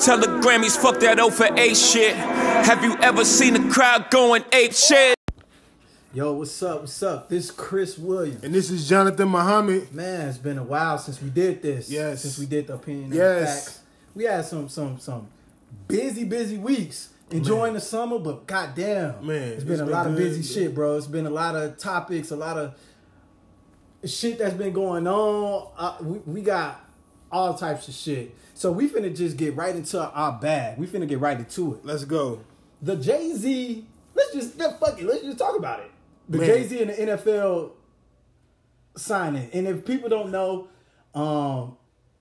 Tell the Grammys fuck that O for A shit. Have you ever seen a crowd going ape shit? Yo, what's up? What's up? This is Chris Williams. And this is Jonathan Muhammad. Man, it's been a while since we did this. Yes. Since we did the opinion and Yes. facts. We had some some some busy, busy weeks enjoying the summer, but goddamn. Man, It's been it's a been lot of good. busy shit, bro. It's been a lot of topics, a lot of shit that's been going on. Uh, we, we got all types of shit. So we finna just get right into our bag. We finna get right into it. Let's go. the Jay Z. Let's just fuck it. Let's just talk about it. The Jay Z and the NFL signing, and if people don't know, um,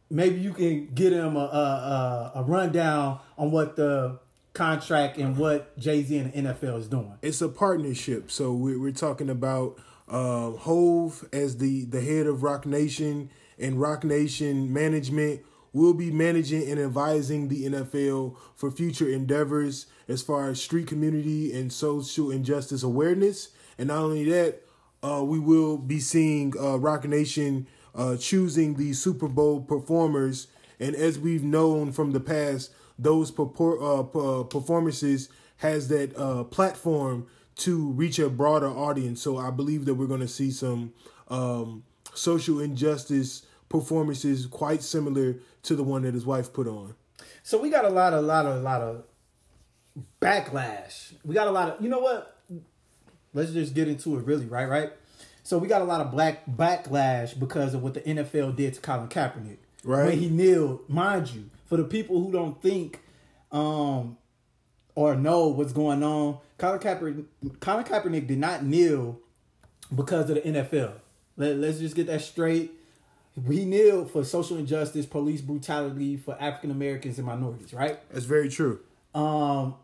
maybe you can get them a, a, a, a rundown on what the contract and what Jay Z and the NFL is doing. It's a partnership. So we're, we're talking about uh, Hove as the, the head of Roc Nation, and Roc Nation management will be managing and advising the NFL for future endeavors as far as street community and social injustice awareness. And not only that, uh, we will be seeing uh, Roc Nation uh, choosing the Super Bowl performers. And as we've known from the past, those uh, uh, performances has that uh, platform to reach a broader audience. So I believe that we're going to see some um, social injustice performances quite similar to the one that his wife put on. So we got a lot, a lot a lot of backlash. We got a lot of, you know what? Let's just get into it, really, right? Right. So we got a lot of black backlash because of what the NFL did to Colin Kaepernick. Right. When he kneeled, mind you, for the people who don't think, um, or know what's going on, Colin Kaepernick, Colin Kaepernick did not kneel because of the NFL. Let, let's just get that straight. He kneel for social injustice, police brutality for African Americans and minorities, right? That's very true. Um,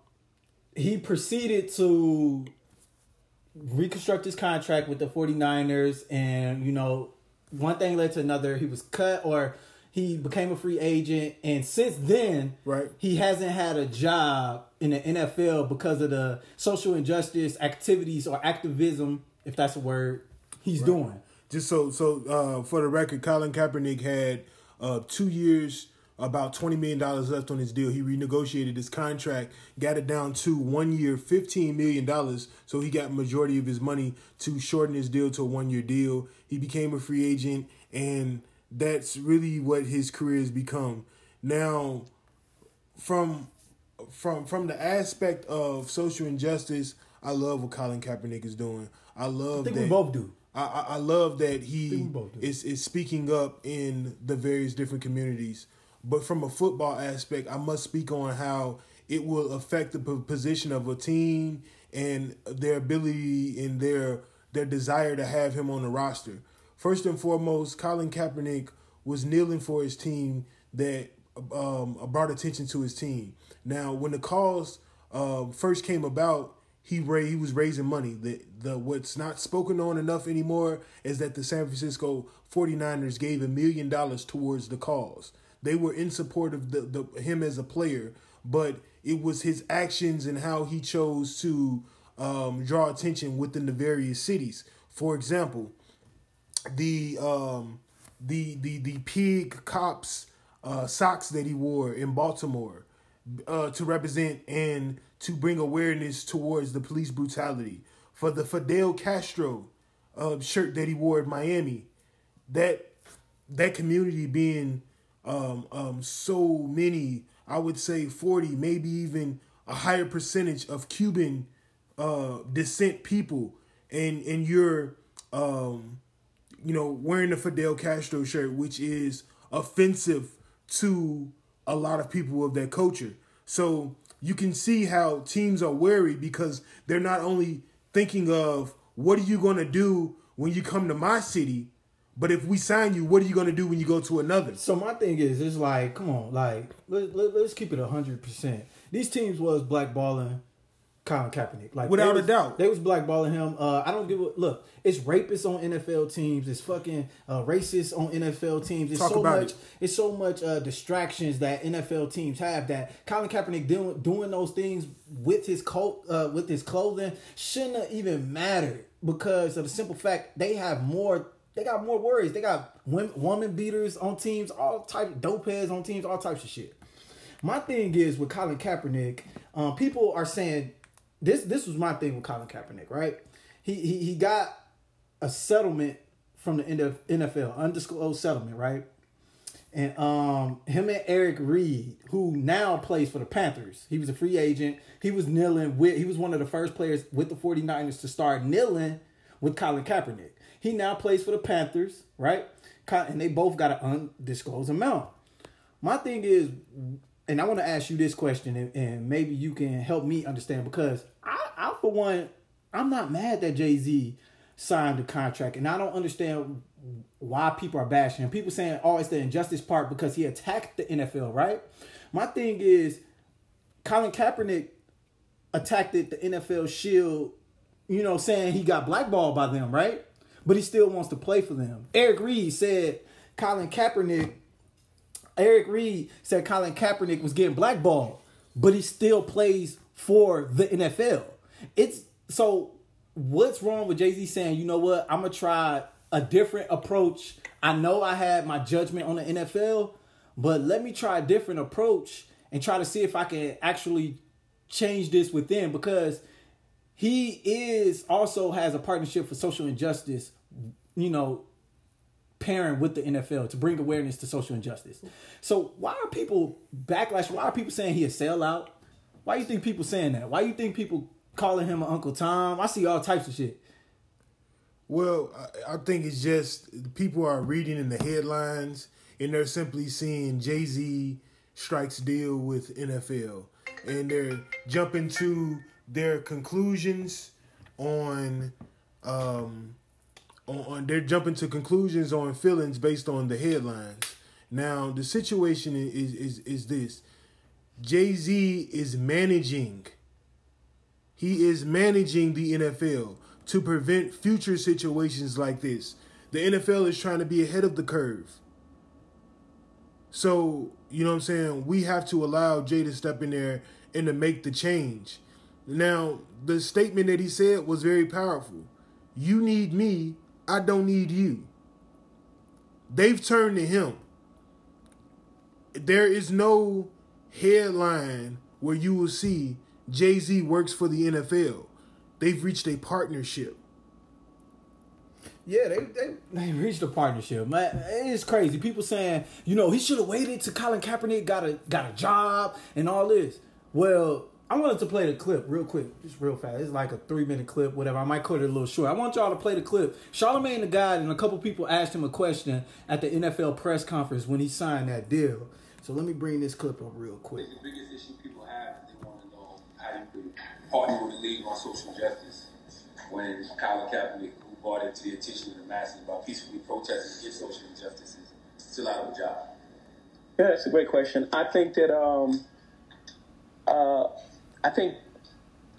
he proceeded to reconstruct his contract with the 49ers and you know one thing led to another he was cut or he became a free agent and since then Right. he hasn't had a job in the NFL because of the social injustice activities or activism if that's a word he's doing Just so so uh, for the record, Colin Kaepernick had uh, two years, about twenty million dollars left on his deal. He renegotiated his contract, got it down to one year, fifteen million dollars. So he got majority of his money to shorten his deal to a one year deal. He became a free agent, and that's really what his career has become. Now, from from from the aspect of social injustice, I love what Colin Kaepernick is doing. I love I think that we both do I, I I love that he we both do. is is speaking up in the various different communities. But from a football aspect, I must speak on how it will affect the position of a team and their ability and their their desire to have him on the roster. First and foremost, Colin Kaepernick was kneeling for his team that um, brought attention to his team. Now, when the calls uh, first came about, he ra- he was raising money. The the what's not spoken on enough anymore is that the San Francisco 49ers gave a million dollars towards the cause. They were in support of the, the him as a player, but it was his actions and how he chose to um, draw attention within the various cities. For example, the um the the the pig cops uh socks that he wore in Baltimore uh to represent and to bring awareness towards the police brutality for the Fidel Castro uh, shirt that he wore in Miami. That that community being um, um, so many, I would say forty, maybe even a higher percentage of Cuban uh, descent people, and and you're um, you know wearing the Fidel Castro shirt, which is offensive to a lot of people of that culture. So you can see how teams are wary because they're not only thinking of what are you going to do when you come to my city, but if we sign you, what are you going to do when you go to another? So my thing is, it's like, come on, like let, let, us keep it hundred percent. These teams was blackballing Colin Kaepernick, like Without they a doubt. they was blackballing him. Uh, I don't give a look. It's rapists on NFL teams. It's fucking uh, racists on NFL teams. It's Talk so much. it. It's so much uh, distractions that NFL teams have that Colin Kaepernick doing doing those things with his coat, uh, with his clothing shouldn't have even mattered because of the simple fact they have more. They got more worries. They got women, woman beaters on teams, all types, dope heads on teams, all types of shit. My thing is with Colin Kaepernick, um, people are saying this. This was my thing with Colin Kaepernick, right? He he he got a settlement from the end of NFL, undisclosed settlement, right? And um, him and Eric Reid, who now plays for the Panthers, he was a free agent. He was kneeling with, he was one of the first players with the 49ers to start kneeling with Colin Kaepernick. He now plays for the Panthers, right? And they both got an undisclosed amount. My thing is, and I want to ask you this question, and, and maybe you can help me understand because I, I for one, I'm not mad that Jay Z signed the contract, and I don't understand why people are bashing him. People saying, "Oh, it's the injustice part because he attacked the NFL." Right? My thing is, Colin Kaepernick attacked the NFL shield, you know, saying he got blackballed by them, right? But he still wants to play for them. Eric Reid said Colin Kaepernick Eric Reid said Colin Kaepernick was getting blackballed, but he still plays for the NFL. It's so what's wrong with Jay Z saying, you know what, I'm gonna try a different approach. I know I had my judgment on the NFL, but let me try a different approach and try to see if I can actually change this within because he is also has a partnership for social injustice, you know, pairing with the NFL to bring awareness to social injustice. So why are people backlash? Why are people saying he a sellout? Why do you think people saying that? Why you think people calling him Uncle Tom? I see all types of shit. Well, I, I think it's just people are reading in the headlines and they're simply seeing Jay Z strikes deal with NFL, and they're jumping to their conclusions on, um, on, on they're jumping to conclusions on feelings based on the headlines. Now the situation is is is this: Jay Z is managing he is managing the NFL to prevent future situations like this. The NFL is trying to be ahead of the curve. So, you know what I'm saying? We have to allow Jay to step in there and to make the change. Now, the statement that he said was very powerful. You need me, I don't need you. They've turned to him. There is no headline where you will see Jay Z works for the NFL. They've reached a partnership. Yeah, they, they they reached a partnership. Man, it's crazy. People saying, you know, he should have waited till Colin Kaepernick got a got a job and all this. Well, I wanted to play the clip real quick, just real fast. It's like a three minute clip, whatever. I might cut it a little short. I want y'all to play the clip. Charlemagne the God and a couple people asked him a question at the NFL press conference when he signed that deal. So let me bring this clip up real quick. the biggest issue people have is they want to know how you could partner with the league on social justice when Colin Kaepernick, who brought it to the attention of the masses by peacefully protesting against social injustices, is still out of a job. Yeah, that's a great question. I think that um, uh, I think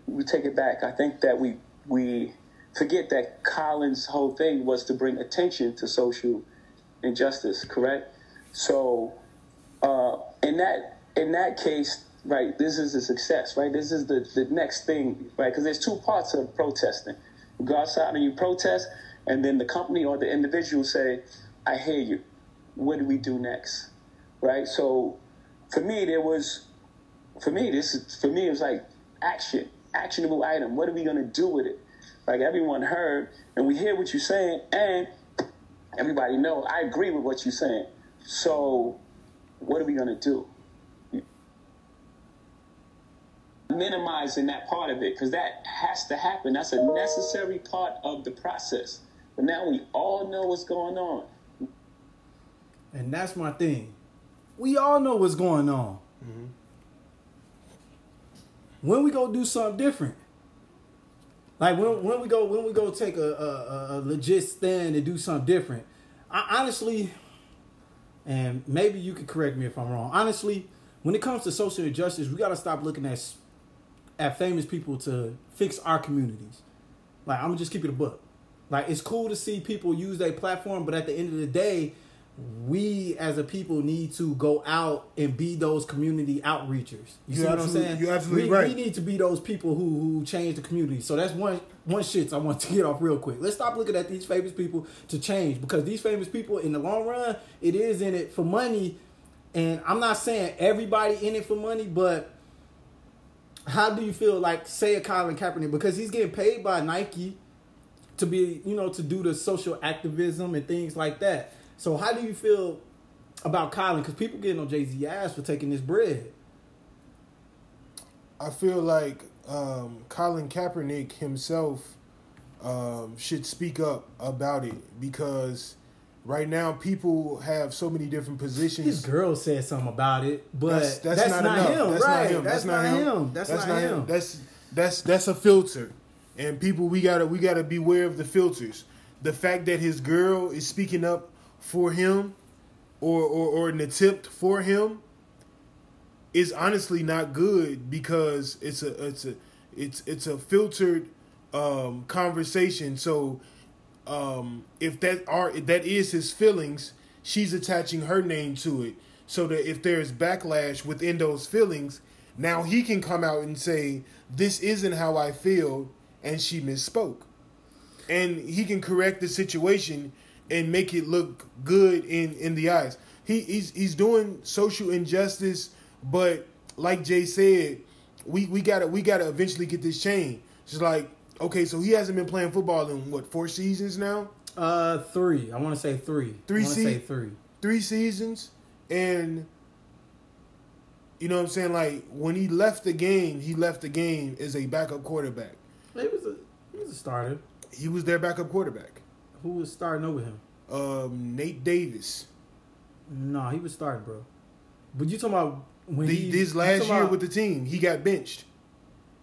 we take it back. I think that we we forget that Colin's whole thing was to bring attention to social injustice. Correct. So uh, in that in that case, right, this is a success. Right, this is the the next thing. Right, because there's two parts of protesting. You go outside and you protest, and then the company or the individual say, "I hear you. What do we do next?" Right. So for me, there was for me, this is for me it was like action, actionable item. What are we gonna do with it? like everyone heard, and we hear what you're saying, and everybody know I agree with what you're saying. So, what are we gonna do? Minimizing that part of it because that has to happen. That's a necessary part of the process. But now we all know what's going on. And that's my thing. We all know what's going on. Mm-hmm. When we go do something different, like when when we go when we go take a, a, a- legit stand and do something different. I honestly, and maybe you could correct me if I'm wrong. Honestly, when it comes to social injustice, we got to stop looking at at famous people to fix our communities. Like I'm gonna just keep it a book. Like it's cool to see people use their platform, but at the end of the day, we as a people need to go out and be those community outreachers. You see what I'm saying? you're absolutely we, right. We need to be those people who who change the community. So that's one one shits I want to get off real quick. Let's stop looking at these famous people to change because these famous people in the long run, it is in it for money. And I'm not saying everybody in it for money, but how do you feel like say a Colin Kaepernick because he's getting paid by Nike to be you know to do the social activism and things like that. So how do you feel about Colin? Because people getting on Jay Z ass for taking this bread. I feel like um, Colin Kaepernick himself um, should speak up about it because right now people have so many different positions. His girl said something about it, but that's, that's, that's, not, not, him, That's right? not him. That's, not him. That's, not, him. That's that's that's a filter, and people we gotta we gotta beware of the filters. The fact that his girl is speaking up for him, or or, or an attempt for him, is honestly not good because it's a it's a it's it's a filtered um, conversation. So um, if that are if that is his feelings, she's attaching her name to it, so that if there's backlash within those feelings, now he can come out and say this isn't how I feel, and she misspoke, and he can correct the situation and make it look good in in the eyes. He he's he's doing social injustice, but like Jay said, we we gotta we gotta eventually get this change. It's like okay, so he hasn't been playing football in what four seasons now, Uh, three. I want to say three. Three I want to say three. three seasons, and you know what I'm saying. Like when he left the game, he left the game as a backup quarterback. He was a he was a starter. He was their backup quarterback. Who was starting over him? Um, Nate Davis. No, he was starting, bro. But you talking about when The, he this last year about- with the team, he got benched.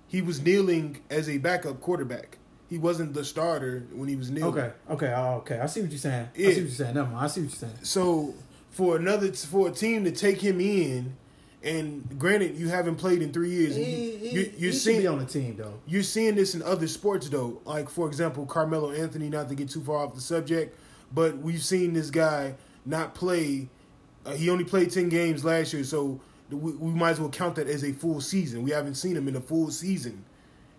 He was kneeling as a backup quarterback. He wasn't the starter when he was kneeling. Okay, okay, oh, okay. I see what you're saying. I see what you're saying. Never mind. I see what you're saying. So for another for a team to take him in, and granted you haven't played in three years, He, you, he, you, you're seeing be on the team though. you're seeing this in other sports though. Like for example, Carmelo Anthony. Not to get too far off the subject, but we've seen this guy not play. Uh, he only played ten games last year, so we, we might as well count that as a full season. We haven't seen him in a full season,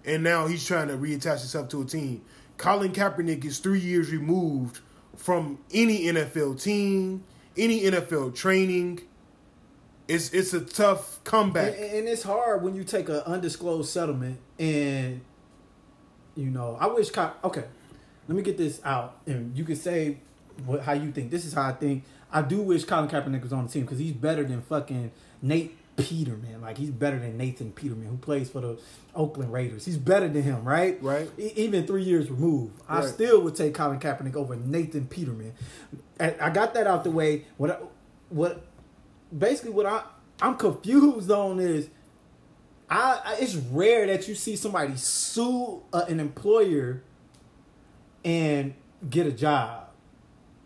and now he's trying to reattach himself to a team. Colin Kaepernick is three years removed from any NFL team, any NFL training. It's it's a tough comeback. And, and it's hard when you take an undisclosed settlement and you know. I wish. Ka- Okay, let me get this out, and you can say what how you think. This is how I think. I do wish Colin Kaepernick was on the team because he's better than fucking Nate Peterman. Like he's better than Nathan Peterman, who plays for the Oakland Raiders. He's better than him, right? Right. E- even three years removed, I still would take Colin Kaepernick over Nathan Peterman. And I got that out the way. What I, what basically what I I'm confused on is I, I it's rare that you see somebody sue uh, an employer and get a job.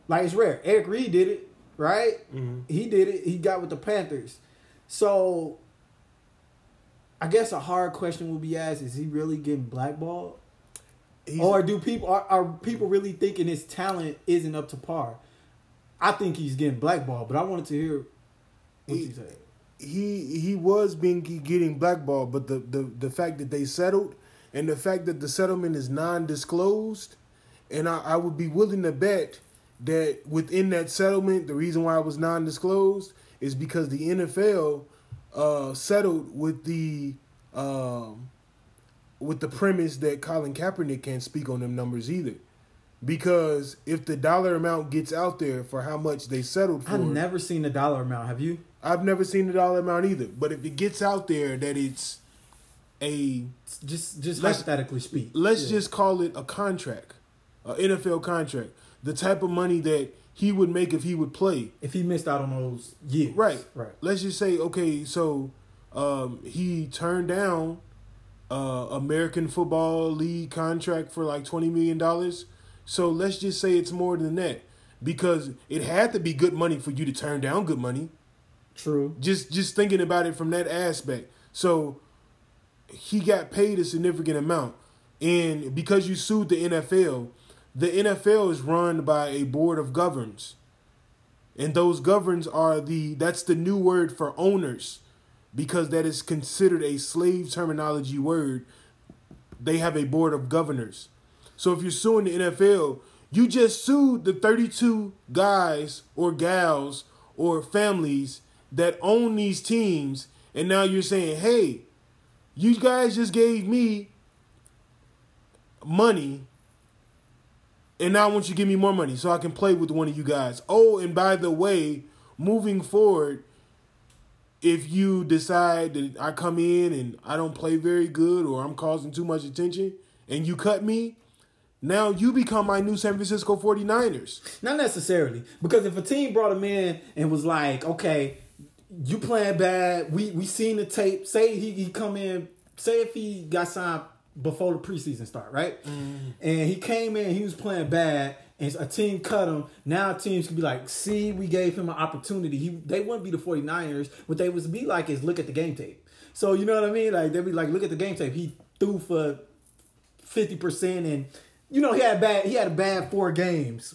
Like it's rare. Eric Reid did it, right? He did it. He got with the Panthers. So I guess a hard question will be asked: Is he really getting blackballed, He's- or do people are, are people really thinking his talent isn't up to par? I think he's getting blackballed, but I wanted to hear He- he he was being getting blackballed, but the, the the fact that they settled and the fact that the settlement is non-disclosed, and I, I would be willing to bet that within that settlement, the reason why it was non-disclosed is because the NFL uh, settled with the um, with the premise that Colin Kaepernick can't speak on them numbers either. Because if the dollar amount gets out there for how much they settled for, I've never seen the dollar amount. Have you? I've never seen the dollar amount either. But if it gets out there that it's a Just just Let's- hypothetically speak. let's Yeah. just call it a contract, a NFL contract, the type of money that he would make if he would play. if he missed out on those years. Right. Right. Let's just say, okay, so um, he turned down uh, American Football League contract for like twenty million dollars. So let's just say it's more than that because it had to be good money for you to turn down good money. True. Just just thinking about it from that aspect. So he got paid a significant amount, and because you sued the NFL, the NFL is run by a board of governors, and those governs are the that's the new word for owners, because that is considered a slave terminology word. They have a board of governors. So if you're suing the NFL, you just sued the 32 guys or gals or families that own these teams, and now you're saying, hey, you guys just gave me money, and now I want you to give me more money so I can play with one of you guys. Oh, and by the way, moving forward, if you decide that I come in and I don't play very good or I'm causing too much attention and you cut me, now you become my new San Francisco 49ers. Not necessarily, because if a team brought him in and was like, "Okay, you playing bad. We we seen the tape. Say he, he come in. Say if he got signed before the preseason start, right? Mm-hmm. And he came in, he was playing bad, and a team cut him. Now teams could be like, "See, we gave him an opportunity. He they wouldn't be the 49ers. What they would be like is look at the game tape. So you know what I mean? Like they'd be like, look at the game tape. He threw for fifty percent, and you know he had bad. He had a bad four games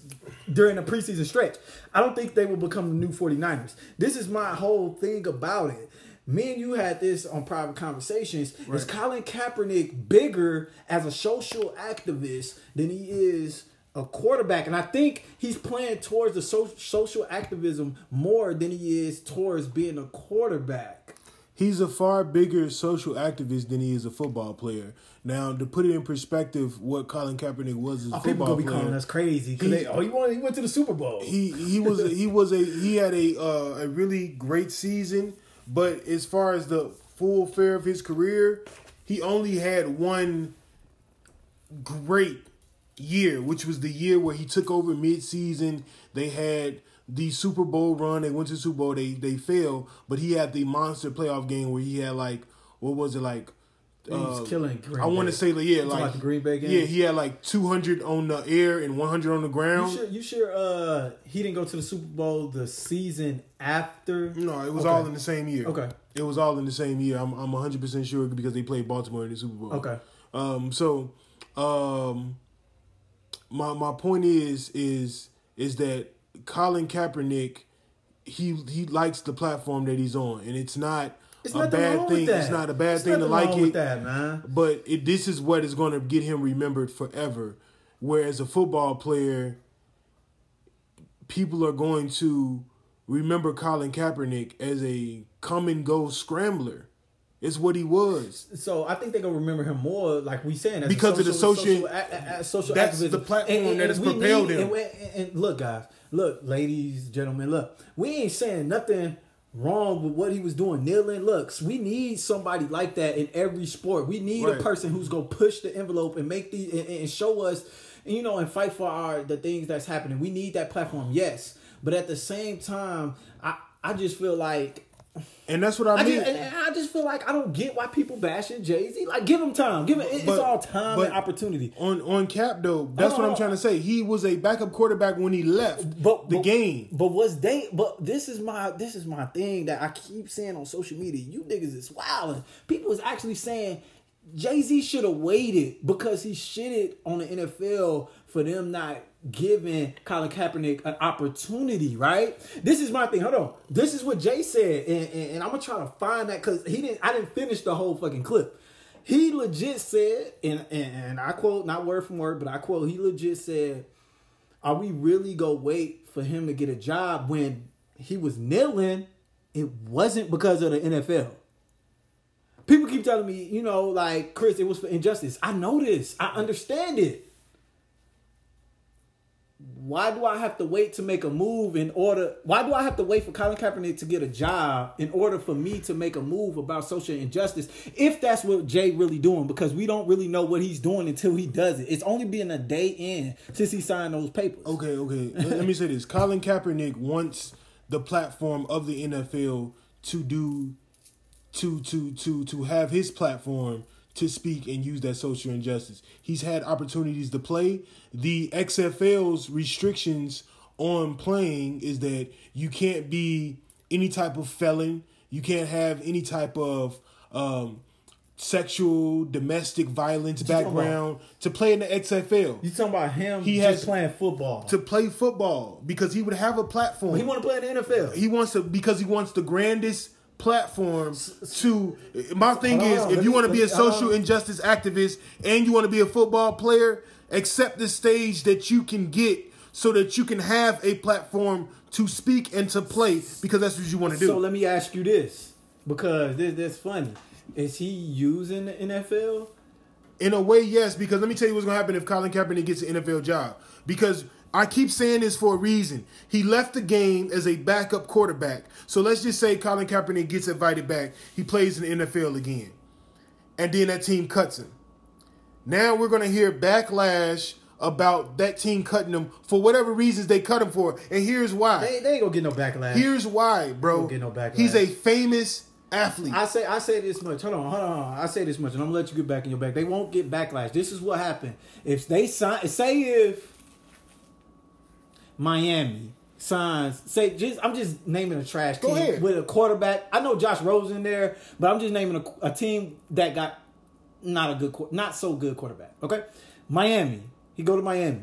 during the preseason stretch. I don't think they will become the new 49ers. This is my whole thing about it. Me and you had this on private conversations. Is Colin Kaepernick bigger as a social activist than he is a quarterback? And I think he's playing towards the so- social activism more than he is towards being a quarterback. He's a far bigger social activist than he is a football player. Now, to put it in perspective, what Colin Kaepernick was as a Oh, people gonna be player, calling us crazy. He- they, oh, he won. He went to the Super Bowl. he he was a, he was a he had a uh, a really great season, but as far as the full fare of his career, he only had one great year, which was the year where he took over midseason. They had the Super Bowl run. They went to the Super Bowl. They they failed, but he had the monster playoff game where he had like what was it like? He was uh, killing Green I want to say like yeah, like the Green Bay game? Yeah, he had like two hundred on the air and one hundred on the You ground. sure? You sure? Uh, he didn't go to the Super Bowl the season after. No, it was Okay. all in the same year. Okay. It was all in the same year. I'm I'm 100% sure because they played Baltimore in the Super Bowl. Okay. Um so um my my point is is is that Colin Kaepernick he he likes the platform that he's on and it's not It's a bad wrong thing. with that. It's not a bad It's thing to like it. that, man. But it, this is what is going to get him remembered forever. Whereas a football player, people are going to remember Colin Kaepernick as a come and go scrambler. It's what he was. So I think they're gonna remember him more, like we saying, Because of the social, social- social, a- a- social That's activism. the platform that has propelled need- him. And, and look, guys, look, ladies, gentlemen, look, we ain't saying nothing wrong with what he was doing, kneeling. Look, we need somebody like that in every sport. We need Right. a person who's gonna push the envelope and make the and, and show us, you know, and fight for our the things that's happening. We need that platform, yes, but at the same time, I I just feel like. And that's what I I mean. just, and, I just feel like I don't get why people bashing Jay Z. Like, give him time. Give him. But- it's all time and opportunity. on on Cap though, that's what I'm Oh. trying to say. He was a backup quarterback when he left But the but, game. But was they? But this is my this is my thing that I keep saying on social media. You niggas is wild. People is actually saying Jay Z should have waited because he shitted on the NFL for them not giving Colin Kaepernick an opportunity. Right? This is my thing. Hold on. This is what Jay said, and, and, and I'm gonna try to find that because he didn't. I didn't finish the whole fucking clip. He legit said, and, and and I quote, not word from word, but I quote. He legit said are we really go wait for him to get a job when he was kneeling? It wasn't because of the NFL. People keep telling me, you know, like Chris, it was for injustice. I know this. I understand it. Why do I have to wait to make a move in order? Why do I have to wait for Colin Kaepernick to get a job in order for me to make a move about social injustice? If that's what Jay really doing, because we don't really know what he's doing until he does it. It's only been a day in since he signed those papers. Okay, okay. let, me say this: Colin Kaepernick wants the platform of the NFL to do, to to to to have his platform to speak and use that social injustice. He's had opportunities to play. The XFL's restrictions on playing is that you can't be any type of felon. You can't have any type of um, sexual, domestic violence background to play in the XFL. You talking about him? He has- playing football. to play football because he would have a platform. he want to play in the NFL. He wants to because he wants the grandest platform to my thing is if you want to be a let me- hold social injustice activist and you want to be a football player accept the stage that you can get so that you can have a platform to speak and to play because that's what you want to do So let me ask you this, because this this funny. Is he using the NFL? In a way, yes, because let me tell you what's going to happen if Colin Kaepernick gets an NFL job. Because I keep saying this for a reason. He left the game as a backup quarterback. So let's just say Colin Kaepernick gets invited back. He plays in the NFL again. And then that team cuts him. Now we're going to hear backlash about that team cutting him for whatever reasons they cut him for. And here's why. They, they ain't gonna get no backlash. Here's why, bro. Get no backlash. He's a famous athlete. I say I say this much. Hold on, hold on. I say this much, and I'm gonna let you get back in your back. They won't get backlash. This is what happened. If they sign, say if Miami signs, say just I'm just naming a trash Go team ahead. with a quarterback. I know Josh Rosen there, but I'm just naming a, a team that got not a good, not so good quarterback. Okay, Miami. He go to Miami.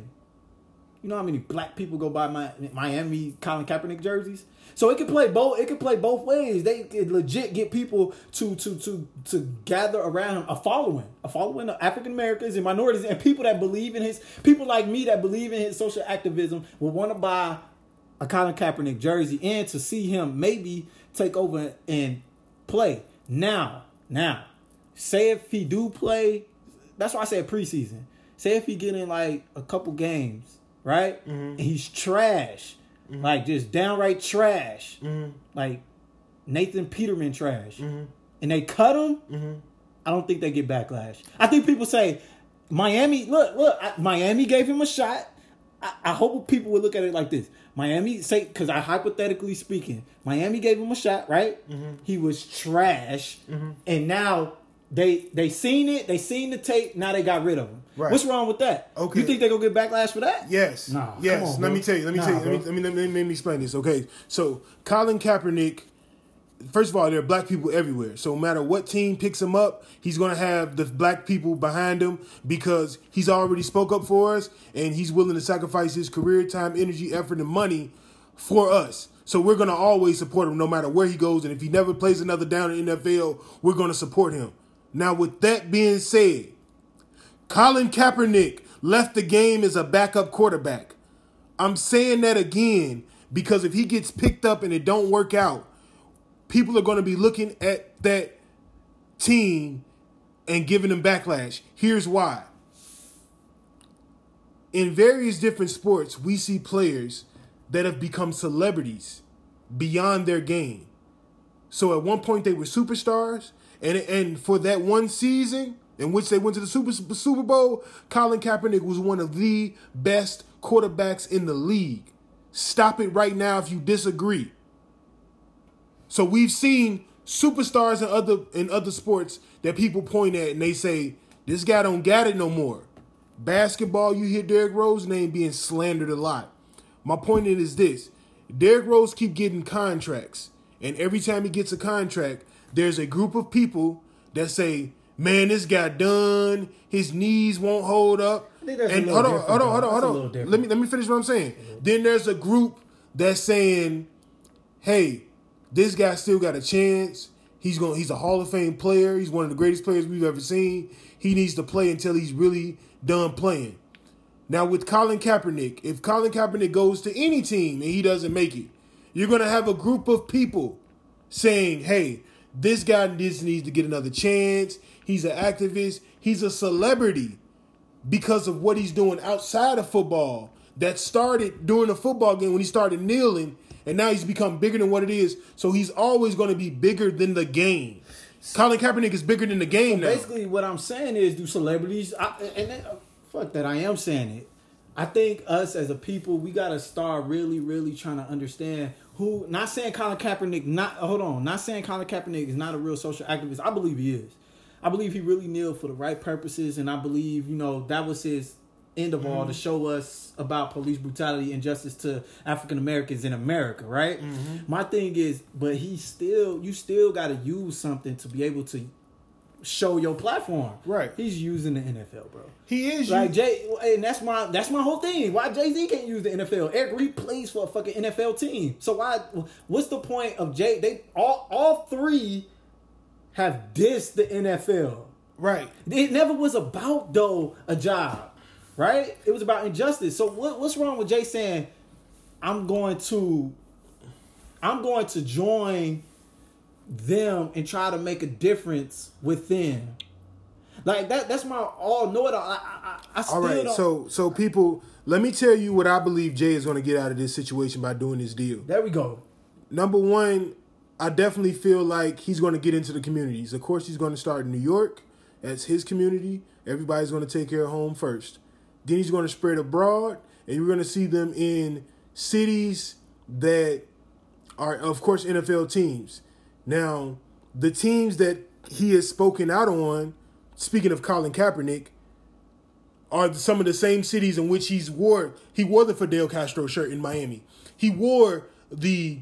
You know how many black people go buy my Miami Colin Kaepernick jerseys? So it could play both. It could play both ways. They could legit get people to to to to gather around him, a following, a following of African Americans and minorities and people that believe in his people like me that believe in his social activism will want to buy a Colin Kaepernick jersey and to see him maybe take over and play. Now, now, say if he do play, that's why I said preseason. Say if he get in like a couple games, right? Mm-hmm. And he's trash, Mm-hmm. like just downright trash, mm-hmm. like Nathan Peterman trash, mm-hmm. and they cut him. I don't think they get backlash. I think people say Miami. Look, look. I, Miami gave him a shot. I, I hope people would look at it like this. Miami say because I hypothetically speaking, Miami gave him a shot, right? He was trash, and now they they seen it. They seen the tape. Now they got rid of him. Right. What's wrong with that? Okay. You think they gonna get backlash for that? Yes. Nah, Yes. on, let bro. me tell you. Let me Nah, tell you. Let me, let me let me let me explain this. Okay. So Colin Kaepernick. First of all, there are black people everywhere. So no matter what team picks him up, he's gonna have the black people behind him because he's already spoke up for us and he's willing to sacrifice his career, time, energy, effort, and money for us. So we're gonna always support him no matter where he goes. And if he never plays another down in NFL, we're gonna support him. Now, with that being said, Colin Kaepernick left the game as a backup quarterback. I'm saying that again because if he gets picked up and it don't work out, people are going to be looking at that team and giving them backlash. Here's why. In various different sports, we see players that have become celebrities beyond their game. So at one point they were superstars, and and for that one season in which they went to the Super Super Bowl, Colin Kaepernick was one of the best quarterbacks in the league. Stop it right now if you disagree. So we've seen superstars in other in other sports that people point at and they say this guy don't got it no more. Basketball, you hear Derrick Rose name being slandered a lot. My point is this: Derrick Rose keep getting contracts, and every time he gets a contract, there's a group of people that say, "Man, this guy done. His knees won't hold up." think that's a and hold on, hold on, hold on, hold on. Let me let me finish what I'm saying. Then there's a group that's saying, "Hey, this guy still got a chance. He's going. He's a Hall of Fame player. He's one of the greatest players we've ever seen. He needs to play until he's really done playing." Now with Colin Kaepernick, if Colin Kaepernick goes to any team and he doesn't make it, you're going to have a group of people saying, "Hey, this guy just needs to get another chance. He's an activist. He's a celebrity because of what he's doing outside of football. That started during the football game when he started kneeling, and now he's become bigger than what it is. So he's always going to be bigger than the game. Colin Kaepernick is bigger than the game now. Basically, what I'm saying is, do celebrities? I, and then, uh, fuck that, I am saying it. I think us as a people, we gotta start really, really trying to understand who. Not saying Colin Kaepernick. Not hold on. Not saying Colin Kaepernick is not a real social activist. I believe he is. I believe he really kneeled for the right purposes, and I believe you know that was his end of all mm-hmm. to show us about police brutality and justice to African Americans in America, right? Mm-hmm. My thing is, but he still, you still got to use something to be able to show your platform. Right. He's using the NFL, bro. he is Like you- Jay, and that's my that's my whole thing. Why Jay Z can't use the NFL? Eric Reid plays for a fucking NFL team. So why? What's the point of Jay? They all all three have dissed the NFL. right. It never was about though a job, right? It was about injustice. So what, what's wrong with Jay saying, "I'm going to, I'm going to join them and try to make a difference with them." Like that. That's my all know it all. I, I, I still All right, don't. so so people, let me tell you what I believe Jay is going to get out of this situation by doing this deal. there we go. Number one, I definitely feel like he's going to get into the communities. Of course, he's going to start in New York. That's his community. Everybody's going to take care of home first. Then he's going to spread abroad, and you're going to see them in cities that are, of course, NFL teams. Now, the teams that he has spoken out on, speaking of Colin Kaepernick, are some of the same cities in which he's wore he wore the Fidel Castro shirt in Miami. He wore the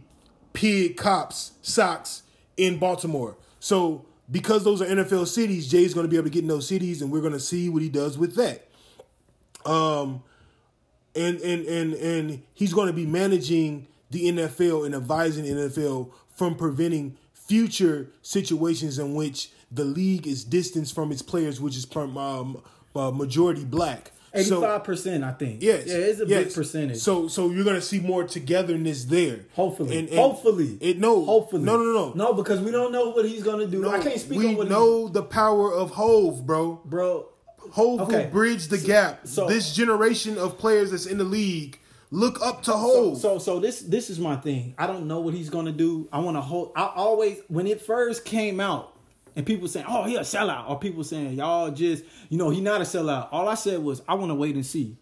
pig cops socks in Baltimore. So because those are NFL cities, Jay's going to be able to get in those cities, and we're going to see what he does with that. Um, and and and and he's going to be managing the NFL and advising the NFL from preventing future situations in which the league is distanced from its players, which is from um, uh, majority black. Eighty-five percent, I think. Yes. yeah, it's a yes. big percentage. So so you're gonna see more togetherness there. hopefully, And- and hopefully, It no. hopefully, No, no, no. no, because we don't know what he's gonna do. No, I can't speak we on what know the power of Hove, bro. bro. Hove Okay. will bridge the gap. so- this generation of players that's in the league look up to So, so so this this is my thing. I don't know what he's gonna do. I want to hold. I always when it first came out, and people saying, "Oh, he a sellout," or people saying, "Y'all just you know he not a sellout." All I said was, I want to wait and see.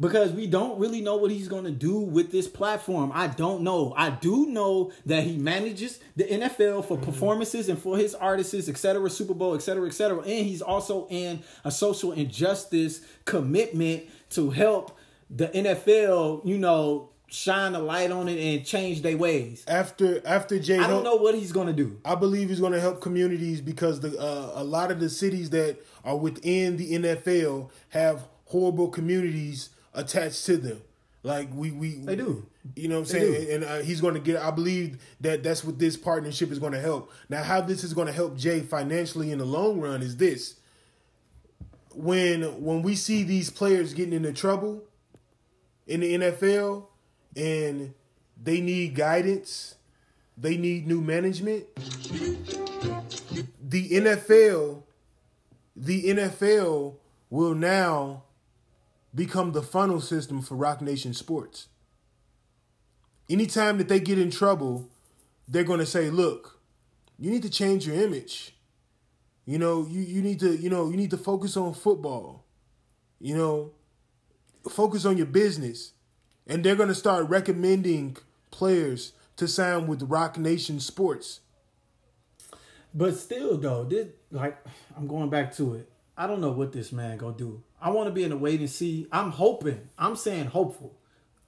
Because we don't really know what he's going to do with this platform. I don't know. I do know that he manages the NFL for mm-hmm. performances and for his artists, et cetera, Super Bowl, et cetera, et cetera. And he's also in a social injustice commitment to help the NFL, you know, shine a light on it and change their ways. after after Jay, I don't know what he's going to do. I believe he's going to help communities because the uh, a lot of the cities that are within the NFL have horrible communities attached to them. Like we we They do. You know what I'm saying? And uh, he's going to get. I believe that that's what this partnership is going to help. Now, how this is going to help Jay financially in the long run is this: when when we see these players getting into trouble in the NFL and they need guidance, they need new management. The NFL, the NFL will now become the funnel system for Roc Nation Sports. Anytime that they get in trouble, they're going to say, "Look, you need to change your image. You know, you you need to, you know, you need to focus on football. You know, focus on your business." And they're going to start recommending players to sign with Roc Nation Sports. But still, though, this like I'm going back to it. I don't know what this man gonna do. I want to be in a wait and see. I'm hoping. I'm saying hopeful.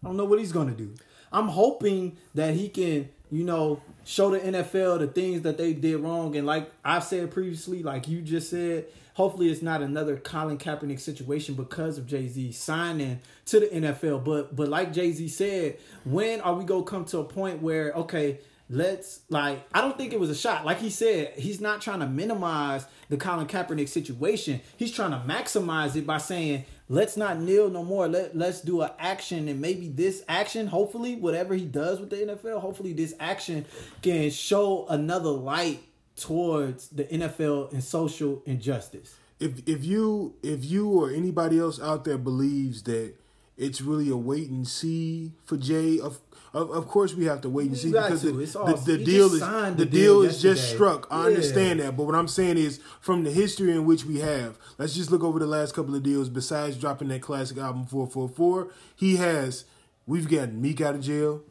I don't know what he's gonna do. I'm hoping that he can, you know, show the NFL the things that they did wrong. And like I've said previously, like you just said, hopefully it's not another Colin Kaepernick situation because of Jay Z signing to the NFL. But but like Jay Z said, when are we gonna come to a point where okay? let's like I don't think it was a shot. Like he said, he's not trying to minimize the Colin Kaepernick situation. He's trying to maximize it by saying, let's not kneel no more. Let let's do an action and maybe this action, hopefully, whatever he does with the NFL, hopefully this action can show another light towards the NFL and social injustice. if if you if you or anybody else out there believes that it's really a wait and see for Jay, of of, of course we have to wait and see because to. the, the, the deal is the the deal deal is just struck. I Yeah. understand that, but what I'm saying is from the history in which we have, let's just look over the last couple of deals. Besides dropping that classic album four four four, he has we've gotten Meek out of jail.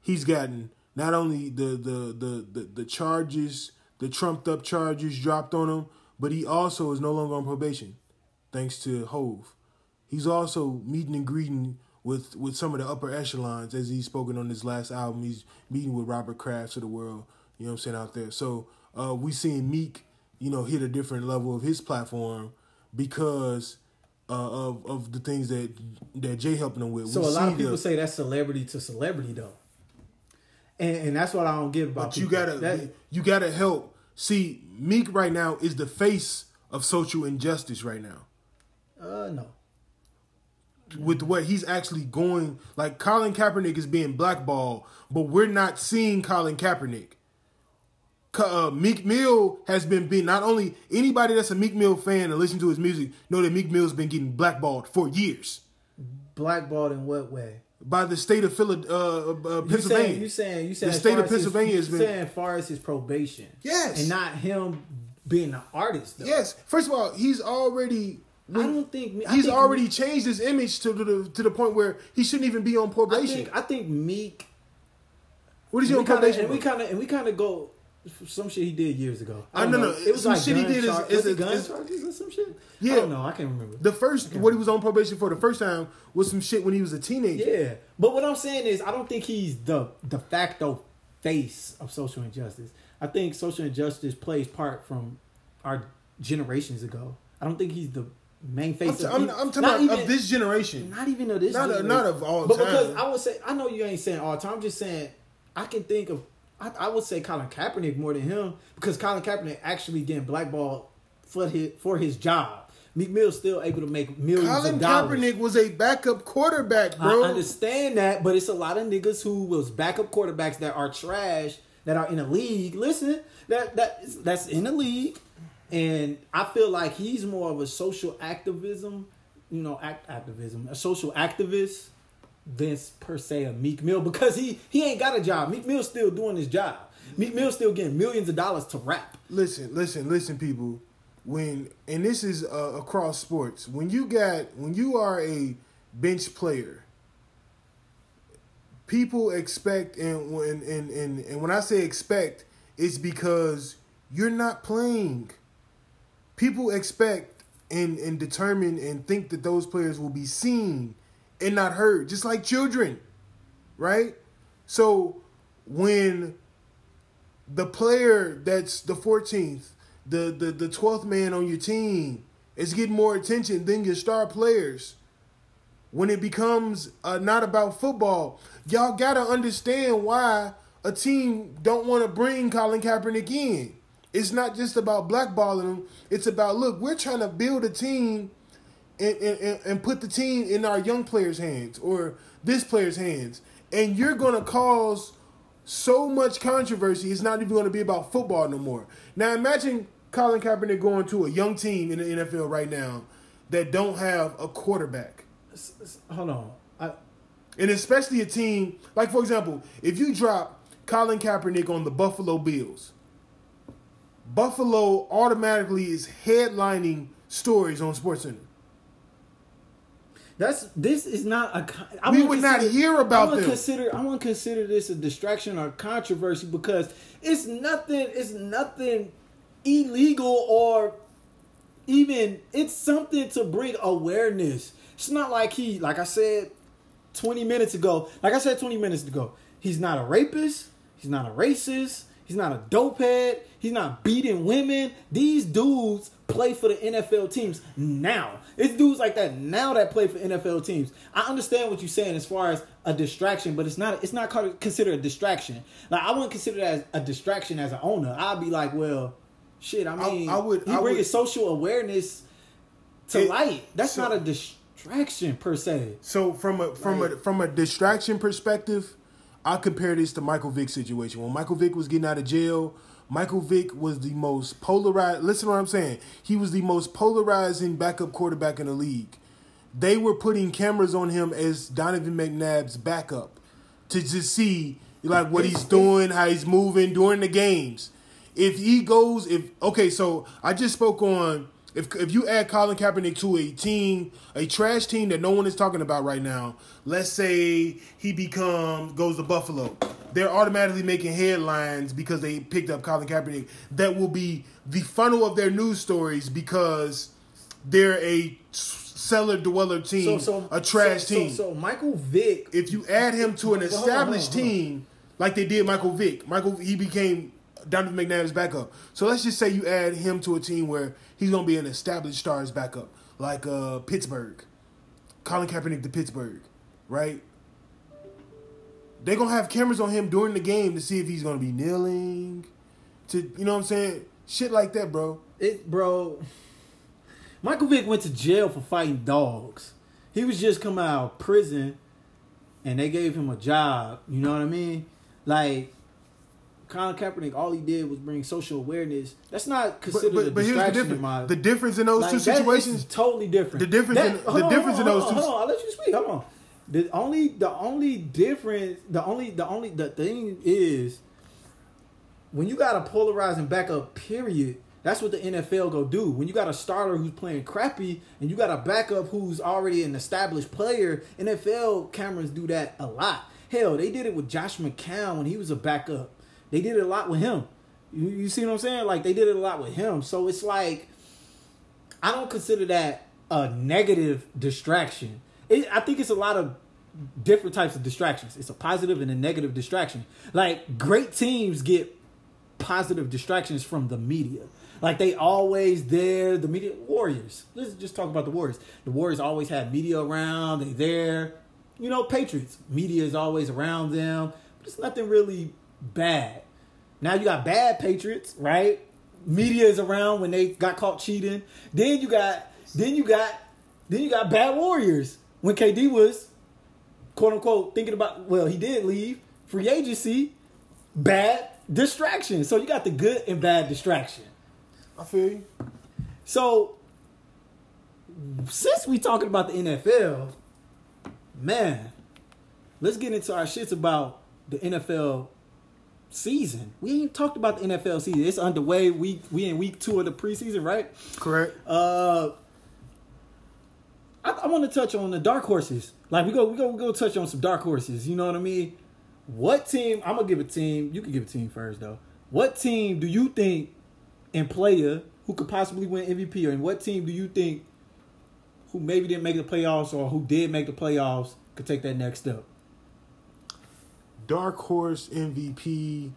He's gotten not only the the the the, the charges, the trumped up charges dropped on him, but he also is no longer on probation, thanks to Hove. He's also meeting and greeting with with some of the upper echelons as he's spoken on his last album. He's meeting with Robert Krafts of the world. You know what I'm saying out there. So uh, we seeing Meek, you know, hit a different level of his platform because uh, of of the things that that Jay helping him with. So We a lot of people the- say that's celebrity to celebrity though. And, and that's what I don't get about But you gotta That- you gotta help. See, Meek right now is the face of social injustice right now. uh no. With what he's actually going like Colin Kaepernick is being blackballed, but we're not seeing Colin Kaepernick. Uh, Meek Mill has been being not only anybody that's a Meek Mill fan and listen to his music know that Meek Mill's been getting blackballed for years Blackballed in what way? By the state of Phila- uh, uh, You Pennsylvania. saying you saying you saying The state of his- Pennsylvania has been- saying far as his probation. Yes. And not him being an artist though. yes, first of all, he's already. I don't think I he's think already changed his image to the to the point where he shouldn't even be on I probation. think I think Meek what is he we on kinda, probation? and we kind of and we kind of go some shit he did years ago. I don't know, know. no, It was some like shit he did is- char- is- it is- gun is- charges or some shit. Yeah. I don't know. I can't remember. the first what he was on probation for the first time was some shit when he was a teenager. Yeah, but what I'm saying is, I don't think he's the de facto face of social injustice. I think social injustice plays part from our generations ago. I don't think he's the main I'm, face. t- of, I'm, I'm talking about even, of this generation. not even of this. Not- generation. not of all time. But time. because I would say, I know you ain't saying all time. I'm just saying I can think of. I, I would say Colin Kaepernick more than him because Colin Kaepernick actually getting blackballed for his for his job. Meek Mill's still able to make millions Colin of dollars. Colin Kaepernick was a backup quarterback, bro. I understand that, but it's a lot of niggas who was backup quarterbacks that are trash that are in the league. Listen, that that that's in the league, and I feel like he's more of a social activism, you know, act, activism, a social activist than per se a Meek Mill because he he ain't got a job. Meek Mill's still doing his job. Meek Mill's still getting millions of dollars to rap. listen, listen, listen, people. When and this is uh, across sports. When you got when you are a bench player, people expect and when and, and and when I say expect, it's because you're not playing. People expect and and determine and think that those players will be seen and not heard, just like children, right? So when the player that's the 14th, the the the 12th man on your team is getting more attention than your star players. When it becomes uh, not about football, y'all gotta understand why a team don't want to bring Colin Kaepernick in. It's not just about blackballing him. It's about look, we're trying to build a team and, and, and put the team in our young players' hands or this player's hands. And you're going to cause so much controversy, it's not even going to be about football no more. Now, imagine Colin Kaepernick going to a young team in the NFL right now that don't have a quarterback. Hold on, I, And especially a team, like, for example, if you drop Colin Kaepernick on the Buffalo Bills, Buffalo automatically is headlining stories on SportsCenter. That's this is not a. con- We wouldn't not hear about I them. Consider I want to consider this a distraction or controversy because it's nothing. It's nothing illegal or even it's something to bring awareness. It's not like he, like I said, twenty minutes ago. Like I said, twenty minutes ago, he's not a rapist. He's not a racist. He's not a dopehead. He's not beating women. These dudes play for the NFL teams now. It's dudes like that now that play for NFL teams. I understand what you're saying as far as a distraction, but it's not. It's not considered a distraction. Like I wouldn't consider that as a distraction as an owner. I'd be like, well, shit. I mean, I would- He I bringing would- social awareness to It- light. That's so- not a distraction per se. So from a from a from a distraction perspective, I compare this to Michael Vick's situation. When Michael Vick was getting out of jail Michael Vick was the most polarized. Listen to what I'm saying. He was the most polarizing backup quarterback in the league. They were putting cameras on him as Donovan McNabb's backup to just see like what he's doing, how he's moving during the games. If he goes, if okay, so I just spoke on if if you add Colin Kaepernick to a team, a trash team that no one is talking about right now, let's say he becomes goes to Buffalo, they're automatically making headlines because they picked up Colin Kaepernick. That will be the funnel of their news stories because they're a cellar dweller team, a trash so, team. So, so Michael Vick. if you add him to an Hold on, hold on, established hold on. team like they did Michael Vick, Michael he became Donovan McNabb's backup. So let's just say you add him to a team where he's gonna be an established star's backup, like uh, Pittsburgh, Colin Kaepernick to Pittsburgh, right? They're gonna have cameras on him during the game to see if he's gonna be kneeling, to you know what I'm saying, shit like that, bro. It, bro. Michael Vick went to jail for fighting dogs. He was just coming out of prison, and they gave him a job. You know what I mean? Like Colin Kaepernick, all he did was bring social awareness. That's not But, considered but, a but here's the distraction in difference: my. the difference in those like, two that is situations. totally different. the difference in- hold the on, difference in those two- Hold on, I'll let you speak. Hold on. The only, the only difference, the only, the only, the thing is, when you got a polarizing backup, period. That's what the NFL go do. When you got a starter who's playing crappy and you got a backup who's already an established player, NFL cameras do that a lot. Hell, they did it with Josh McCown when he was a backup. They did it a lot with him. You, you see what I'm saying? Like they did it a lot with him. So it's like I don't consider that a negative distraction. It, I think it's a lot of different types of distractions. It's a positive and a negative distraction. Like great teams get positive distractions from the media. Like they always there. The media Warriors. Let's just talk about the Warriors. The Warriors always have media around. They there. You know, Patriots. Media is always around them. But it's nothing really bad. Now you got bad Patriots, right? Media is around when they got caught cheating. Then you got then you got then you got bad Warriors when KD was quote unquote thinking about well, he did leave free agency, bad distraction. So you got the good and bad distraction. I feel you. So since we talking about the NFL, man, let's get into our shits about the NFL season. We ain't talked about the NFL season. It's underway. We we in week two of the preseason, right? Correct. Uh, I, I want to touch on the dark horses. Like we go, we go, we go touch on some dark horses. You know what I mean? What team? I'm gonna give a team. You can give a team first, though. What team do you think and player who could possibly win MVP, or and what team do you think who maybe didn't make the playoffs or who did make the playoffs could take that next step? Dark horse MVP.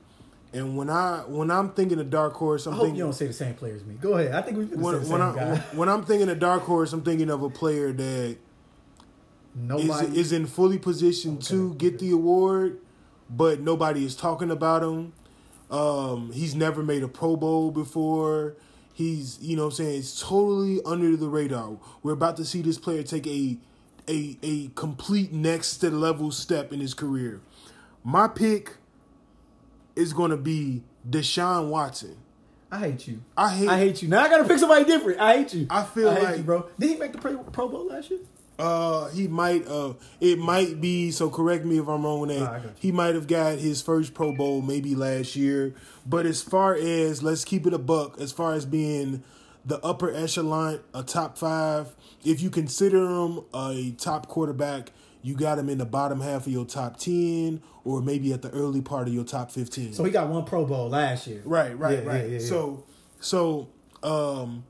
And when I when I'm thinking of dark horse, I'm I hope thinking you don't say the same player as me. Go ahead. I think we when, the when, same I, guy. when I'm thinking of dark horse, I'm thinking of a player that is, Nobody is in fully positioned to get the award, but nobody is talking about him. Um, he's never made a Pro Bowl before. He's, you know what I'm saying, it's totally under the radar. We're about to see this player take a a a complete next level step in his career. My pick is going to be Deshaun Watson. I hate you. I hate I hate you. Now I gotta pick somebody different. I hate you. I feel hate like- you, bro. Did he make the Pro, Pro Bowl last year? Uh, he might. Uh, it might be. So correct me if I'm wrong with that. I he might have got his first Pro Bowl maybe last year. But as far as let's keep it a buck, as far as being the upper echelon, a top five, if you consider him a top quarterback, you got him in the bottom half of your top ten, or maybe at the early part of your top fifteen. So he got one Pro Bowl last year. Right, right, Yeah, right. yeah, yeah. So, so um,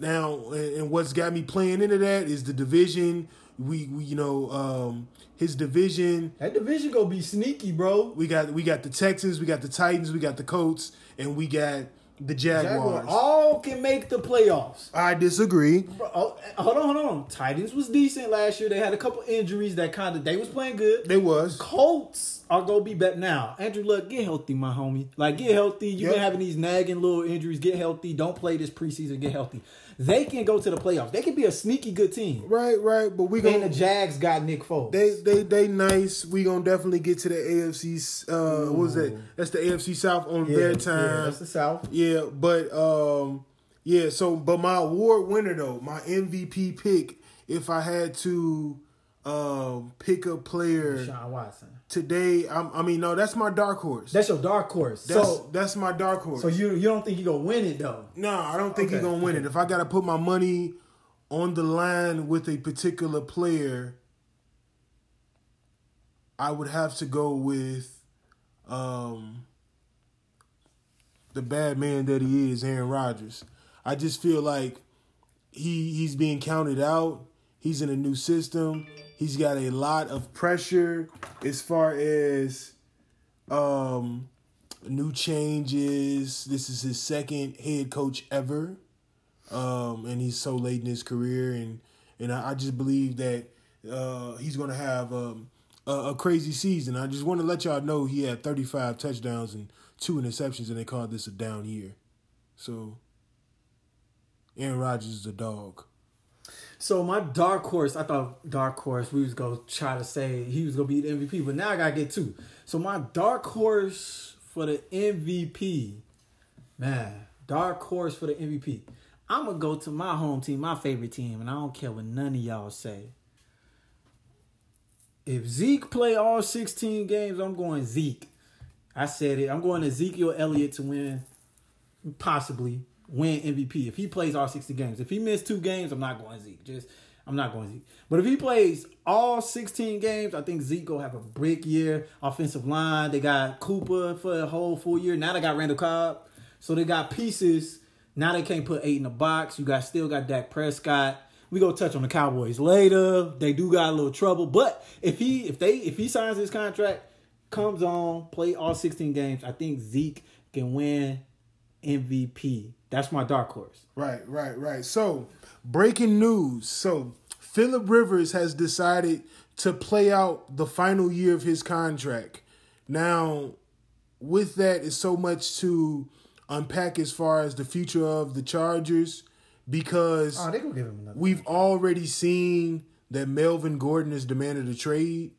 now and and what's got me playing into that is the division. We, we you know, um, his division. That division gonna be sneaky, bro. We got we got the Texans, we got the Titans, we got the Colts, and we got the Jaguars. Jaguar all can make the playoffs. I disagree. Bro, oh, hold on, hold on. Titans was decent last year. They had a couple injuries that kind of they was playing good. They was Colts are gonna be better now. Andrew Luck, get healthy, my homie. Like get healthy. You've Yep. been having these nagging little injuries. Get healthy. Don't play this preseason. Get healthy. They can go to the playoffs. They can be a sneaky good team. Right, right. But we And gonna the Jags got Nick Foles. They they they nice. We gonna definitely get to the AFC. Uh, what was that? That's the AFC South on yeah, their Yeah, time. that's the South. Yeah, but um, yeah. So, but my award winner though, my MVP pick, if I had to um pick a player Sean Watson. Today, I'm, I mean, no, that's my dark horse. That's your dark horse. that's so, that's my dark horse. so you you don't think you gonna win it though? No, I don't think he's Okay, gonna win it. If I gotta put my money on the line with a particular player, I would have to go with um the bad man that he is, Aaron Rodgers. I just feel like he he's being counted out. He's in a new system. He's got a lot of pressure as far as um new changes. This is his second head coach ever. Um and he's so late in his career and and I, I just believe that uh he's gonna have um a, a crazy season. I just want to let y'all know he had 35 touchdowns and two interceptions and they called this a down year. So Aaron Rodgers is a dog. So my dark horse, I thought dark horse we was gonna try to say he was gonna be the MVP, but now I gotta get two. So my dark horse for the MVP, man, dark horse for the MVP. I'm gonna go to my home team, my favorite team, and I don't care what none of y'all say. If Zeke play all 16 games, I'm going Zeke. I said it. I'm going Ezekiel Elliott to win, possibly win MVP. If he plays all 60 games. If he missed two games, I'm not going Zeke. Just I'm not going Zeke. But if he plays all 16 games, I think Zeke will have a brick year. Offensive line, they got Cooper for the whole full year. Now they got Randall Cobb. So they got pieces. Now they can't put eight in the box. You got still got Dak Prescott. We go touch on the Cowboys later. They do got a little trouble, but if he if they if he signs his contract, comes on, play all 16 games, I think Zeke can win MVP. That's my dark horse. Right, right, right. So, breaking news. So, Philip Rivers has decided to play out the final year of his contract. Now, with that is so much to unpack as far as the future of the Chargers because Oh, they give him we've already seen that Melvin Gordon has demanded a trade.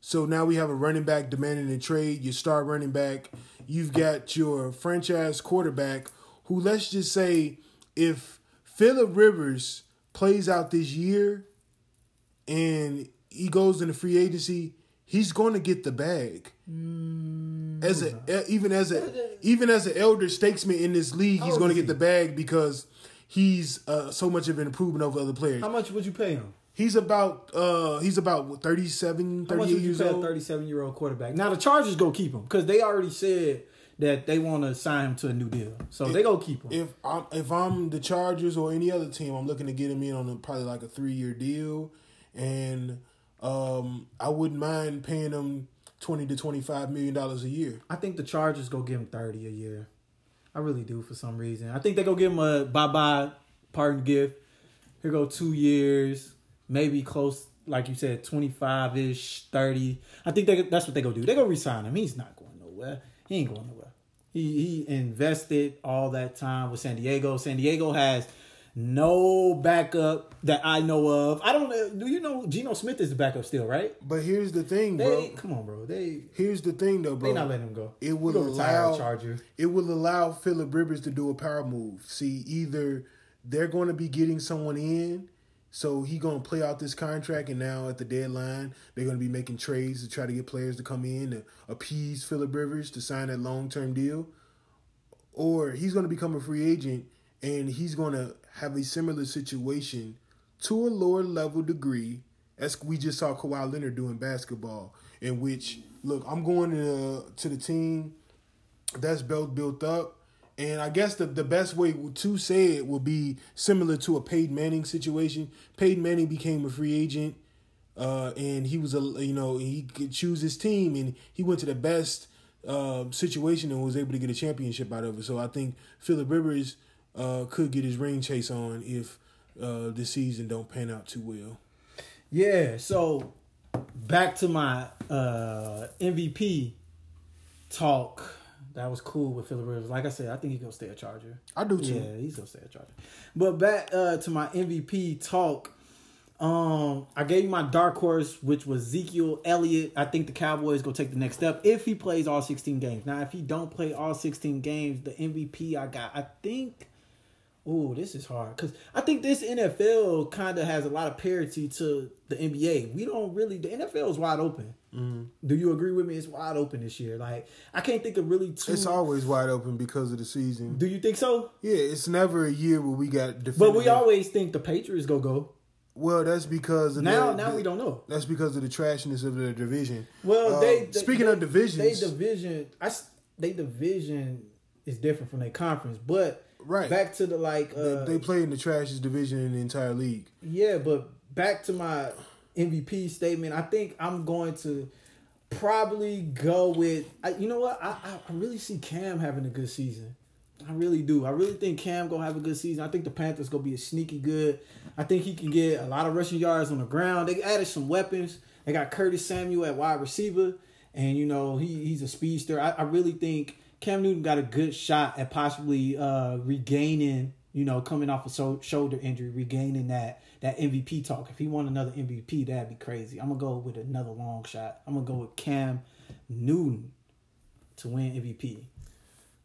So now we have a running back demanding a trade. Your star running back. You've got your franchise quarterback who, let's just say, if Philip Rivers plays out this year and he goes into free agency, he's going to get the bag. As a even as a even as an elder statesman in this league, he's going to get the bag because he's uh, so much of an improvement over other players. How much would you pay him? He's about uh he's about what, 37, How much 38 would you years a old. 37 year old quarterback? Now the Chargers go keep him because they already said that they want to sign him to a new deal, so they go keep him. If I'm if I'm the Chargers or any other team, I'm looking to get him in on a, probably like a three year deal, and um I wouldn't mind paying him twenty to twenty five million dollars a year. I think the Chargers go give him 30 a year. I really do for some reason. I think they go give him a bye bye pardon gift. Here go two years, maybe close, like you said, 25 ish, 30. I think they, that's what they go do. They go resign him. He's not going nowhere. He ain't going nowhere. He he invested all that time with San Diego. San Diego has no backup that I know of. I don't know. Do you know Geno Smith is the backup still, right? But here's the thing, They bro. come on, bro. They Here's the thing, though, bro. they not letting him go. It will He gonna retire allow Charger. It will allow Philip Rivers to do a power move. See, either they're going to be getting someone in, so he to play out this contract, and now at the deadline they're to be making trades to try to get players to come in to appease Philip Rivers to sign that long term deal, or he's to become a free agent and he's to have a similar situation to a lower level degree as we just saw Kawhi Leonard doing basketball, in which look, I'm going to to the team that's built built up. And I guess the, the best way to say it would be similar to a Peyton Manning situation. Peyton Manning became a free agent, uh, and he was a you know he could choose his team, and he went to the best uh, situation and was able to get a championship out of it. So I think Philip Rivers uh, could get his ring chase on if uh, the season don't pan out too well. Yeah, so back to my uh MVP talk. That was cool with Philip Rivers. Like I said, I think he's gonna stay a Charger. I do too. Yeah, he's gonna stay a Charger. But back uh, to my MVP talk. Um, I gave you my dark horse, which was Ezekiel Elliott. I think the Cowboys go take the next step if he plays all 16 games. Now, if he don't play all 16 games, the MVP I got, I think. Oh, this is hard because I think this NFL kind of has a lot of parity to the NBA. We don't really. The NFL is wide open. Do you agree with me? It's wide open this year. Like I can't think of really two. It's always wide open because of the season. Do you think so? Yeah, it's never a year where we got definitive. But we always think the Patriots go go. Well, that's because of Now, the, now the- we don't know. That's because of the trashiness of the division. Well, Um, they, they speaking they, of divisions, they division. I they division is different from their conference, but Right. back to the like. Uh, they play in the trashiest division in the entire league. yeah, but back to my MVP statement. I think I'm going to probably go with. I, you know what? I, I I really see Cam having a good season. I really do. I really think Cam gonna have a good season. I think the Panthers gonna be a sneaky good. I think he can get a lot of rushing yards on the ground. They added some weapons. They got Curtis Samuel at wide receiver, and you know he he's a speedster. I, I really think Cam Newton got a good shot at possibly uh, regaining. You know, coming off a so- shoulder injury, regaining that that MVP talk. If he won another MVP, that'd be crazy. I'm gonna go with another long shot. I'm gonna go with Cam Newton to win MVP.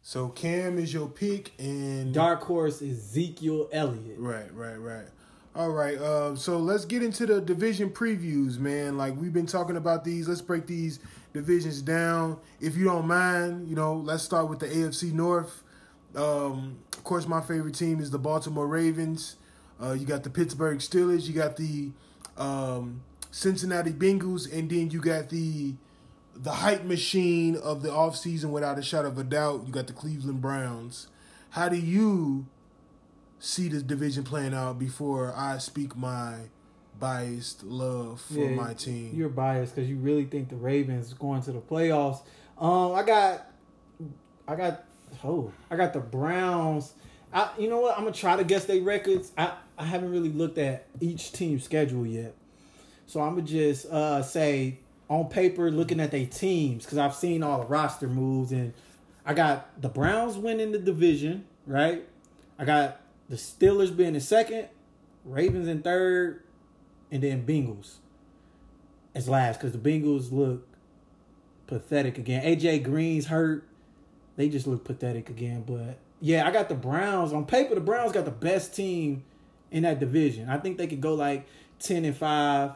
So Cam is your pick, and Dark horse is Ezekiel Elliott. Right, right, right. All right, uh, so let's get into the division previews, man. Like we've been talking about these. Let's break these divisions down. If you don't mind, you know, let's start with the AFC North. Um, of course, my favorite team is the Baltimore Ravens. Uh, you got the Pittsburgh Steelers. You got the um, Cincinnati Bengals, and then you got the the hype machine of the offseason without a shot of a doubt. You got the Cleveland Browns. How do you see this division playing out before I speak my biased love for Yeah, my team? You're biased because you really think the Ravens going to the playoffs. Um, I got, I got, oh, I got the Browns. I, you know what? I'm gonna try to guess their records. I, I haven't really looked at each team's schedule yet, so I'm gonna just uh, say on paper, looking at their teams because I've seen all the roster moves, and I got the Browns winning the division, right? I got the Steelers being in second, Ravens in third, and then Bengals as last because the Bengals look pathetic again. AJ Green's hurt. They just look pathetic again. But yeah, I got the Browns on paper. The Browns got the best team in that division. I think they could go like ten and five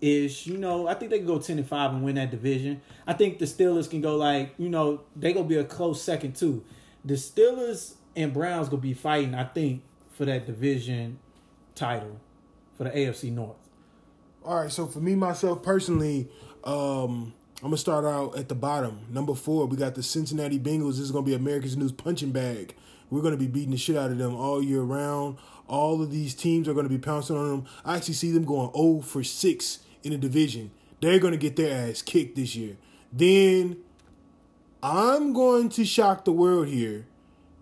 ish. You know, I think they could go ten and five and win that division. I think the Steelers can go like you know they gonna be a close second too. The Steelers and Browns gonna be fighting. I think for that division title for the AFC North. All right, so for me myself personally, um, I'm gonna start out at the bottom. Number four, we got the Cincinnati Bengals. This is gonna be America's news punching bag. We're gonna be beating the shit out of them all year round. All of these teams are gonna be pouncing on them. I actually see them going 0 for six in the division. They're gonna get their ass kicked this year. Then I'm going to shock the world here,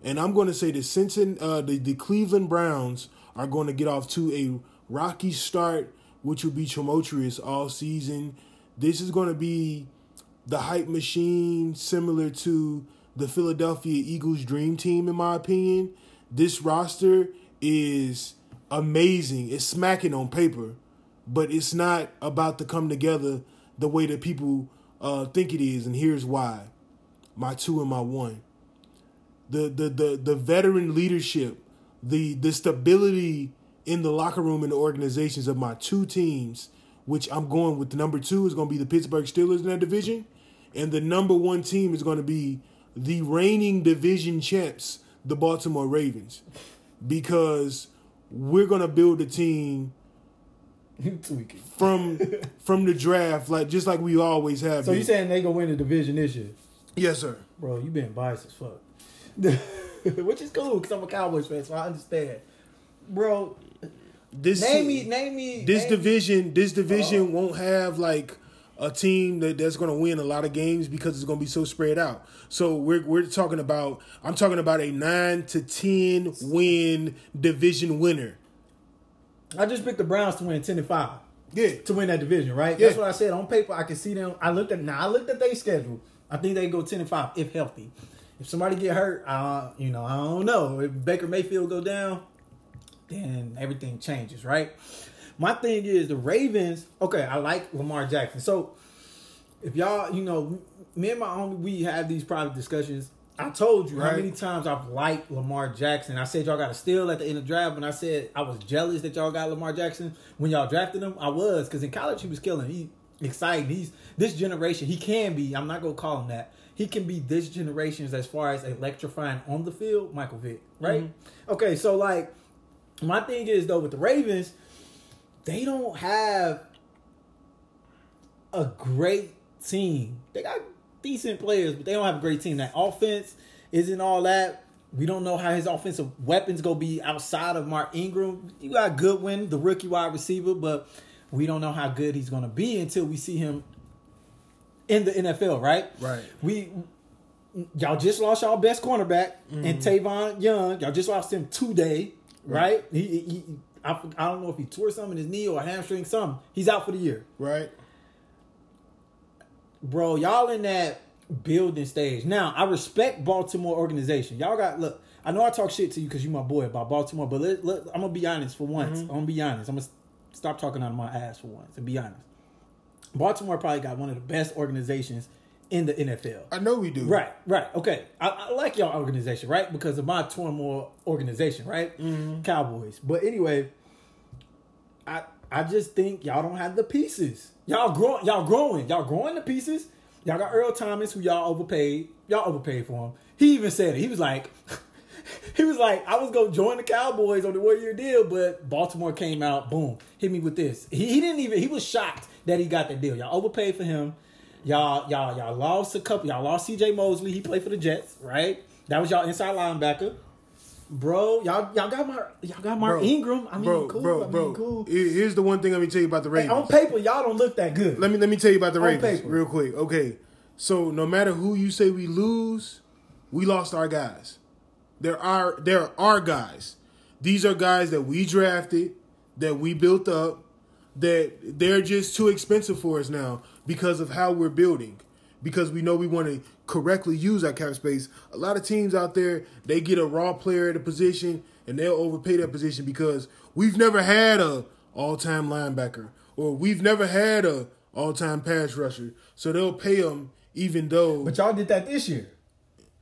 and I'm to say the Cincinnati, uh, the, the Cleveland Browns are going to get off to a rocky start, which will be tumultuous all season. This is going to be the hype machine, similar to the Philadelphia Eagles dream team, in my opinion. This roster is amazing. It's smacking on paper, but it's not about to come together the way that people uh, think it is, and here's why. My two and my one. The the the the veteran leadership, the the stability in the locker room and the organizations of my two teams, which I'm going with the number two is going to be the Pittsburgh Steelers in that division, and the number one team is going to be the reigning division champs, the Baltimore Ravens, because we're going to build a team from from the draft, like just like we always have. So you saying they gonna win the division this year, yes, sir. bro? You been biased as fuck, which is cool because I'm a Cowboys fan, so I understand, bro. This Name me, name me. this name- division this division Uh-huh. won't have like a team that, that's going to win a lot of games because it's going to be so spread out. So we're we're talking about I'm talking about a 9 to 10 win division winner. I just picked the Browns to win ten and five Yeah. to win that division, right? Yeah. That's what I said on paper. I can see them. I looked at now. I looked at their schedule. I think they go ten and five if healthy. If somebody get hurt, uh, you know, I don't know. If Baker Mayfield go down, then everything changes, right? My thing is the Ravens. Okay, I like Lamar Jackson. So if y'all, you know, me and my homie, we have these private discussions. I told you how many times I've liked Lamar Jackson. I said y'all got a steal at the end of the draft, and I said I was jealous that y'all got Lamar Jackson when y'all drafted him. I was because in college he was killing. He exciting. He's this generation. He can be. I'm not gonna call him that. He can be this generation's as far as electrifying on the field. Michael Vick, right? Mm-hmm. Okay, so like my thing is though with the Ravens, they don't have a great team. They got decent players, but they don't have a great team. That offense isn't all that. We don't know how his offensive weapons gonna be outside of Mark Ingram. You got Goodwin, the rookie wide receiver, but we don't know how good he's gonna be until we see him in the NFL, right? Right. We y'all just lost y'all best cornerback and mm-hmm. Tavon Young. Y'all just lost him today, right? He, he, I, I don't know if he tore something in his knee or a hamstring, something. He's out for the year Right. bro, y'all in that building stage. Now, I respect Baltimore organization. Y'all got look. I know I talk shit to you because you my boy about Baltimore, but let, let, I'm gonna be honest for once. Mm-hmm. I'm gonna be honest. I'm gonna stop talking out of my ass for once and be honest. Baltimore probably got one of the best organizations in the NFL. I know we do. Right, right, okay. I, I like y'all organization, right? Because of my turmoil organization, right? Mm-hmm. Cowboys. But anyway, I I just think y'all don't have the pieces. Y'all grow y'all growing. Y'all growing the pieces. Y'all got Earl Thomas, who y'all overpaid. Y'all overpaid for him. He even said it. He was like, he was like, I was gonna join the Cowboys on the one year deal, but Baltimore came out, boom, hit me with this. He, he didn't even. He was shocked that he got that deal. Y'all overpaid for him. Y'all y'all y'all lost a couple. Y'all lost C.J. Mosley. He played for the Jets, right? That was y'all inside linebacker. Bro, y'all y'all got my y'all got Mark Bro, Ingram. I mean, bro, cool. bro, I mean, bro. cool. Here's the one thing let me tell you about the Hey, on paper, y'all don't look that good. let me let me tell you about the On Ravens paper. real quick. Okay, so no matter who you say we lose, we lost our guys. There are there are guys. These are guys that we drafted, that we built up, that they're just too expensive for us now because of how we're building. Because we know we want to correctly use our cap space. A lot of teams out there, they get a raw player at a position and they'll overpay that position because we've never had a all-time linebacker or we've never had a all-time pass rusher. So they'll pay them even though But y'all did that this year.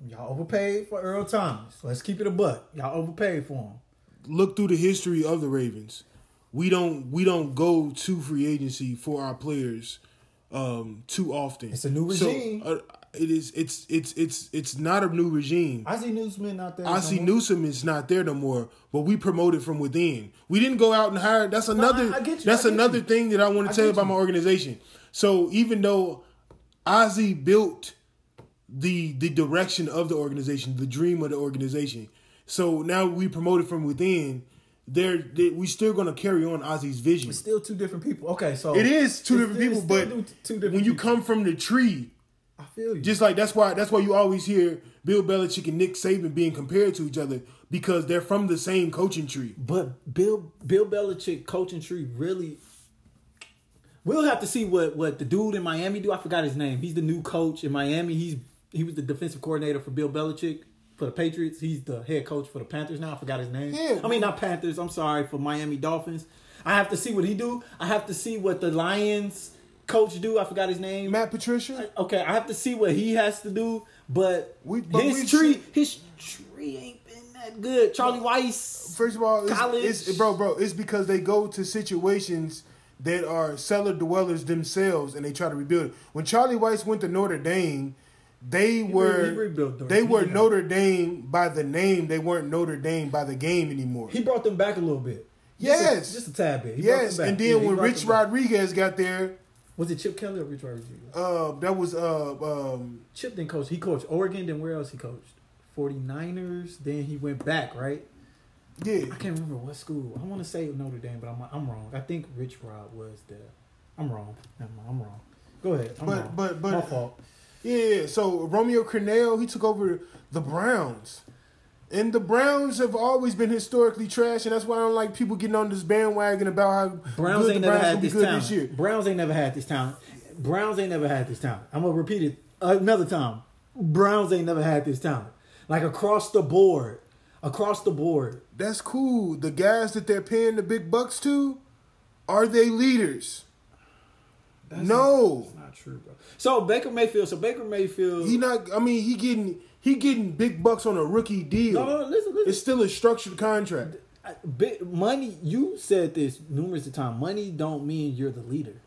Y'all overpaid for Earl Thomas. Let's keep it a buck. Y'all overpaid for him. look through the history of the Ravens. We don't we don't go to free agency for our players um, too often. It's a new regime. So, uh, it is. It's it's it's it's not a new regime. I see Newsome out there. I no see more. Newsome is not there no more, but we promoted from within. We didn't go out and hire. That's another. I- I get you, that's I another you. thing that I want I to tell you about you. my organization. So even though Ozzie built the the direction of the organization, the dream of the organization, so now we promoted from within. There, they, we still going to carry on Ozzie's vision. It's still two different people. Okay, so It is two different people, but two different when you people. come from the tree, I feel you. just like that's why that's why you always hear Bill Belichick and Nick Saban being compared to each other because they're from the same coaching tree. But Bill Bill Belichick coaching tree really. We'll have to see what what the dude in Miami do. I forgot his name. He's the new coach in Miami. He's he was the defensive coordinator for Bill Belichick for the Patriots. He's the head coach for the Panthers now. I forgot his name. Yeah. I mean not Panthers. I'm sorry for Miami Dolphins. I have to see what he do. I have to see what the Lions coach do. I forgot his name. Matt Patricia, Okay, I have to see what he has to do. But, We- but his tree his tree ain't been that good. Charlie Weis. first of all, College. it's, it's bro, bro. It's because they go to situations that are cellar dwellers themselves and they try to rebuild. it. When Charlie Weis went to Notre Dame, they were they were Notre Dame by the name. They weren't Notre Dame by the game anymore. He brought them back a little bit. Yes. just a, just a tad bit. He yes, and then Yeah, when Rich. Rodriguez got there, was it Chip Kelly or Rich Rodriguez? uh, that was uh, um, Chip didn't coach. He coached Oregon. Then where else he coached? 49ers. Then he went back. Right. yeah. I can't remember what school. I want to say Notre Dame, but I'm I'm wrong. I think Rich Rod was there. I'm wrong. Never mind, I'm wrong. Go ahead. I'm But- wrong. but- but- my fault. Yeah, so Romeo Crennel, he took over the Browns. And the Browns have always been historically trash, and that's why I don't like people getting on this bandwagon about how Browns good ain't the never Browns had this talent. this year. Browns ain't never had this talent. Browns ain't never had this talent. I'm gonna repeat it another time. Browns ain't never had this talent. Like across the board, across the board. That's cool. The guys that they're paying the big bucks to, are they leaders? no. It's not true, bro. So Baker Mayfield. So Baker Mayfield. He not. I mean, he getting he getting big bucks on a rookie deal. No, no, no, listen, listen. It's still a structured contract. Money. You said this numerous of times. Money don't mean you're the leader.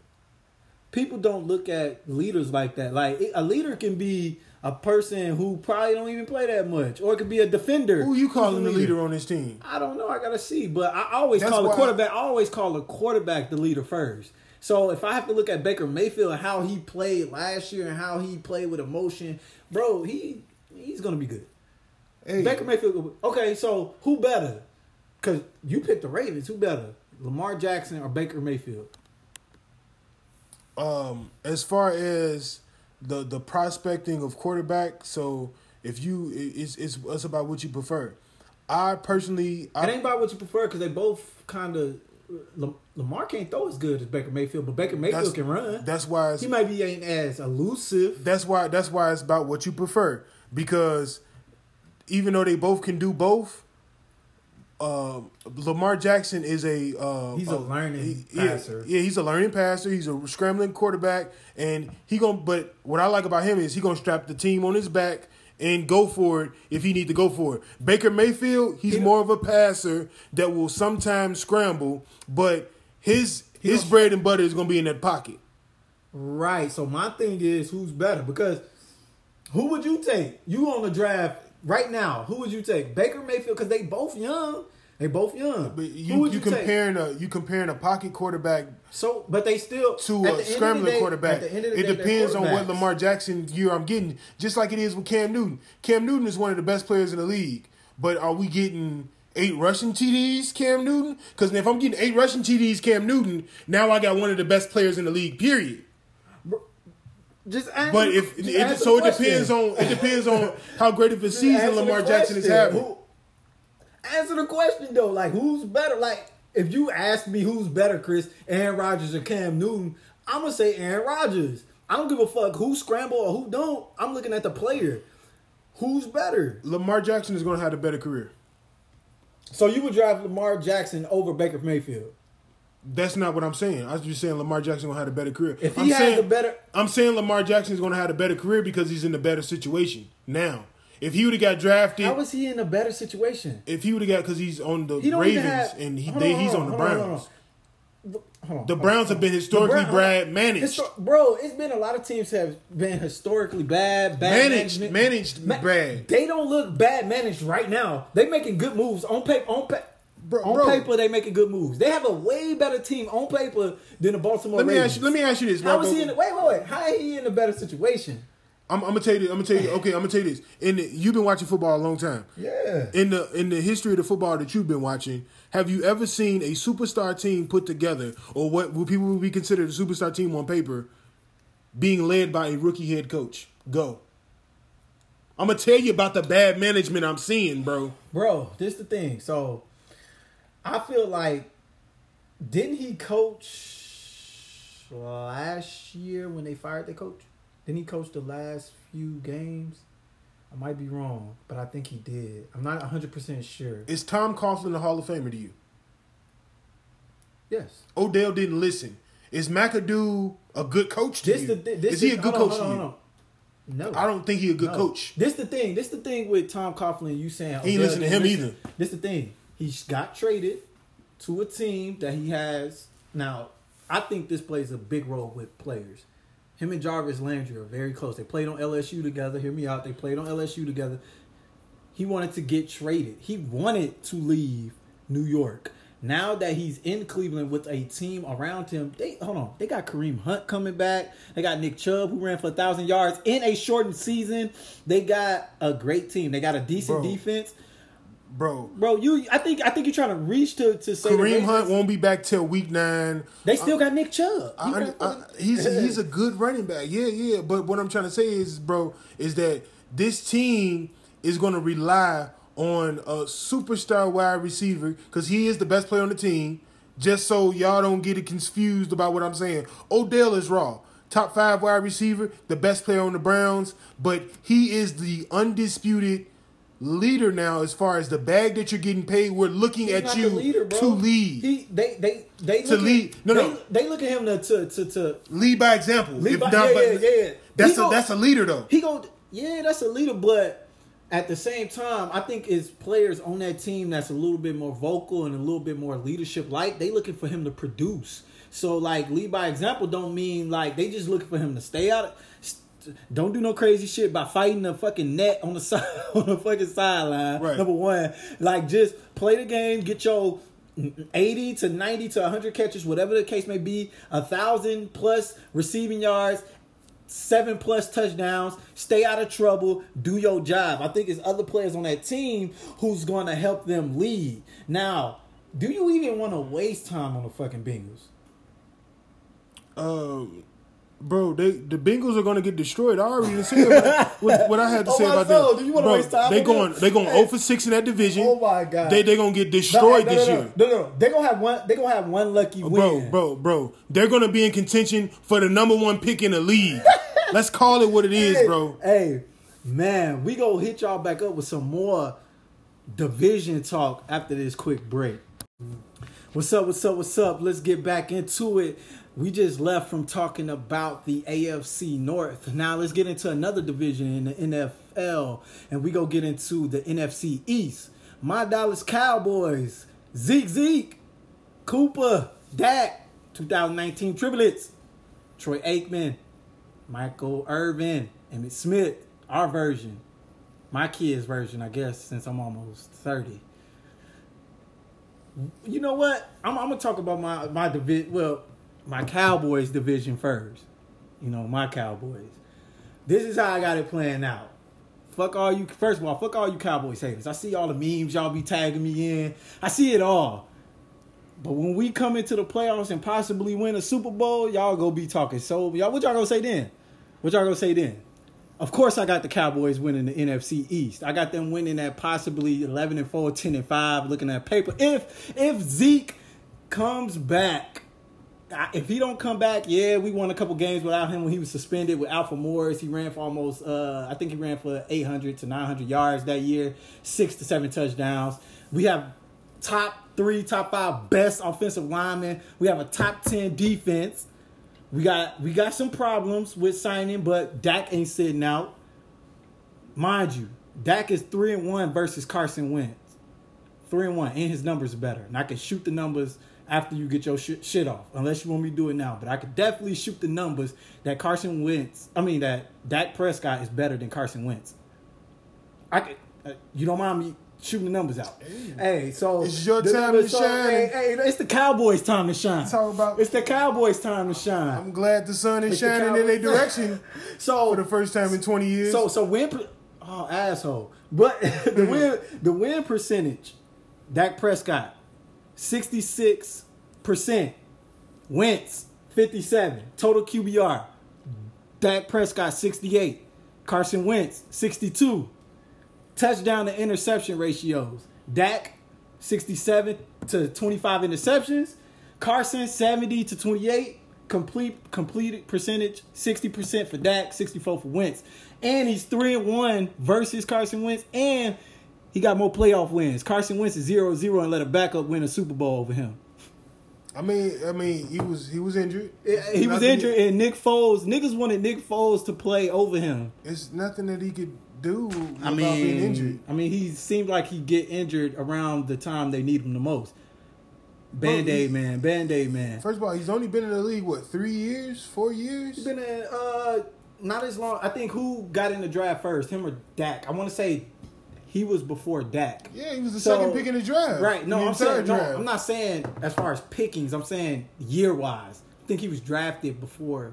People don't look at leaders like that. Like a leader can be a person who probably don't even play that much, or it could be a defender. Who you calling the leader on this team? I don't know. I gotta see, but I always That's call the quarterback. I always call the quarterback the leader first. So if I have to look at Baker Mayfield and how he played last year and how he played with emotion, bro, he he's gonna be good. Hey, Baker Mayfield. Okay, so who better? Because you picked the Ravens. Who better, Lamar Jackson or Baker Mayfield? um, as far as the the prospecting of quarterback, so if you it's it's, it's about what you prefer. I personally, It I, ain't about what you prefer because they both kind of. Lamar can't throw as good as Baker Mayfield, but Baker Mayfield that's, can run. That's why he might be ain't as elusive. that's why that's why it's about what you prefer because even though they both can do both, um, Lamar Jackson is a uh, He's a learning he- yeah, passer. Yeah, he's a learning passer. He's a scrambling quarterback, and he gonna. But what I like about him is he gonna strap the team on his back and go for it if he need to go for it. Baker Mayfield, he's He more of a passer that will sometimes scramble, but his his bread and butter is gonna be in that pocket. Right. So my thing is, who's better? Because who would you take? You on the draft right now? Who would you take? Baker Mayfield? Because they both young. They both young. But who you would you, take? comparing a you comparing a pocket quarterback So, but they still to at the end a scrambling quarterback. at the end of the It day, depends on what. Lamar Jackson year I'm getting. Just like it is with Cam Newton. Cam Newton is one of the best players in the league. But are we getting eight rushing TDs, Cam Newton? Because if I'm getting eight rushing TDs, Cam Newton, now I got one of the best players in the league. Period. Just answer, But if just it, so, it depends on it depends on how great of a season Lamar Jackson is having. Who- answer the question though. Like, who's better? Like, if you ask me who's better, Chris, Aaron Rodgers or Cam Newton, I'm gonna say Aaron Rodgers. I don't give a fuck who scramble or who don't. I'm looking at the player. Who's better? Lamar Jackson is to have a better career. So you would drive Lamar Jackson over Baker Mayfield? That's not what I'm saying. I was just saying Lamar Jackson gonna have a better career. If he I'm had saying, the better- I'm saying Lamar Jackson is gonna have a better career because he's in a better situation now. If he would have got drafted, how was he in a better situation? if he would have got because he's on the He Ravens have. and he, hold they, he's hold on the Browns. hold on. Hold on, The Browns on. have been historically Brown- bad managed. Bro, it's been a lot of teams have been historically bad, bad Managed- managed bad. They don't look bad managed right now. They making good moves on paper. On, pa- Bro- on bro. paper, they making good moves. They have a way better team on paper than the Baltimore let me Ravens. ask you. Let me ask you this. How bro. is he in? The, wait, wait, wait. How is he in a better situation? I'm, I'm gonna tell you. I'm gonna tell you. Okay, I'm gonna tell you this. In the, you've been watching football a long time. Yeah. In the in the history of the football that you've been watching, have you ever seen a superstar team put together, or what will people would be considered a superstar team on paper, being led by a rookie head coach? Go. I'm gonna tell you about the bad management I'm seeing, bro. Bro, this the thing. So I feel like didn't he coach last year when they fired the coach? Didn't he coach the last few games? I might be wrong, but I think he did. I'm not 100% sure. Is Tom Coughlin a Hall of Famer to you? Yes. Odell didn't listen. Is McAdoo a good coach to This you? the thi- this is he a good on, coach on, to you? No. I don't think he's a good No. coach. This the thing. This the thing with Tom Coughlin. You saying He ain't listen to him either. This the thing. He got traded to a team that he has now. I think this plays a big role with players. Him and Jarvis Landry are very close. They played on LSU together. Hear me out. They played on LSU together. He wanted to get traded. He wanted to leave New York. Now that he's in Cleveland with a team around him, they hold on. They got Kareem Hunt coming back. They got Nick Chubb who ran for a thousand yards in a shortened season. They got a great team. They got a decent Bro. defense, Bro, bro. You, I think, I think you're trying to reach to to say Kareem Hunt won't be back till week nine. They still got Nick Chubb. I, I, he's he's a good running back. Yeah, yeah. But what I'm trying to say is, bro, is that this team is going to rely on a superstar wide receiver because he is the best player on the team. Just so y'all don't get it confused about what I'm saying. Odell is raw. top five wide receiver, the best player on the Browns, but he is the undisputed leader now as far as the bag that you're getting paid. We're looking He's at you leader, to lead. He they they they To look at- lead. No, they, no. They look at him to to to, to lead by example. Lead by- not- yeah, but yeah, yeah. That's He a go- that's a leader though. he go yeah that's a leader, but at the same time, I think it's players on that team that's a little bit more vocal and a little bit more leadership like. They looking for him to produce. So like lead by example don't mean like they just looking for him to stay out. Don't do no crazy shit by fighting the fucking net on the side on the fucking sideline. Right. Number one, like just play the game, get your 80 to 90 to 100 catches, whatever the case may be, a thousand plus receiving yards, seven plus touchdowns, stay out of trouble, do your job. I think it's other players on that team who's going to help them lead. Now, do you even want to waste time on the fucking Bengals? Uh, bro, they the Bengals are gonna get destroyed. I already said what, what, what I had to Oh say about soul, them. do you wanna Bro, waste time They going they going Hey. 0 for six in that division. Oh my God. They they gonna get destroyed no, no, this no, year. No, no, no. They gonna have one. They gonna have one lucky win. Bro, bro, bro, they're gonna be in contention for the number one pick in the league. Let's call it what it is, hey, bro. Hey, man, we gonna hit y'all back up with some more division talk after this quick break. What's up? What's up? What's up? Let's get back into it. We just left from talking about the AFC North. Now let's get into another division in the NFL, and we go get into the NFC East. My Dallas Cowboys, Zeke Zeke, Cooper, Dak, 2019 triplets, Troy Aikman, Michael Irvin, Emmitt Smith, our version, my kids' version, I guess, since I'm almost 30. You know what? I'm, I'm gonna talk about my my division. Well, my Cowboys division first. You know, my Cowboys. This is how I got it planned out. Fuck all you. First of all, fuck all you Cowboys haters. I see all the memes y'all be tagging me in. I see it all. But when we come into the playoffs and possibly win a Super Bowl, y'all go be talking so. Y'all, what y'all gonna say then? What y'all gonna say then? Of course, I got the Cowboys winning the NFC East. I got them winning at possibly 11 and 4, 10 and 5, looking at paper. If if Zeke comes back, if he don't come back, yeah, we won a couple games without him when he was suspended with Alfred Morris. He ran for almost, uh, I think he ran for 800 to 900 yards that year, six to seven touchdowns. We have top three, top five best offensive linemen. We have a top 10 defense. We got we got some problems with signing, but Dak ain't sitting out. Mind you, Dak is three and one versus Carson Wentz. Three and one, and his numbers are better. And I can shoot the numbers after you get your shit, shit off, unless you want me to do it now. But I could definitely shoot the numbers that Carson Wentz. I mean that Dak Prescott is better than Carson Wentz. I could. Uh, you don't mind me shooting the numbers out? Hey, so It's your the time to so, shine. Hey, hey, it's the Cowboys' time to shine. Talk about- it's the Cowboys' time to shine. I'm glad the sun is It's the shining in their direction So for the first time in 20 years. So so win. Oh asshole! But the win the win percentage, Dak Prescott, sixty six percent. Wentz fifty seven. Total QBR. Dak Prescott sixty eight. Carson Wentz sixty two. Touchdown to interception ratios. Dak sixty seven to twenty five interceptions. Carson seventy to twenty eight. Complete completed percentage 60% for Dak, 64 for Wentz. And he's 3 and 1 versus Carson Wentz and he got more playoff wins. Carson Wentz is 0-0 and let a backup win a Super Bowl over him. I mean, I mean, he was he was injured. He was Nothing- injured and Nick Foles, niggas wanted Nick Foles to play over him. It's nothing that he could do I about being injured. mean, I mean, he seemed like he get injured around the time they need him the most. Band Aid man, Band Aid man. First of all, he's only been in the league what three years, four years. He's been in, uh, not as long. I think who got in the draft first, him or Dak? I want to say he was before Dak. yeah, he was the So- second pick in the draft. Right? No, I'm saying no. I'm not saying as far as pickings. I'm saying year wise. I think he was drafted before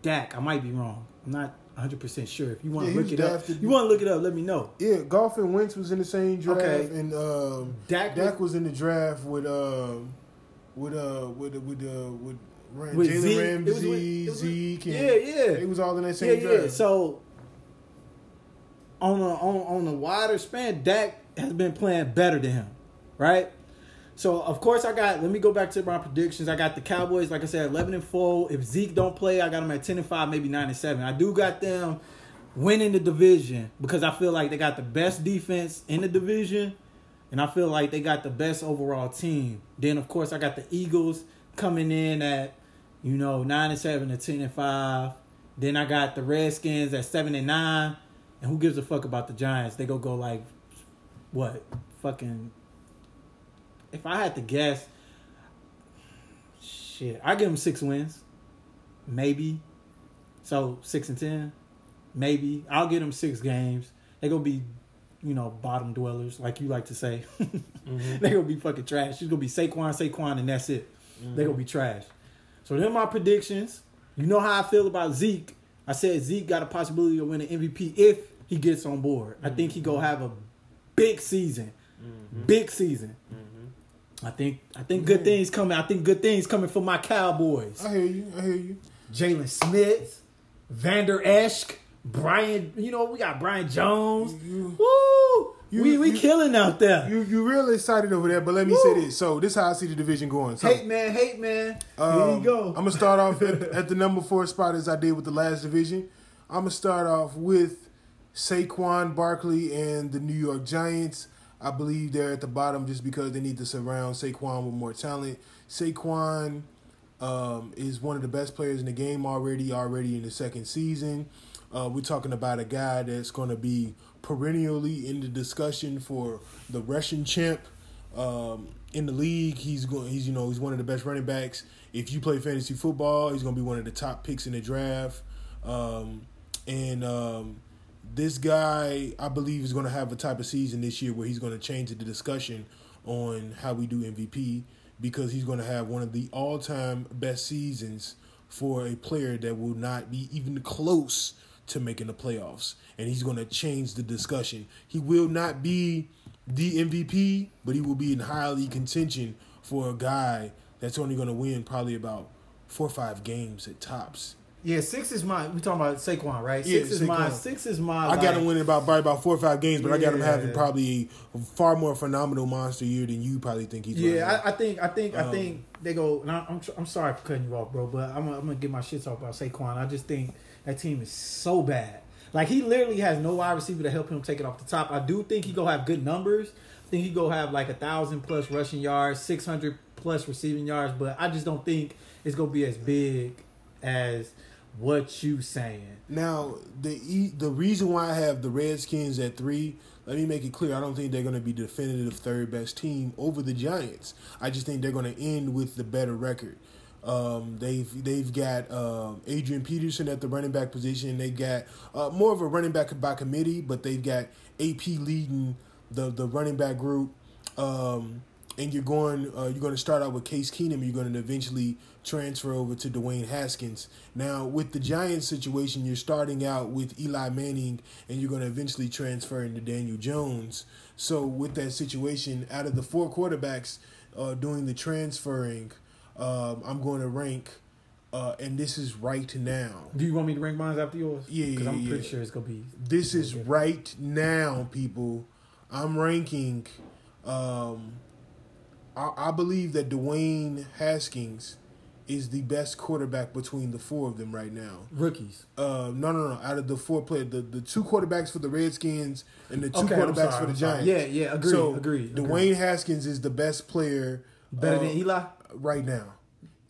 Dak. I might be wrong. I'm not 100 percent sure. If you want Yeah, to look it up, you want to look it up. Let me know. Yeah, Goff and Wentz was in the same draft, Okay. and um, Dak Dak, was- was, in the draft with um, with uh, with with uh, with With Jalen Ramsey, was with- it was with- Zeke. and yeah, yeah. It was all in that same yeah. draft. So on a on on a wider span, Dak has been playing better than him, right? So of course I got. Let me go back to my predictions. I got the Cowboys, like I said, eleven and four. If Zeke don't play, I got them at ten and five, maybe nine and seven. I do got them winning the division because I feel like they got the best defense in the division, and I feel like they got the best overall team. Then of course I got the Eagles coming in at you know nine and seven to ten and five. Then I got the Redskins at seven and nine. And who gives a fuck about the Giants? They go go like what fucking if I had to guess, shit, I give them six wins, maybe. So six and ten, maybe. I'll give them six games. They gonna be, you know, bottom dwellers, like you like to say. Mm-hmm. they gonna be fucking trash. It's gonna be Saquon, Saquon, and that's it. They mm-hmm. gonna be trash. So then my predictions. You know how I feel about Zeke. I said Zeke got a possibility of winning MVP if he gets on board. I think he gonna mm-hmm. have a big season, mm-hmm. big season. Mm-hmm. I think I think good things coming. I think good things coming for my Cowboys. I hear you. I hear you. Jaylon Smith, Vander Esch, Brian. You know we got Byron Jones. You- Woo! you- we we you- killing out there. You you really excited over there, but let me Woo. say this. So this is how I see the division going. So, hate man, hate man. Here um, you go. I'm gonna start off at, at the number four spot as I did with the last division. I'm gonna start off with Saquon Barkley and the New York Giants. I believe they're at the bottom just because they need to surround Saquon with more talent. Saquon um, is one of the best players in the game already, already in the second season. Uh, we're talking about a guy that's going to be perennially in the discussion for the rushing champ um, in the league. He's going. He's you know he's one of the best running backs. If you play fantasy football, he's going to be one of the top picks in the draft. Um, and um, this guy, I believe, is going to have a type of season this year where he's going to change the discussion on how we do MVP because he's going to have one of the all-time best seasons for a player that will not be even close to making the playoffs, and he's going to change the discussion. He will not be the MVP, but he will be in highly contention for a guy that's only going to win probably about four or five games at tops. Yeah, six is my. We talking about Saquon, right? Yeah, Six is my. Six is my. I got like- him winning about probably about four or five games, but I got him having probably a far more phenomenal monster year than you probably think he's. Yeah. I, I think I think Um, I think they go. And I, I'm I'm sorry for cutting you off, bro, but I'm gonna, I'm gonna get my shit off about Saquon. I just think that team is so bad. Like he literally has no wide receiver to help him take it off the top. I do think he go have good numbers. I think he go have like a thousand plus rushing yards, six hundred plus receiving yards, but I just don't think it's gonna be as big as what you saying. Now the the reason why I have the Redskins at three, let me make it clear. I don't think they're going to be definitive third best team over the Giants. I just think they're going to end with the better record. Um, they've they've got um, Adrian Peterson at the running back position. They got uh, more of a running back by committee, but they've got AP leading the the running back group. Um, and you're going uh, you're going to start out with Case Keenum. You're going to eventually transfer over to Dwayne Haskins. Now with the Giants situation, you're starting out with Eli Manning, and you're going to eventually transfer into Daniel Jones. So with that situation, out of the four quarterbacks uh, doing the transferring, um, I'm going to rank, uh, and this is right now. Do you want me to rank mine after yours? Yeah, because I'm yeah, pretty sure it's gonna be. This is right now, people. I'm ranking. Um, I, I believe that Dwayne Haskins is the best quarterback between the four of them right now. rookies. Uh, no, no, no. Out of the four players, the, the two quarterbacks for the Redskins and the two Okay, quarterbacks sorry, for the. Giants. Yeah, yeah, agreed, So agreed. Dwayne Haskins is the best player. Better uh, than Eli. right now.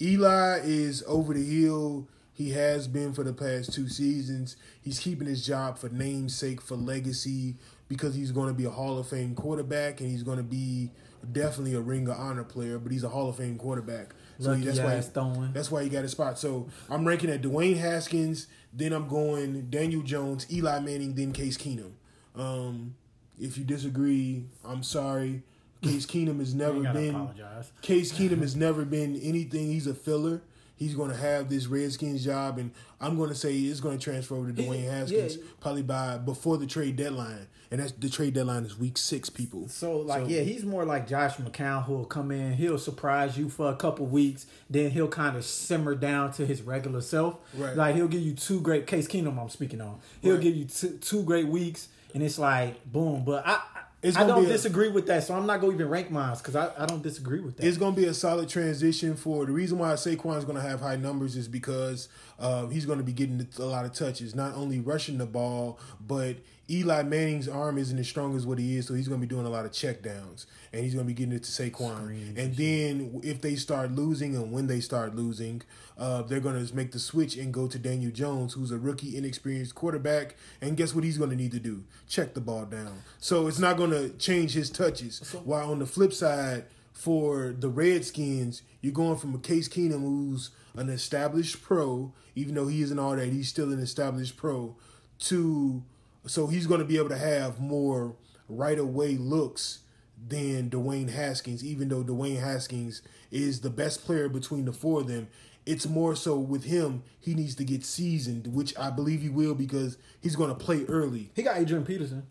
Eli is over the hill. He has been for the past two seasons. He's keeping his job for namesake, for legacy, because he's going to be a Hall of Fame quarterback and he's going to be definitely a Ring of Honor player. But he's a Hall of Fame quarterback. So Lucky that's why ass throwing. that's why he got a spot. So I'm ranking at Dwayne Haskins. Then I'm going Daniel Jones, Eli Manning, then Case Keenum. Um, if you disagree, I'm sorry. Case Keenum has never been. apologize. Case Keenum has never been anything. He's a filler. He's going to have this Redskins job, and I'm going to say it's going to transfer over to Dwayne Haskins yeah. probably by before the trade deadline, and that's the trade deadline is week six. People. So like So- yeah, he's more like Josh McCown who'll come in, he'll surprise you for a couple weeks, then he'll kind of simmer down to his regular self. Right. Like he'll give you two great Case Keenum I'm speaking on. He'll Right. give you two, two great weeks and it's like boom. But I, I don't be a- disagree with that, so I'm not gonna even rank mine because I, I don't disagree with that. It's going to be a solid transition for the reason why Saquon's going to have high numbers is because uh, he's going to be getting a lot of touches, not only rushing the ball, but Eli Manning's arm isn't as strong as what he is, so he's going to be doing a lot of check downs, and he's going to be getting it to Saquon. and then if they start losing and when they start losing, uh, they're going to make the switch and go to Daniel Jones, who's a rookie, inexperienced quarterback, and guess what he's going to need to do? Check the ball down. So it's not going to change his touches. While on the flip side, for the Redskins, you're going from a Case Keenum who's an established pro, even though he isn't all that, he's still an established pro, to so he's going to be able to have more right away looks than Dwayne Haskins, even though Dwayne Haskins is the best player between the four of them. It's more so with him, he needs to get seasoned, which I believe he will because he's going to play early he got Adrian Peterson.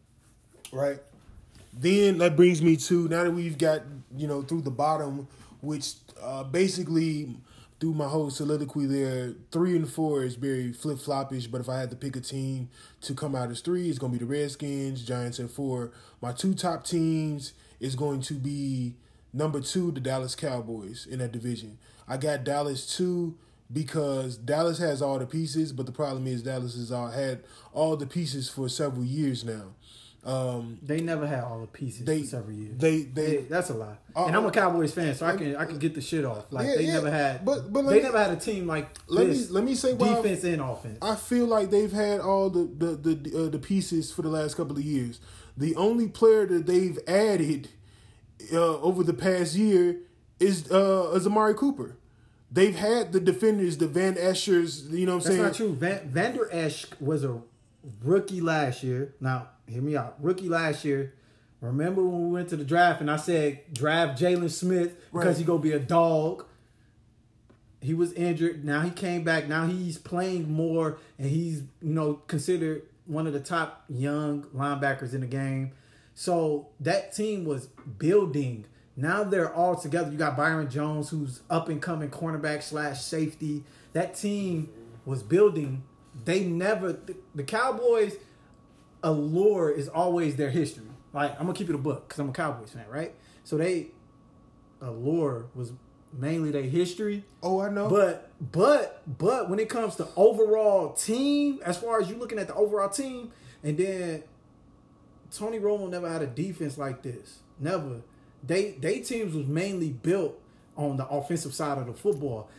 right? Then that brings me to now that we've got you know through the bottom, which uh, basically through my whole soliloquy there, three and four is very flip floppish. But if I had to pick a team to come out as three, it's going to be the Redskins, Giants at four. My two top teams is going to be number two, the Dallas Cowboys in that division. I got Dallas two because Dallas has all the pieces, but the problem is Dallas has all had all the pieces for several years now. Um, They never had all the pieces They- for several years. they- they- Yeah, that's a lie. Uh, and I'm a Cowboys fan, so I can I can get the shit off. Like Yeah, they yeah, never had, but- but they me- never had a team like let me- let me say defense and offense. I feel like they've had all the the the uh, the pieces for the last couple of years. The only player that they've added uh, over the past year is uh, is Amari Cooper. They've had the defenders, the Van Eschers. You know what I'm That's saying? That's not true. Van, Vander Esch was a rookie last year. Now, hear me out. Rookie last year. Remember when we went to the draft and I said draft Jaylon Smith because Right. he gonna be a dog. He was injured. Now he came back. Now he's playing more and he's you know considered one of the top young linebackers in the game. So that team was building. Now they're all together. You got Byron Jones, who's up and coming cornerback slash safety. That team was building. They never the, the Cowboys allure is always their history. Like I'm gonna keep it a book because I'm a Cowboys fan, right? So they allure was mainly their history. Oh, I know. But but but when it comes to overall team, as far as you looking at the overall team, and then Tony Romo never had a defense like this. Never. They they teams was mainly built on the offensive side of the football.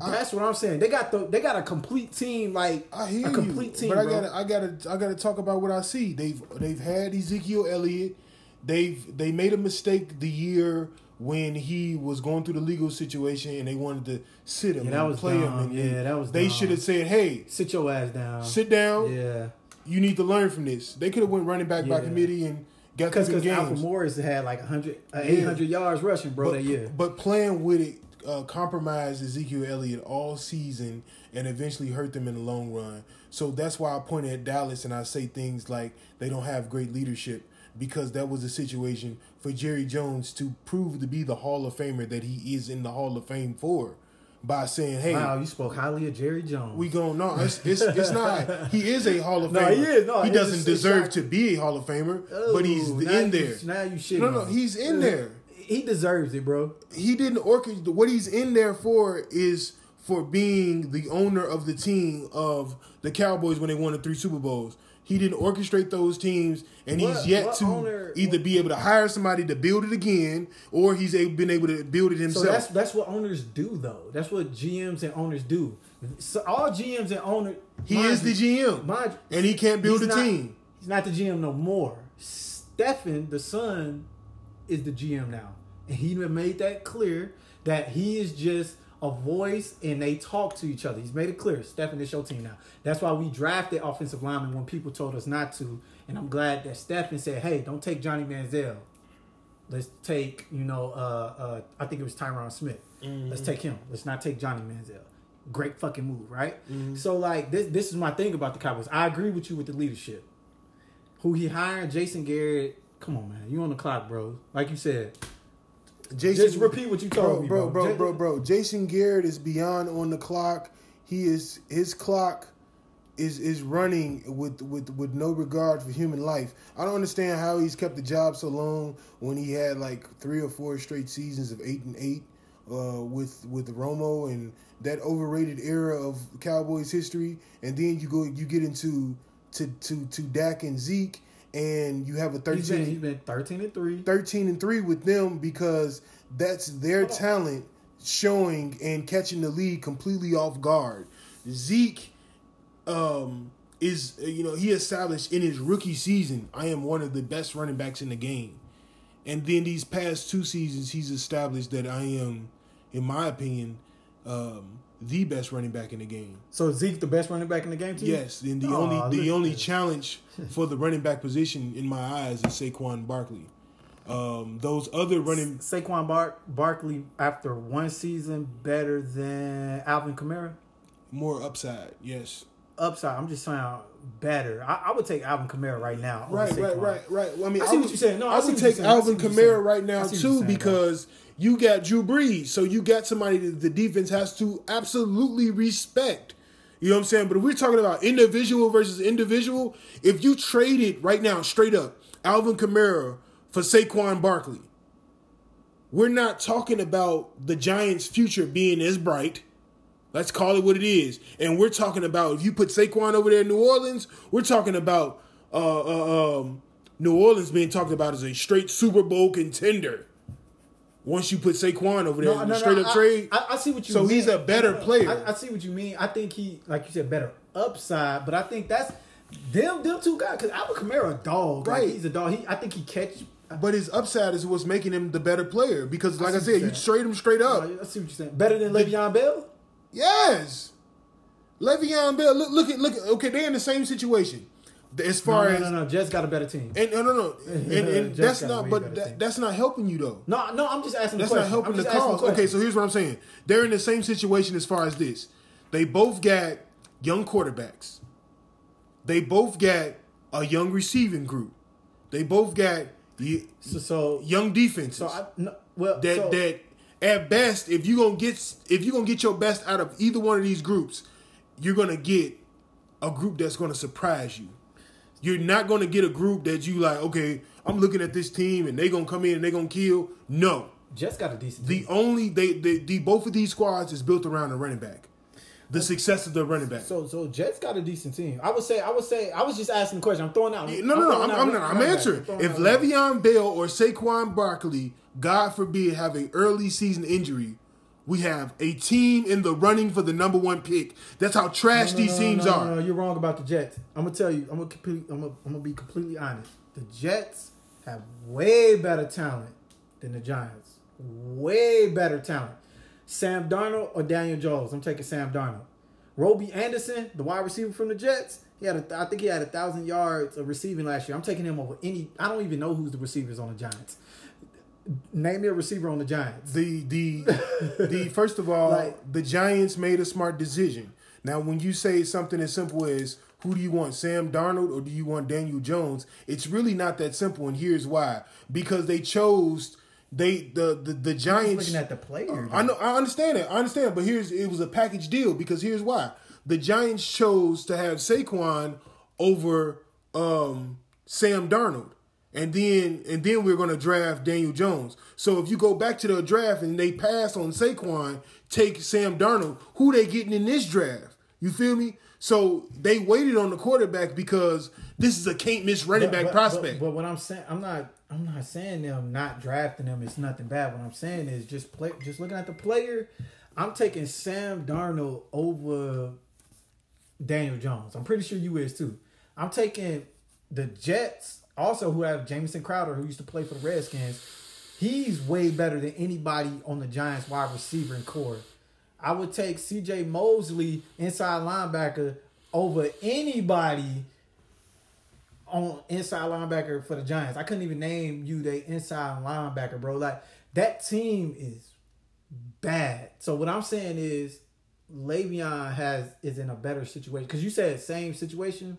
I- That's what I'm saying. They got the they got a complete team like I hear a complete you, team. but I gotta, I gotta, I gotta talk about what I see. They've, they've had Ezekiel Elliott. They've, they made a mistake the year when he was going through the legal situation and they wanted to sit him Yeah, that and was play him. dumb. And Yeah, that was They should have said, "Hey, Sit your ass down. sit down. Yeah. You need to learn from this." They could have went running back by committee and got Because Alfred. Morris had like 100, uh, Yeah. 800 yards rushing, bro, but, that year. but playing with it uh, compromised Ezekiel Elliott all season and eventually hurt them in the long run. So that's why I point at Dallas and I say things like they don't have great leadership because that was a situation for Jerry Jones to prove to be the Hall of Famer that he is in the Hall of Fame for by saying, "Hey, Wow, you spoke highly of Jerry Jones. we going no, it's, it's it's not. He is a Hall of No, Famer. he is. No, he doesn't deserve not- to be a Hall of Famer, but he's in you- there. now you shit. No, no, he's in there He deserves it, bro. he didn't orchestrate what he's in there for is for being the owner of the team of the Cowboys when they won the three Super Bowls. He didn't orchestrate those teams, and What- he's yet to owner- either be able to hire somebody to build it again, or he's been able to build it himself. So that's that's what owners do, though. That's what GMs and owners do. So all GMs and owners, he is the GM, mind and he can't build a not- team. He's not the GM no more. Stephen, the son, is the GM now, he made that clear that he is just a voice and they talk to each other. He's made it clear. Stephen is your team now. That's why we drafted offensive linemen when people told us not to, and I'm glad that Stephen said, "Hey, don't take Johnny Manziel. Let's take, you know, uh, uh, I think it was Tyron Smith. Let's take him. Let's not take Johnny Manziel. Great fucking move, right? So like this, this is my thing about the Cowboys. I agree with you with the leadership. Who he hired, Jason Garrett. Come on, man, you on the clock, bro. Like you said, Jason, Just repeat what you told bro, me, bro, bro. bro, bro, bro. Jason Garrett is beyond on the clock. He is his clock is is running with with with no regard for human life. I don't understand how he's kept the job so long when he had like three or four straight seasons of eight and eight uh, with with Romo and that overrated era of Cowboys history. And then you go you get into to to to Dak and Zeke, and you have a He's been, thirteen he's been 13 and 3. 13 and 3 with them because that's their talent showing and catching the lead completely off guard. Zeke um is you know he established in his rookie season I am one of the best running backs in the game. And then these past two seasons he's established that I am in my opinion um the best running back in the game. So Zeke the best running back in the game to you? Yes, and the Aw, only the only challenge for the running back position in my eyes is Saquon Barkley. Um, those other running Saquon Bar- Barkley after one season better than Alvin Kamara. more upside, yes. Upside, I'm just saying better. I, I would take Alvin Kamara right now. Right, right, right, right. Well, I mean, I see would- what you're saying. No, I I would take. I Alvin Kamara right now see what you're too because you got Drew Brees, so you got somebody that the defense has to absolutely respect. You know what I'm saying? But if we're talking about individual versus individual, if you traded right now, straight up, Alvin Kamara for Saquon Barkley, we're not talking about the Giants' future being as bright. Let's call it what it is. And we're talking about if you put Saquon over there in New Orleans, we're talking about uh, uh, um, New Orleans being talked about as a straight Super Bowl contender. Once you put Saquon over there No, in no, a no, straight up I, trade, I, I see what you So mean. he's a better player. I, I see what you mean. I think he, like you said, better upside. But I think that's them, them two guys. Because Alvin Kamara, a dog. Like, Right. he's a dog. He, I think he catch. but his upside is what's making him the better player. Because, like I, what said, you're trade him straight up. I see what you're saying. Better than Le'Veon Bell. Yes, Le'Veon Bell. Look, look at look. At, okay, they're in the same situation as far no, as no, no. no, Jets got a better team. and no, no, no, and, and that's not. But that, that's not helping you though. No, no. I'm just asking. That's the not helping the cause. Okay, so here's what I'm saying. They're in the same situation as far as this. They both got young quarterbacks. They both got a young receiving group. They both got so, so, young defenses. so I, no, well, that so, that at best, if you gonna get if you gonna get your best out of either one of these groups, you're gonna get a group that's gonna surprise you. You're not gonna get a group that you like. Okay, I'm looking at this team and they gonna come in and they gonna kill. No, just got a decent. the team. only they, they the both of these squads is built around a running back. The success of the running back. So, so Jets got a decent team. I would say. I would say. I was just asking the question. I'm throwing out. no, no, no. throwing I'm, I'm not. I'm answering. If running back. Le'Veon Bell or Saquon Barkley, God forbid, have an early season injury, we have a team in the running for the number one pick. That's how trash No, no, these no, teams no, are. No, no, you're wrong about the Jets. I'm gonna tell you. I'm gonna I'm gonna, I'm gonna be completely honest. The Jets have way better talent than the Giants. Way better talent. Sam Darnold or Daniel Jones. I'm taking Sam Darnold. Robby Anderson, the wide receiver from the Jets. He had, a, I think he had a thousand yards of receiving last year. I'm taking him over any. I don't even know who's the receivers on the Giants. Name me a receiver on the Giants. The the the first of all, Like- the Giants made a smart decision. Now, when you say something as simple as who do you want, Sam Darnold or do you want Daniel Jones? It's really not that simple, and here's why: because they chose they the the, the Giants. Looking at the player, I know, I understand it. I understand, but here's it was a package deal because here's why: the Giants chose to have Saquon over um, Sam Darnold, and then and then we're going to draft Daniel Jones. So if you go back to the draft and they pass on Saquon, take Sam Darnold, who they getting in this draft? You feel me? So they waited on the quarterback because this is a can't miss running back But- prospect. But, but what I'm saying, I'm not, I'm not saying them not drafting them is nothing bad. What I'm saying is just play, just looking at the player. I'm taking Sam Darnold over Daniel Jones. I'm pretty sure you is too. I'm taking the Jets, also who have Jamison Crowder, who used to play for the Redskins. He's way better than anybody on the Giants wide receiver and core. I would take C.J. Mosley, inside linebacker, over anybody on inside linebacker for the Giants. I couldn't even name you the inside linebacker, bro. Like that team is bad. So what I'm saying is Le'Veon has is in a better situation. Cause you said same situation.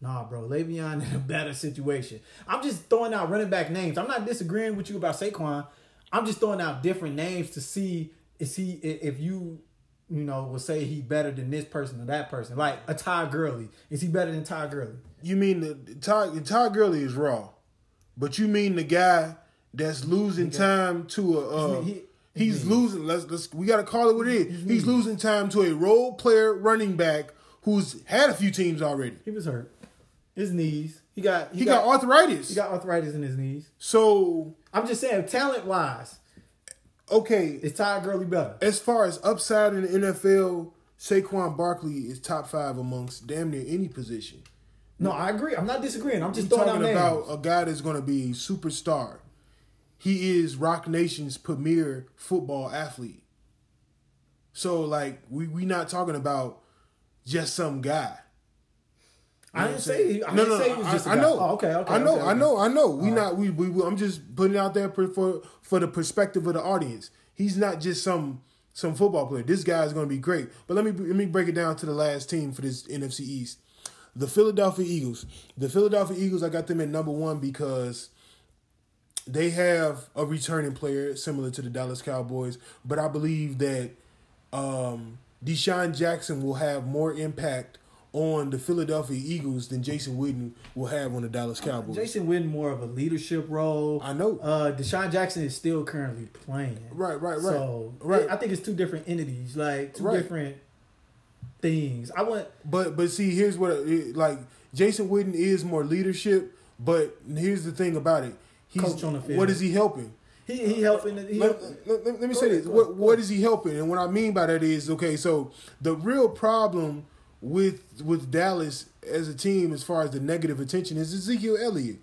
Nah, bro. Le'Veon in a better situation. I'm just throwing out running back names. I'm not disagreeing with you about Saquon. I'm just throwing out different names to see is he if you you know, will say he better than this person or that person. Like a Ty Gurley, is he better than Ty Gurley? You mean the Todd Todd Gurley is raw, but you mean the guy that's losing time to a. Uh, He- he's losing. Let's let's. We got to call it what it is. He's losing time to a role player running back who's had a few teams already. He was hurt. His knees. He got He got arthritis. he got arthritis in his knees. so I'm just saying, talent wise, okay, is Ty Gurley better? as far as upside in the NFL, Saquon Barkley is top five amongst damn near any position. No, I agree. I'm not disagreeing. I'm just We're throwing out talking about a guy that's going to be superstar. He is Roc Nation's premier football athlete. So like we we not talking about just some guy. I didn't say. I no, didn't no, say he was I, just I know. Oh, okay, okay. I know. okay, I know. I know. We not. We, we. we- I'm just putting it out there for, for for the perspective of the audience. He's not just some some football player. This guy is going to be great. But let me let me break it down to the last team for this NFC East, the Philadelphia Eagles. The Philadelphia Eagles. I got them at number one because they have a returning player similar to the Dallas Cowboys, but I believe that um, DeSean Jackson will have more impact on the Philadelphia Eagles than Jason Witten will have on the Dallas Cowboys. Jason Witten more of a leadership role. I know. Uh, DeSean Jackson is still currently playing. Right, right, right. So Right. I think it's two different entities, like two Right. different things. I want But but see, here's what it, like Jason Witten is more leadership, but here's the thing about it. He's, Coach on the field. What is he helping? he he helping. He let, helping. let- let- let me Go say ahead, this. go What go what he helping? And what I mean by that is okay. So the real problem with with Dallas as a team, as far as the negative attention, is Ezekiel Elliott.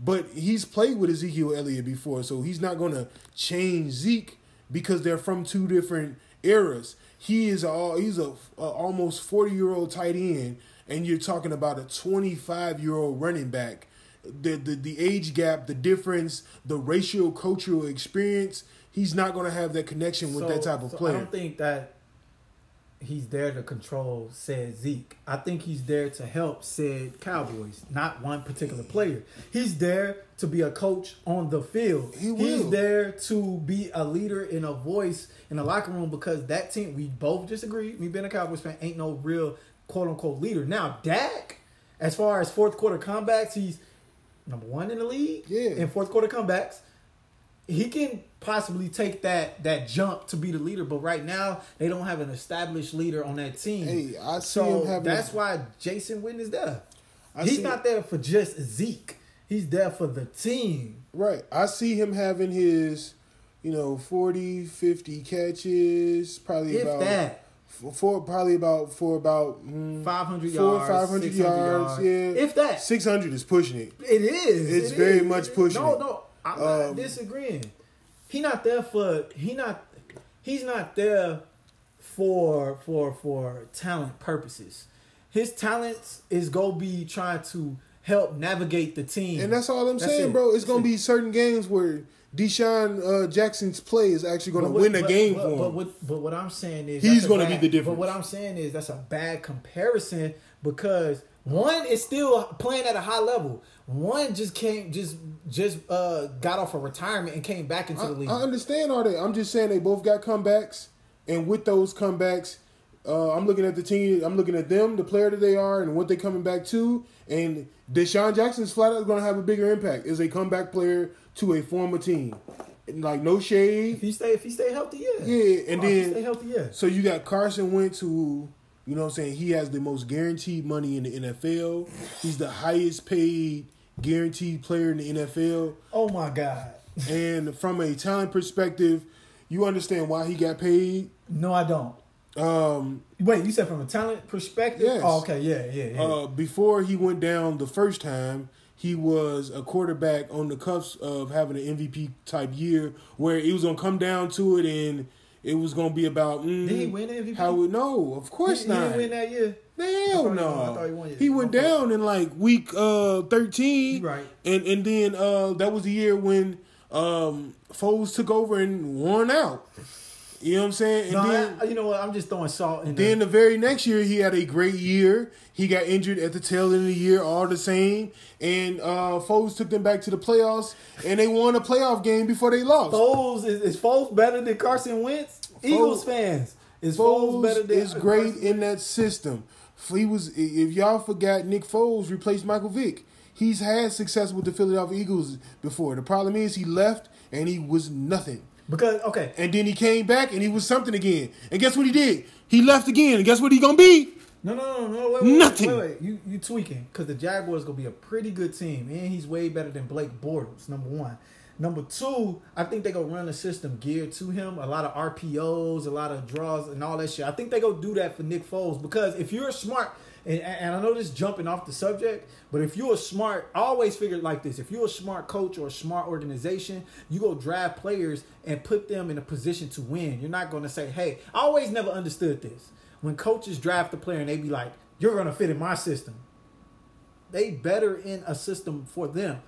But he's played with Ezekiel Elliott before, so he's not going to change Zeke because they're from two different eras. He is all he's a, a almost forty year old tight end, and you're talking about a twenty five year old running back the, the the age gap, the difference, the racial cultural experience, he's not going to have that connection with So- that type of so I don't think that he's there to control said Zeke. I think he's there to help said Cowboys, not one particular player. He's there to be a coach on the field. He He's there to be a leader and a voice in the locker room because that team, we both disagree. Me being a Cowboys fan, ain't no real quote unquote leader. Now, Dak, as far as fourth quarter comebacks, he's number one in the league. Yeah. In fourth quarter comebacks he can possibly take that that jump to be the leader, but right now they don't have an established leader on that team. Hey, I see so him having- that's why Jason Witten is there. I He's not there for just Zeke. He's there for the team. right. I see him having his, you know, 40, 50 catches, probably If about that. for probably about for about mm, 500 four yards, 500 yards, yards. yeah. If that. 600 is pushing it. It is. It's It very is. much pushing No, it. no, I'm Um, not disagreeing. He not there for. He not. He's not there for for for talent purposes. His talents is go be trying to help navigate the team, And that's all I'm That's saying, it. bro. It's going to be certain games where DeSean uh, Jackson's play is actually going to win a but- game but, for him. But what, but what I'm saying is He's a gonna be the difference. But what I'm saying is that's a bad comparison because one is still playing at a high level. One just came, just just uh got off of retirement and came back into I, the league. I understand all that. I'm just saying they both got comebacks, and with those comebacks, uh, I'm looking at the team. I'm looking at them, the player that they are, and what they're coming back to. And DeSean Jackson's flat out going to have a bigger impact as a comeback player to a former team. And like no shade. if he stay, if he stay healthy, yeah, yeah. And Oh, if he then stay healthy, yeah. so you got Carson Wentz, who you know what I'm saying he has the most guaranteed money in the NFL. He's the highest paid guaranteed player in the NFL. Oh my god, And from a talent perspective, you understand why he got paid. no, I don't. Um, Wait, you said from a talent perspective? Yes. Oh, okay, yeah, yeah, yeah. uh, before he went down the first time, he was a quarterback on the cusp of having an MVP type year, where it was gonna come down to it, and it was gonna be about. Mm, Did he win MVP? How? we- No, of course he, he not. didn't win that year. Hell I thought he no. won- I thought he. He went Okay. down in like week uh thirteen. Right. And and then uh that was the year when um Foles took over and won out. You know what I'm saying? And No, then I- you know what? I'm just throwing salt in then there. the very next year he had a great year. He got injured at the tail end of the year, all the same. And uh Foles took them back to the playoffs and they won a playoff game before they lost. Foles is, is Foles better than Carson Wentz? Eagles fans. Is Foles, Foles better than is great in that system. He was. If y'all forgot, Nick Foles replaced Michael Vick. He's had success with the Philadelphia Eagles before. The problem is he left and he was nothing. Because okay. And then he came back and he was something again. And guess what he did? He left again. And guess what he gonna be? No, no, no, no. Wait, wait, Nothing. Wait, wait. You you tweaking because the Jaguars gonna be a pretty good team, and he's way better than Blake Bortles. Number one. Number two, I think they gonna run a system geared to him. A lot of RPOs, a lot of draws, and all that shit. I think they gonna do that for Nick Foles because if you're smart, and, and I know this jumping off the subject, but if you're a smart, I always figure like this: if you're a smart coach or a smart organization, you go draft players and put them in a position to win. You're not gonna say, "Hey," I always never understood this when coaches draft a player and they be like, "You're gonna fit in my system." They better in a system for them.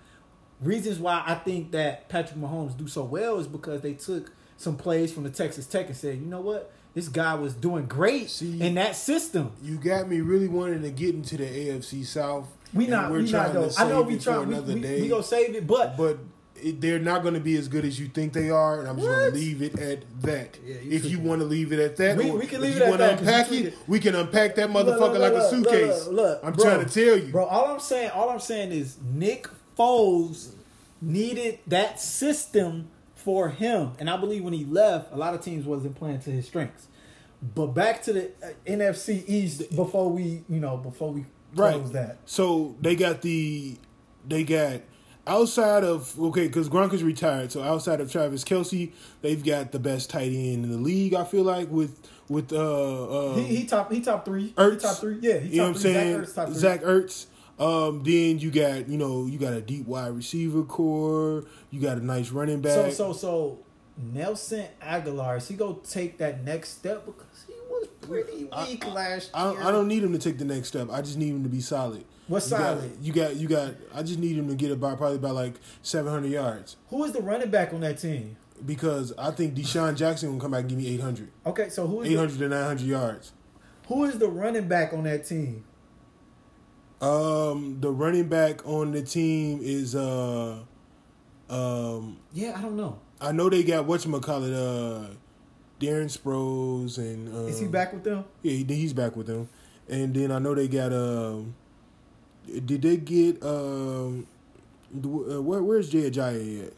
Reasons why I think that Patrick Mahomes do so well is because they took some plays from the Texas Tech and said, "You know what? This guy was doing great See, in that system." You got me really wanting to get into the AFC South. We not, we're we trying though. to I know save we it trying, another we, day. we gonna save it, but but it, they're not going to be as good as you think they are, and I'm just going to leave it at that. Yeah, you if you want to leave it at that, We- we can leave it at that unpack tweaking. it, we can unpack that Look, motherfucker look, like look, a suitcase. Look, look, I'm bro, trying to tell you, bro. All I'm saying, all I'm saying is Nick Foles needed that system for him, and I believe when he left, a lot of teams wasn't playing to his strengths. But back to the uh, NFC East before we, you know, before we close right? that. So they got the, they got outside of okay, because Gronk is retired. So outside of Travis Kelce, they've got the best tight end in the league. I feel like with with uh, uh He, he top he top three. Ertz. He top three. Yeah, he top you know what I'm three. saying? Zach Ertz top three. Zach Ertz. Um, then you got you know you got a deep wide receiver core. You got a nice running back. So so so Nelson Agholor is he gonna take that next step because he was pretty weak last I, year. I don't need him to take the next step. I just need him to be solid. What's You got- solid? You got, you got. I just need him to get about probably about like 700 yards Who is the running back on that team? because I think DeSean Jackson will come back and give me 800, Okay, so who is eight hundred to 900 yards. who is the running back on that team? Um, the running back on the team is uh, um, Yeah, I don't know. I know they got what call it uh, Darren Sproles and uh, Is he back with them? Yeah, he, he's back with them. And then I know they got um. Did they get um? Uh, where where's Jay Ajayi at?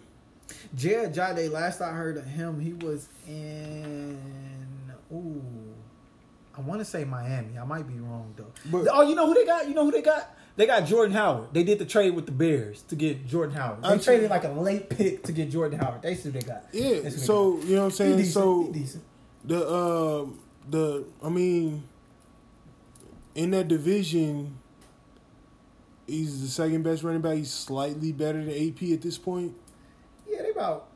Jared Jade, last I heard of him, he was in ooh. I want to say Miami. I might be wrong though. But- oh, you know who they got? You know who they got? They got Jordan Howard. They did the trade with the Bears to get Jordan Howard. They I'm traded like a late pick to get Jordan Howard. That's who they got. Yeah. So got. you know what I'm saying. decent. So the um the I mean in that division, he's the second best running back. He's slightly better than AP at this point. Yeah, they about.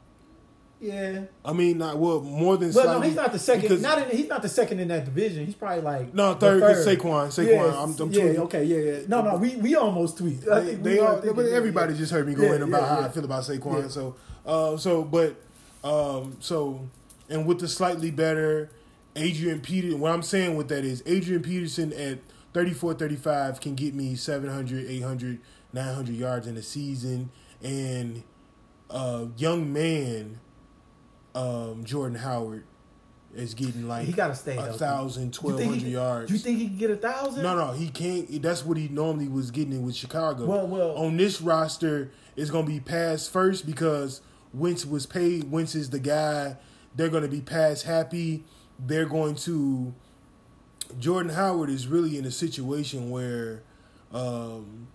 Yeah, I mean, not well more than. but no, he's not the second. because- Not in, he's not the second in that division. He's probably like No, third, 'cause Saquon- Saquon, Yeah, I'm- I'm yeah, tweeting. okay, yeah, yeah. No, no, we we almost tweet. I They, think they we were all, thinking, but everybody yeah. just heard me Yeah, going about yeah, how yeah. I feel about Saquon. So, uh, so, but, um, so, and with the slightly better Adrian Peterson, what I'm saying with that is Adrian Peterson at 34, 35 can get me 700, 800, 900 yards in a season, and a young man, um, Jordan Howard is getting like He gotta stay a thousand, twelve hundred yards. You think he can get a thousand? No, no, he can't. That's what he normally was getting with Chicago. Well, well- on this roster, it's going to be pass first because Wentz was paid. Wentz is the guy. They're going to be pass happy. They're going to. Jordan Howard is really in a situation where um,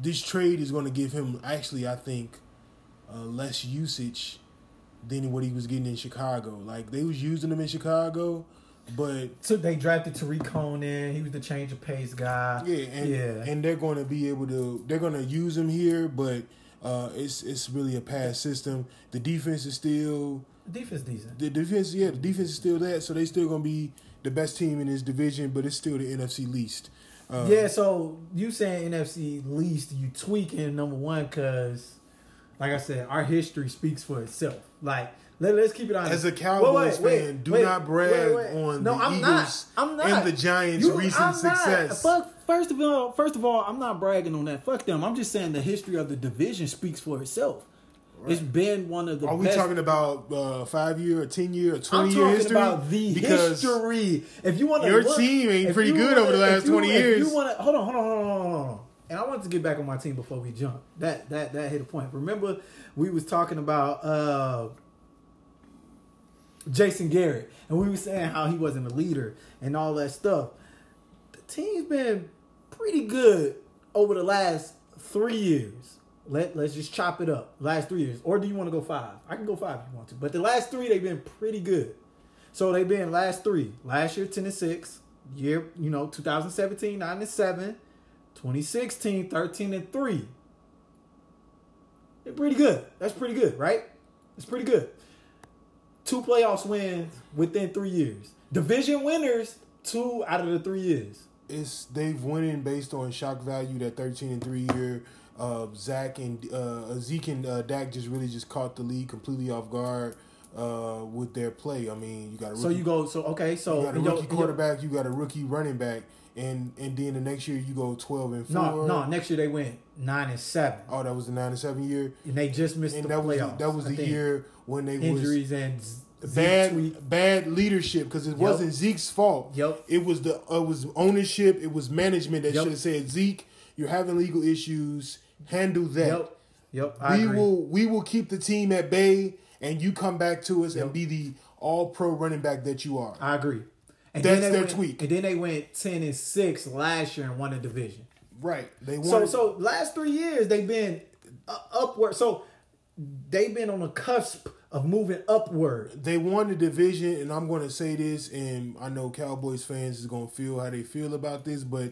this trade is going to give him actually, I think, uh, less usage than what he was getting in Chicago. Like they was using him in Chicago, but So they drafted Tarik Cohen. He was the change of pace guy. Yeah, and yeah. and they're going to be able to they're going to use him here, but uh, it's it's really a pass system. The defense is still defense decent. the defense. Yeah, the defense is still that, so they still going to be the best team in this division, but it's still the NFC least. Uh, yeah, so you saying NFC least, you tweaking number one because, like I said, our history speaks for itself. Like let, us keep it honest. As a Cowboys fan, do not brag on the I'm Eagles not. I'm not. and the Giants' recent I'm not. success. Fuck, first of all, first of all, I'm not bragging on that. Fuck them. I'm just saying the history of the division speaks for itself. It's been one of the Are we best. talking about uh, five year, or ten year, or I'm twenty year history? about the because history. If you want your look, team ain't pretty good wanna- over the last you- 20 if years. You want to hold on, hold on, hold on, hold on. And I wanted to get back on my team before we jump. That that that hit a point. Remember, we was talking about uh Jason Garrett, and we were saying how he wasn't a leader and all that stuff. The team's been pretty good over the last three years. Let let's just chop it up. Last three years, or do you want to go five? I can go five if you want to. But the last three, they've been pretty good. So they've been last three. Last year, ten and six. Year, you know, 2017, nine and seven. 2016, 13 and three. They're pretty good. That's pretty good, right? It's pretty good. Two playoffs wins within three years. Division winners, two out of the three years. it's they've winning based on shock value that thirteen and three year. Uh, Zach and uh, Zeke and uh, Dak just really just caught the league completely off guard uh, with their play. I mean, you got a rookie, So you go. So okay. So you got a rookie quarterback, you got a rookie running back, and and then the next year you go twelve and four. No, no. Next year they went nine and seven. Oh, that was the nine and seven year, and they just missed and the that was playoffs. that was I the think. year when they was injuries and z- Zeke bad tweet. bad leadership because it wasn't Zeke's fault. Yep. It was the it was ownership. It was management that Yep. should have said Zeke, you're having legal issues. Handle that. Yep. Yep. I we agree. will we will keep the team at bay, and you come back to us and be the All Pro running back that you are. I agree. And That's then their went, tweak. And then they went ten and six last year and won the division. right. They won. so so last three years they've been upward. So they've been on the cusp of moving upward. they won the division, and I'm going to say this, and I know Cowboys fans is going to feel how they feel about this, but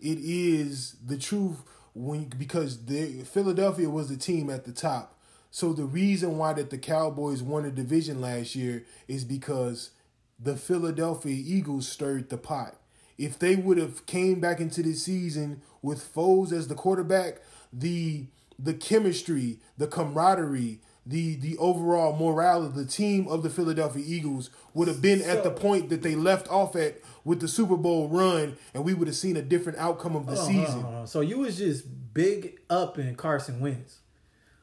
it is the truth when because the Philadelphia was the team at the top. So the reason why that the Cowboys won the division last year is because the Philadelphia Eagles stirred the pot. If they would have came back into the season with Foles as the quarterback, the the chemistry, the camaraderie, the the overall morale of the team of the Philadelphia Eagles would have been at the point that they left off at with the Super Bowl run, and we would have seen a different outcome of the Hold on, hold on, season. hold on. So you was just big up in Carson Wentz,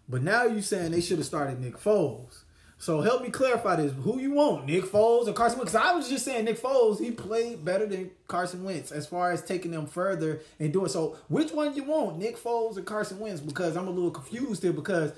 but now you saying they should have started Nick Foles. So help me clarify this: who you want, Nick Foles or Carson Wentz? Because I was just saying Nick Foles, he played better than Carson Wentz as far as taking them further and doing so. Which one you want, Nick Foles or Carson Wentz? Because I'm a little confused here because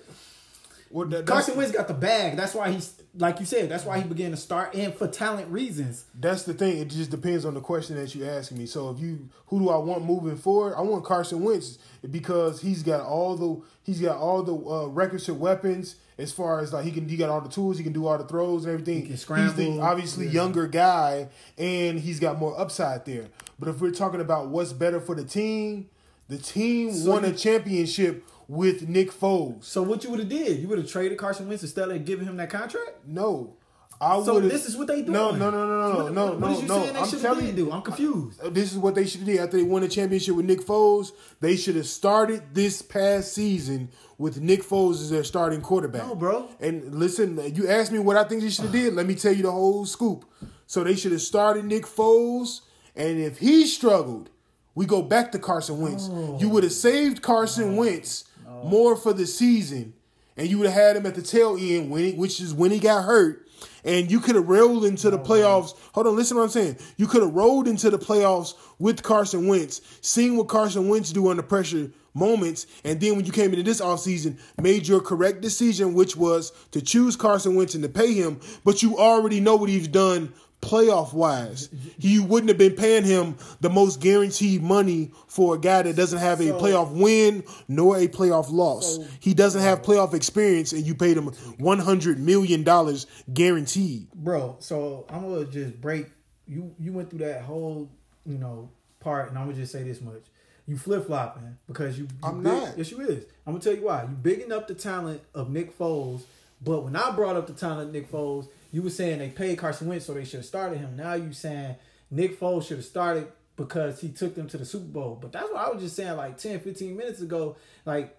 Well, that- Carson Wentz got the bag. That's why he's like you said. That's why he began to start, and for talent reasons. That's the thing. It just depends on the question that you ask me. So if you, who do I want moving forward? I want Carson Wentz because he's got all the he's got all the uh, requisite weapons as far as like he can he got all the tools, he can do all the throws and everything. can he's the obviously Yeah. younger guy and he's got more upside there. But if we're talking about what's better for the team, the team So won a championship with Nick Foles. So what you would have did? You would have traded Carson Wentz instead of giving him that contract. No. I So this is what they doing. No, no, no, no, no, no, no, what is you no. I'm should telling you, do? I'm confused. Uh, this is what they should have did after they won the championship with Nick Foles. They should have started this past season with Nick Foles as their starting quarterback. No, bro. And listen, you asked me what I think they should have did. Let me tell you the whole scoop. So they should have started Nick Foles, and if he struggled, we go back to Carson Wentz. Oh. You would have saved Carson Wentz more for the season, and you would have had him at the tail end, when he, which is when he got hurt. And you could have rolled into the oh, playoffs. Hold on, listen to what I'm saying. You could have rolled into the playoffs with Carson Wentz, seeing what Carson Wentz do under pressure moments, and then when you came into this offseason, made your correct decision, which was to choose Carson Wentz and to pay him, but you already know what he's done playoff wise. You wouldn't have been paying him the most guaranteed money for a guy that doesn't have a So- playoff win nor a playoff loss. So- he doesn't have playoff experience, and you paid him one hundred million dollars guaranteed. bro. So I'm gonna just break. You you went through that whole you know part, and I'm gonna just say this much: you flip flopping because you. you I'm big- not. Yes, you is. I'm gonna tell you why. You bigging up the talent of Nick Foles, but when I brought up the talent of Nick Foles, you were saying they paid Carson Wentz, so they should have started him. Now you saying Nick Foles should have started because he took them to the Super Bowl. But that's what I was just saying like 10, 15 minutes ago. Like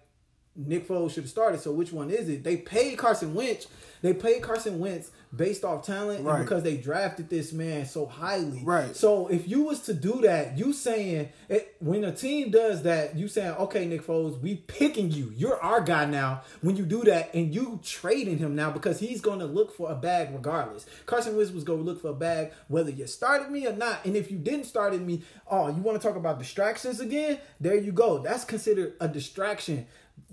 Nick Foles should have started. So which one is it? They paid Carson Wentz. They paid Carson Wentz based off talent Right. and because they drafted this man so highly. Right. So if you was to do that, you saying it, when a team does that, you saying, okay, Nick Foles, we picking you. You're our guy now. When you do that and you trading him now because he's going to look for a bag regardless. Carson Wentz was going to look for a bag whether you started me or not. And if you didn't started me, oh, you want to talk about distractions again? There you go. That's considered a distraction.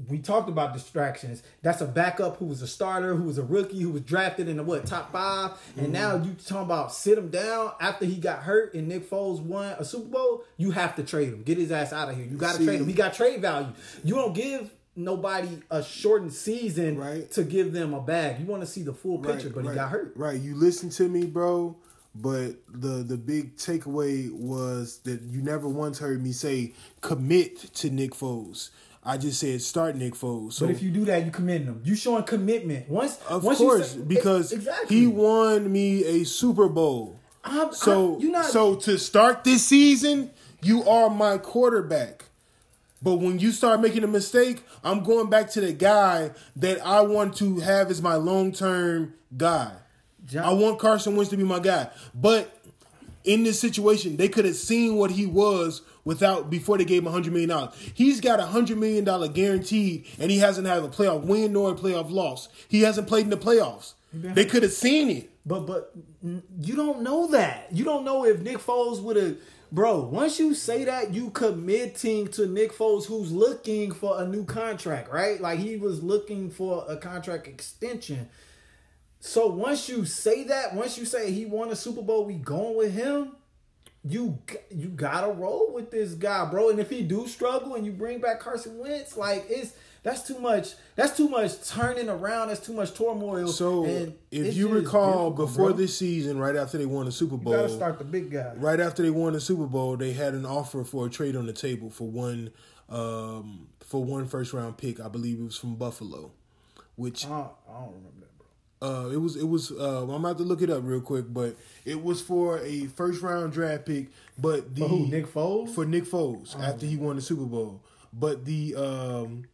We talked about distractions. That's a backup who was a starter, who was a rookie, who was drafted in the what top five, and mm-hmm. now you talking about sit him down after he got hurt and Nick Foles won a Super Bowl. You have to trade him. Get his ass out of here. You got to trade him. He got trade value. You don't give nobody a shortened season Right. to give them a bag. You want to see the full picture, but he got hurt. Right, you listen to me, bro. But the the big takeaway was that you never once heard me say commit to Nick Foles. I just said start Nick Foles. So But if you do that, you committing them. You showing commitment. Once, of once course, say, because exactly. he won me a Super Bowl. I'm- So I'm- not so to start this season, you are my quarterback. But when you start making a mistake, I'm going back to the guy that I want to have as my long term guy. John- I want Carson Wentz to be my guy. But in this situation, they could have seen what he was without before they gave him hundred million dollars. He's got a hundred million dollar guaranteed, and he hasn't had a playoff win nor a playoff loss. He hasn't played in the playoffs. They could have seen it. But but you don't know that. You don't know if Nick Foles would have. Bro, once you say that, you committing to Nick Foles, who's looking for a new contract, right? Like he was looking for a contract extension. So once you say that, once you say he won a Super Bowl, we going with him. You you gotta roll with this guy, bro. And if he do struggle and you bring back Carson Wentz, like it's that's too much. That's too much turning around. That's too much turmoil. So and if you recall, before bro. this season, right after they won the Super You Bowl, gotta start the big guy. right after they won the Super Bowl, they had an offer for a trade on the table for one um, for one first round pick. I believe it was from Buffalo, which I don't, I don't remember. Uh, it was it was uh, I'm about to look it up real quick, but it was for a first round draft pick. But the For who? Nick Foles? for Nick Foles Oh. after he won the Super Bowl. But the um,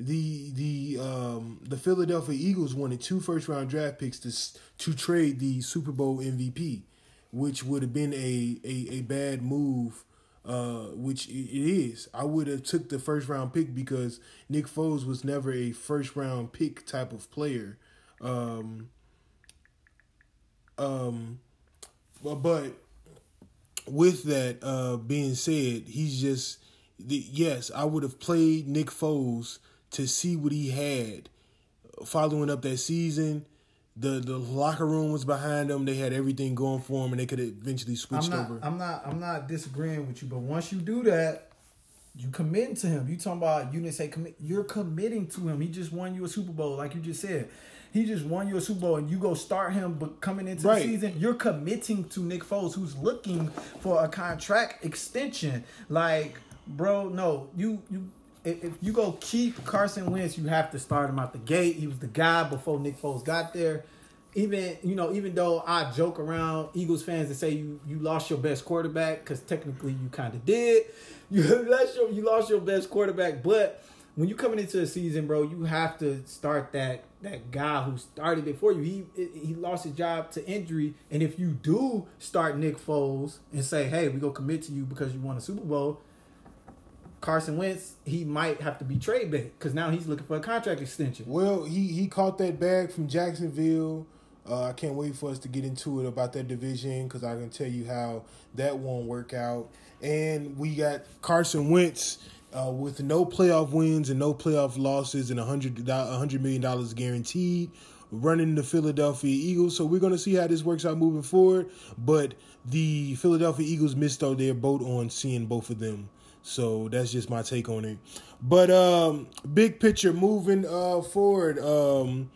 the the um, the Philadelphia Eagles wanted two first round draft picks to to trade the Super Bowl MVP, which would have been a a, a bad move. Uh, which it it is. I would have took the first round pick because Nick Foles was never a first round pick type of player. Um, um, but, with that uh, being said, he's just the, yes, I would have played Nick Foles to see what he had following up that season. The the locker room was behind them. They had everything going for them, and they could have eventually not. over. I'm not. I'm not disagreeing with you. But once you do that, you committing to him. You talking about you didn't say commit. You're committing to him. He just won you a Super Bowl, like you just said. He just won you a Super Bowl, and you go start him. But coming into Right. the season, you're committing to Nick Foles, who's looking for a contract extension. Like, bro, no, you you. If you go keep Carson Wentz, you have to start him out the gate. He was the guy before Nick Foles got there even you know, even though I joke around Eagles fans and say you you lost your best quarterback because technically you kind of did. You lost your you lost your best quarterback, but when you coming into a season, bro, you have to start that that guy who started it for you. He he lost his job to injury, and if you do start Nick Foles and say, "Hey, we go commit to you because you won a Super Bowl," Carson Wentz, he might have to be trade bait because now he's looking for a contract extension. Well, he he caught that bag from Jacksonville. Uh, I can't wait for us to get into it about that division because I can tell you how that won't work out. And we got Carson Wentz uh, with no playoff wins and no playoff losses and a hundred a hundred million dollars guaranteed running the Philadelphia Eagles. So we're gonna see how this works out moving forward. But the Philadelphia Eagles missed out their boat on seeing both of them. So that's just my take on it. But um, big picture moving uh, forward, um,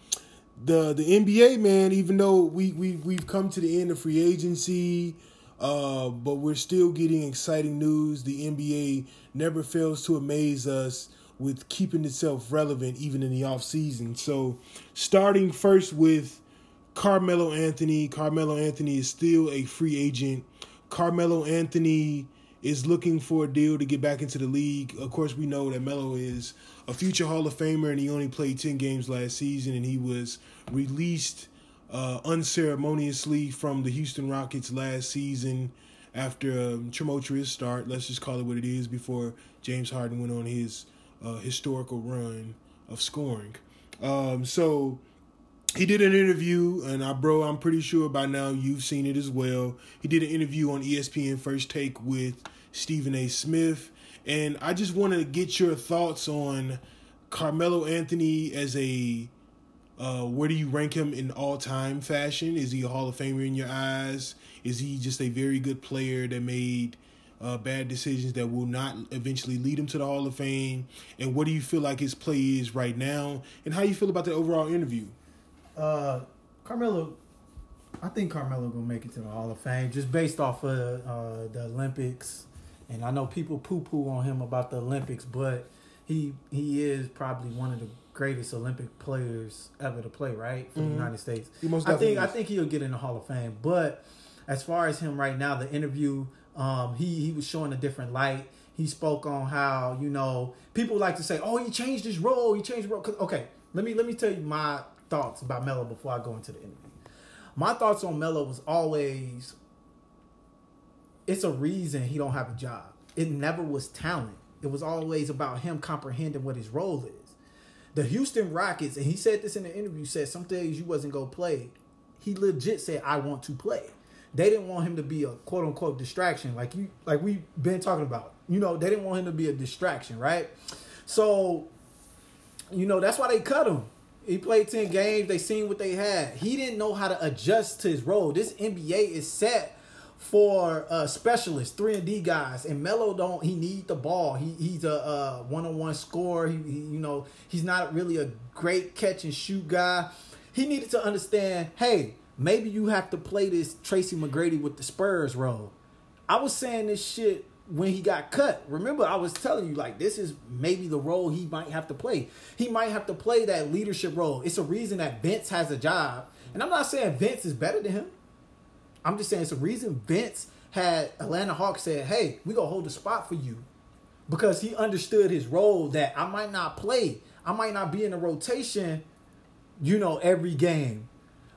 the the NBA man. Even though we we we've come to the end of free agency, uh, but we're still getting exciting news. The NBA never fails to amaze us with keeping itself relevant even in the off season. So starting first with Carmelo Anthony. Carmelo Anthony is still a free agent. Carmelo Anthony is looking for a deal to get back into the league. Of course, we know that Melo is a future Hall of Famer, and he only played ten games last season, and he was released uh, unceremoniously from the Houston Rockets last season after a tumultuous start. Let's just call it what it is. Before James Harden went on his uh, historical run of scoring, um, so he did an interview, and I, bro, I'm pretty sure by now you've seen it as well. He did an interview on ESPN First Take with Stephen A. Smith, and I just want to get your thoughts on Carmelo Anthony as a. Uh, where do you rank him in all time fashion? Is he a Hall of Famer in your eyes? Is he just a very good player that made uh, bad decisions that will not eventually lead him to the Hall of Fame? And what do you feel like his play is right now? And how you feel about the overall interview? Uh, Carmelo, I think Carmelo gonna make it to the Hall of Fame just based off of uh, the Olympics, and I know people poo poo on him about the Olympics, but he he is probably one of the greatest Olympic players ever to play, right, for the United States. I think definitely I think he'll get in the Hall of Fame, but as far as him right now, the interview, um, he he was showing a different light. He spoke on how you know people like to say, "Oh, he changed his role. He changed role." okay, let me let me tell you my thoughts about Melo before I go into the interview. My thoughts on Melo was always, it's a reason he don't have a job. It never was talent. It was always about him comprehending what his role is. The Houston Rockets, and he said this in the interview, said some days you wasn't gonna play. He legit said, "I want to play." They didn't want him to be a quote unquote distraction, like you, like we've been talking about. You know, they didn't want him to be a distraction, right? So, you know, that's why they cut him. He played 10 games. They seen what they had. He didn't know how to adjust to his role. This NBA is set for uh, specialists, 3 and D guys. And Melo don't he need the ball. He he's a uh, one-on-one scorer. He, he you know, he's not really a great catch and shoot guy. He needed to understand, hey, maybe you have to play this Tracy McGrady with the Spurs role. I was saying this shit when he got cut. Remember, I was telling you like this is maybe the role he might have to play. He might have to play that leadership role. It's a reason that Vince has a job, and I'm not saying Vince is better than him. I'm just saying it's a reason Vince had Atlanta Hawks said, "Hey, we gonna hold the spot for you," because he understood his role. That I might not play, I might not be in the rotation, you know, every game.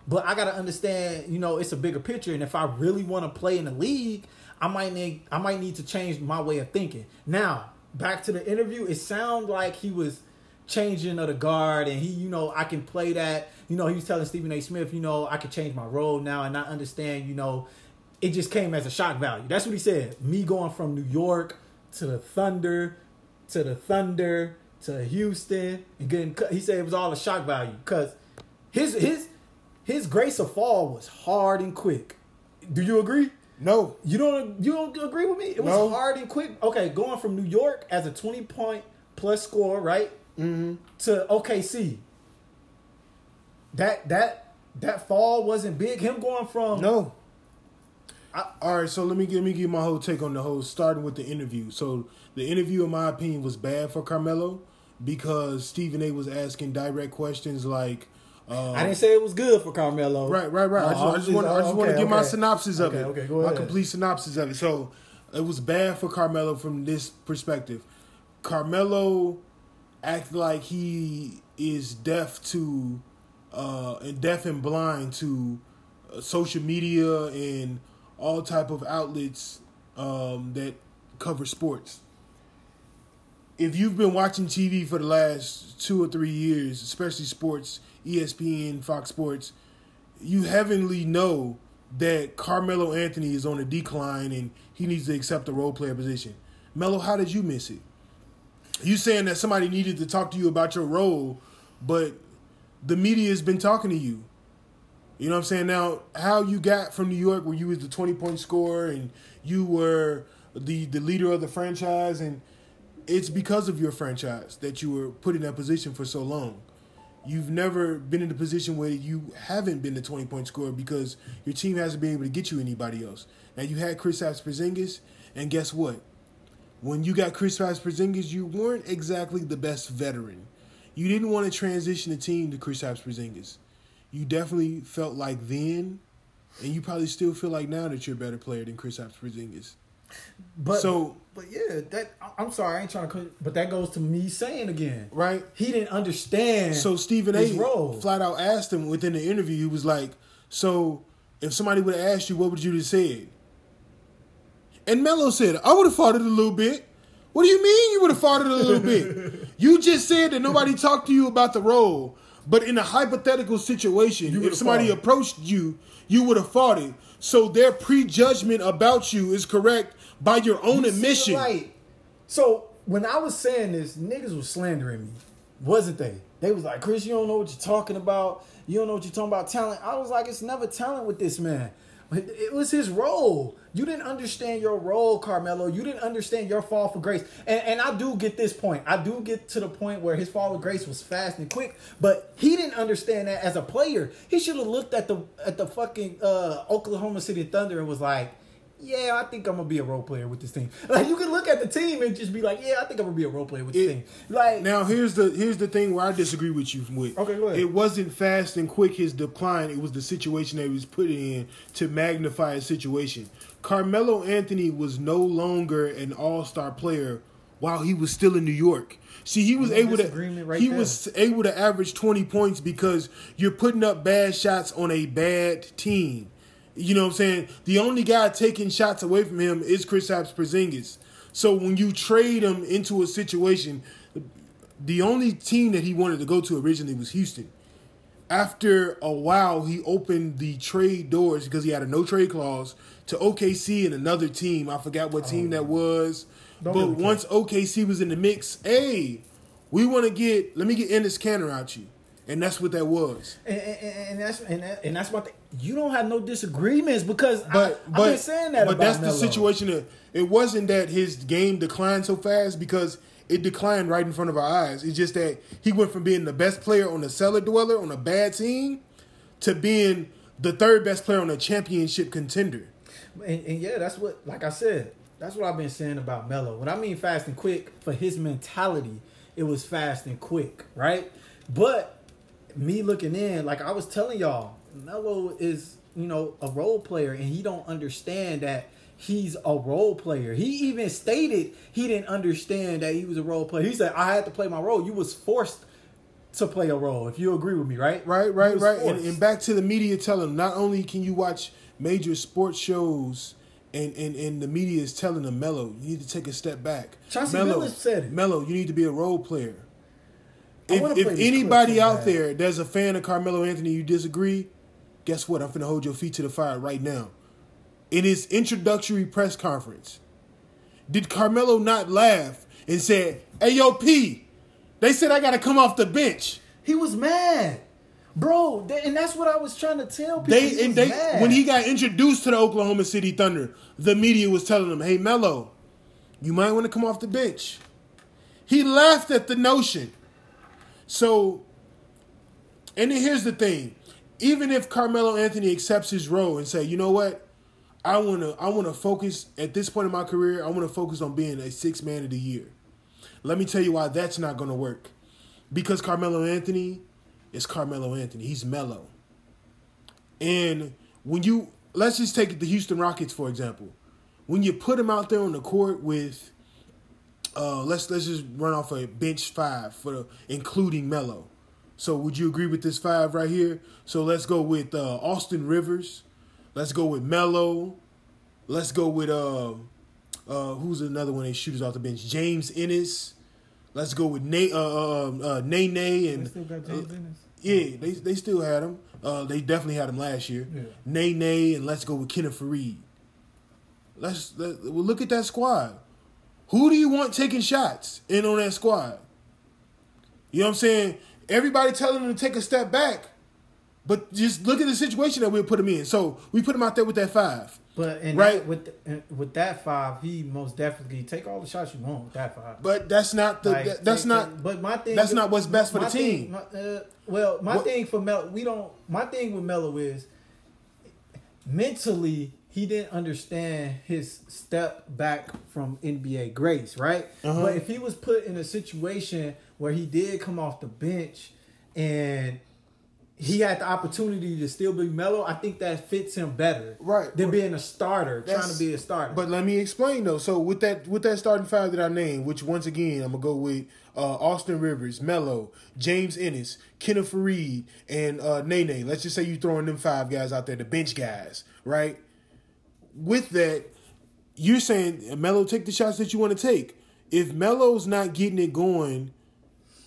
But I gotta understand, you know, it's a bigger picture, and if I really want to play in the league, I might need I might need to change my way of thinking. Now, back to the interview, it sounded like he was changing of the guard, and he, you know, I can play that. You know, he was telling Stephen A. Smith, you know, I can change my role now, and I understand, you know, it just came as a shock value. That's what he said. Me going from New York to the Thunder, to the Thunder, to Houston, and getting cut. He said it was all a shock value because his his his grace of fall was hard and quick. Do you agree? No, You don't you don't agree with me? It was No. hard and quick. Okay, going from New York as a twenty point plus score, right, mm-hmm. to OKC. That that that fall wasn't big. Him going from no. All right, so let me give let me give my whole take on the whole starting with the interview. So the interview, in my opinion, was bad for Carmelo because Stephen A. was asking direct questions like, uh, I didn't say it was good for Carmelo. Right, right, right. I just, I just want, I just want to okay, give my okay. synopsis of Okay, it. okay, go ahead. my complete synopsis of it. So it was bad for Carmelo from this perspective. Carmelo acted like he is deaf to, uh, and deaf and blind to uh, social media and all type of outlets um, that cover sports if you've been watching TV for the last two or three years, especially sports, ESPN, Fox Sports, you heavenly know that Carmelo Anthony is on a decline and he needs to accept a role player position. Melo, how did you miss it? You saying that somebody needed to talk to you about your role, but the media has been talking to you. You know what I'm saying? Now, how you got from New York where you was the 20 point scorer and you were the the leader of the franchise and it's because of your franchise that you were put in that position for so long. You've never been in a position where you haven't been the 20 point scorer because your team hasn't been able to get you anybody else. Now you had Chris Porzingis, and guess what? When you got Chris Porzingis, you weren't exactly the best veteran. You didn't want to transition the team to Chris Porzingis. You definitely felt like then, and you probably still feel like now that you're a better player than Chris Porzingis. But So- but yeah, that I'm sorry, I ain't trying to. cut- But that goes to me saying again, Right. He didn't understand. So Stephen A. role. flat out asked him within the interview. He was like, "So if somebody would have asked you, what would you have said?" And Melo said, "I would have fought it a little bit." What do you mean you would have fought it a little bit? You just said that nobody talked to you about the role, but in a hypothetical situation, if somebody it. approached you, you would have fought it. So their prejudgment about you is correct by your own You admission. light. So when I was saying this, niggas was slandering me, wasn't they? They was like, Chris, you don't know what you're talking about. You don't know what you're talking about talent. I was like, it's never talent with this man. It was his role. You didn't understand your role, Carmelo. You didn't understand your fall for grace. And, and I do get this point. I do get to the point where his fall of grace was fast and quick, but he didn't understand that as a player. He should have looked at the at the fucking uh, Oklahoma City Thunder and was like, yeah, I think I'm gonna be a role player with this team. Like you can look at the team and just be like, yeah, I think I'm gonna be a role player with this It- team. Like Now here's the here's the thing where I disagree with you with. Okay, go ahead. It wasn't fast and quick his decline. It was the situation that he was put in to magnify his situation. Carmelo Anthony was no longer an all star player while he was still in New York. See, he was able to right he there. was able to average twenty points because you're putting up bad shots on a bad team. You know what I'm saying? The only guy taking shots away from him is Chris Kristaps Porzingis. So when you trade him into a situation, the only team that he wanted to go to originally was Houston. After a while, he opened the trade doors because he had a no trade clause to OKC and another team. I forgot what team that was. But really care. once OKC was in the mix, hey, we want to get let me get Enes Kanter out you, and that's what that was. and, and, and that's and, that, and that's what the, you don't have no disagreements because But I, but I've been saying that. but that's Melo. the situation. That, it wasn't that his game declined so fast because it declined right in front of our eyes. It's just that he went from being the best player on the cellar dweller on a bad team to being the third best player on a championship contender. And, and yeah, that's what, like I said, that's what I've been saying about Melo. When I mean fast and quick, for his mentality, it was fast and quick, right? But me looking in, like I was telling y'all, Melo is, you know, a role player, and he don't understand that he's a role player. He even stated he didn't understand that he was a role player. He said, "I had to play my role. You was forced to play a role." If you agree with me, right? Right, right, right. And, and back to the media telling them, not only can you watch major sports shows and, and, and the media is telling them, Melo, you need to take a step back. Chauncey Melo, said it. Melo, you need to be a role player. I If, if anybody out bad. there that's a fan of Carmelo Anthony, you disagree, guess what? I'm finna hold your feet to the fire right now. In his introductory press conference, did Carmelo not laugh and said, Hey yo, P, they said I gotta come off the bench. He was mad, bro, th- and that's what I was trying to tell people. They and they mad. when he got introduced to the Oklahoma City Thunder, the media was telling him, "Hey, Melo, you might want to come off the bench." He laughed at the notion. So, and then here's the thing: even if Carmelo Anthony accepts his role and say, "You know what? I want to, I want to focus at this point in my career. I want to focus on being a six man of the year." Let me tell you why that's not going to work. Because Carmelo Anthony is Carmelo Anthony. He's mellow. And when you let's just take the Houston Rockets for example, when you put him out there on the court with, uh, let's let's just run off a bench five for the, including Melo. So would you agree with this five right here? So let's go with uh, Austin Rivers, let's go with Melo, let's go with uh, uh, who's another one that shooters off the bench? James Ennis. Let's go with Nay, uh, uh, uh, and They still got James Ennis? yeah, they they still had him. Uh, they definitely had him last year. Yeah. Nene and let's go with Kenneth Faried. Let's let, well, look at that squad. Who do you want taking shots in on that squad? You know what I'm saying? Everybody telling them to take a step back, but just look at the situation that we put him in. So we put him out there with that five. But and Right. that, with and with that five, he most definitely take all the shots you want with that five. But that's not the Like, that- that's take- not But my thing. that's not what's best for the my team. thing- my, uh, well, my What- thing for Melo, we don't. My thing with Melo is mentally he didn't understand his step back from NBA grace, right? Uh-huh. But if he was put in a situation where he did come off the bench and he had the opportunity to still be mellow. I think that fits him better, Right. Than being a starter, trying to be a starter. But let me explain though. So with that with that starting five that I named, which once again I'm gonna go with uh, Austin Rivers, Melo, James Ennis, Kenneth Faried, and uh, Nene. Let's just say you throwing them five guys out there, the bench guys, right? With that, you're saying Melo take the shots that you want to take. If Melo's not getting it going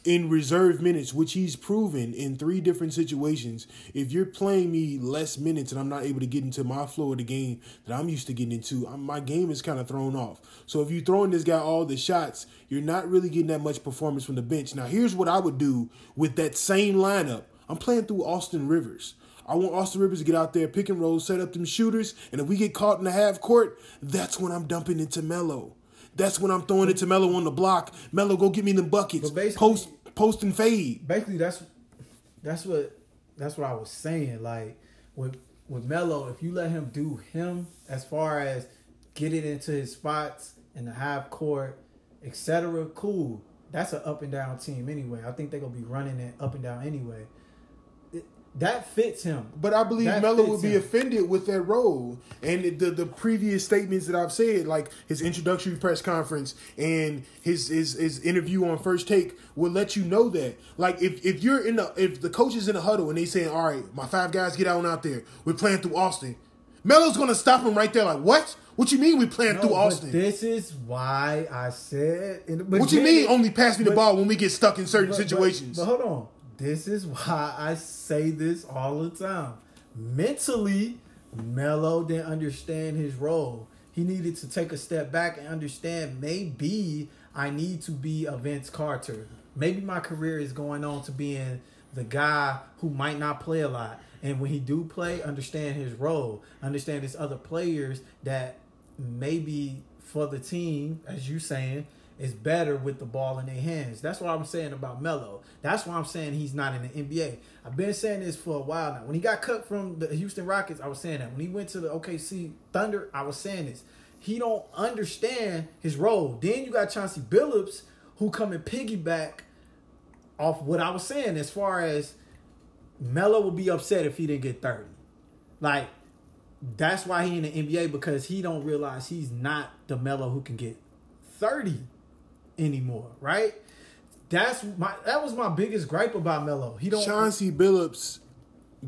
in reserve minutes, which he's proven in three different situations, if you're playing me less minutes and I'm not able to get into my flow of the game that I'm used to getting into, I'm, my game is kind of thrown off. So if you're throwing this guy all the shots, you're not really getting that much performance from the bench. Now, here's what I would do with that same lineup. I'm playing through Austin Rivers. I want Austin Rivers to get out there, pick and roll, set up them shooters, and if we get caught in the half court, that's when I'm dumping into Melo. That's when I'm throwing it to Melo on the block. Melo, go get me them buckets. Post, post and fade. basically that's that's what that's what I was saying. Like with with Melo, if you let him do him as far as get it into his spots in the half court, etc. Cool. That's an up and down team anyway. I think they're gonna be running it up and down anyway. That fits him. But I believe That Melo would be him. offended with that role. And the the previous statements that I've said, like his introductory press conference and his his, his interview on first take, will let you know that. Like if, if you're in the if the coach is in the huddle and they saying, All right, my five guys get out out there. We're playing through Austin. Melo's gonna stop him right there, like, what? What you mean we playing No, through but Austin? this is why I said. but what you mean only pass me the but- ball when we get stuck in certain But- but- situations? But, hold on. This is why I say this all the time. Mentally, Melo didn't understand his role. He needed to take a step back and understand maybe I need to be a Vince Carter. Maybe my career is going on to being the guy who might not play a lot. And when he do play, understand his role. Understand there's other players that maybe for the team, as you saying, is better with the ball in their hands. That's what I'm saying about Melo. That's why I'm saying he's not in the NBA. I've been saying this for a while now. When he got cut from the Houston Rockets, I was saying that. When he went to the OKC Thunder, I was saying this. He don't understand his role. Then you got Chauncey Billups who come and piggyback off what I was saying as far as Melo would be upset if he didn't get 30. Like that's why he in the NBA because he don't realize he's not the Melo who can get 30 anymore, right? That's my that was my biggest gripe about Melo. He don't Chauncey Billups,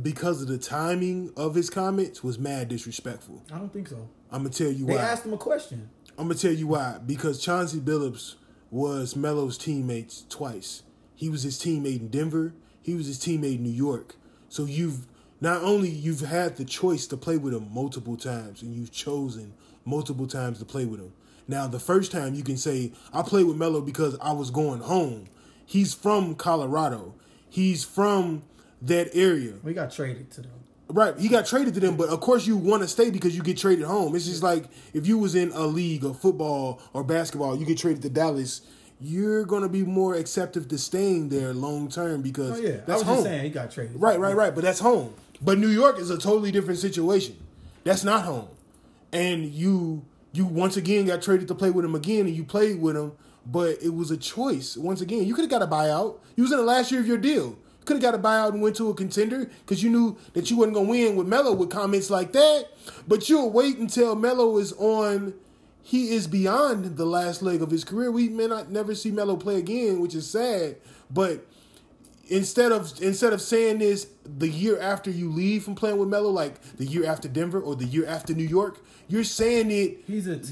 because of the timing of his comments, was mad disrespectful. I don't think so. I'm gonna tell you They why. They asked him a question. I'm gonna tell you why. Because Chauncey Billups was Melo's teammates twice. He was his teammate in Denver. He was his teammate in New York. So you've not only you've had the choice to play with him multiple times, and you've chosen multiple times to play with him. Now the first time you can say I played with Melo because I was going home. He's from Colorado. He's from that area. We got traded to them. Right, he got traded to them, but of course you want to stay because you get traded home. It's just like if you was in a league of football or basketball, you get traded to Dallas, you're gonna be more acceptive to staying there long term because Oh yeah, that's home. just saying he got traded. Right, right, right. But that's home. But New York is a totally different situation. That's not home. And you you once again got traded to play with him again, and you played with him, but it was a choice. Once again, you could have got a buyout. You was in the last year of your deal. You could have got a buyout and went to a contender because you knew that you wasn't gonna win with Melo with comments like that. But you'll wait until Melo is on. He is beyond the last leg of his career. We may not never see Melo play again, which is sad. But instead of instead of saying this the year after you leave from playing with Melo, like the year after Denver or the year after New York, you're saying it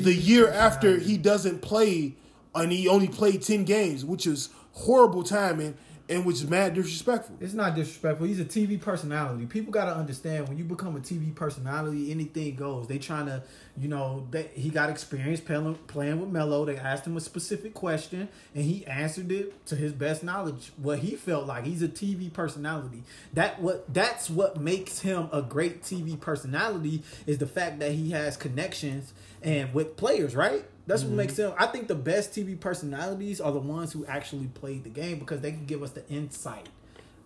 the year after he doesn't play and he only played ten games, which is horrible timing and which is mad disrespectful. It's not disrespectful. He's a TV personality. People got to understand when you become a TV personality, anything goes. They trying to, you know, they, he got experience playing, playing with Melo. They asked him a specific question, and he answered it to his best knowledge. What he felt like he's a TV personality. That what that's what makes him a great TV personality is the fact that he has connections and with players, right? That's what makes mm-hmm. him. I think the best TV personalities are the ones who actually played the game because they can give us the insight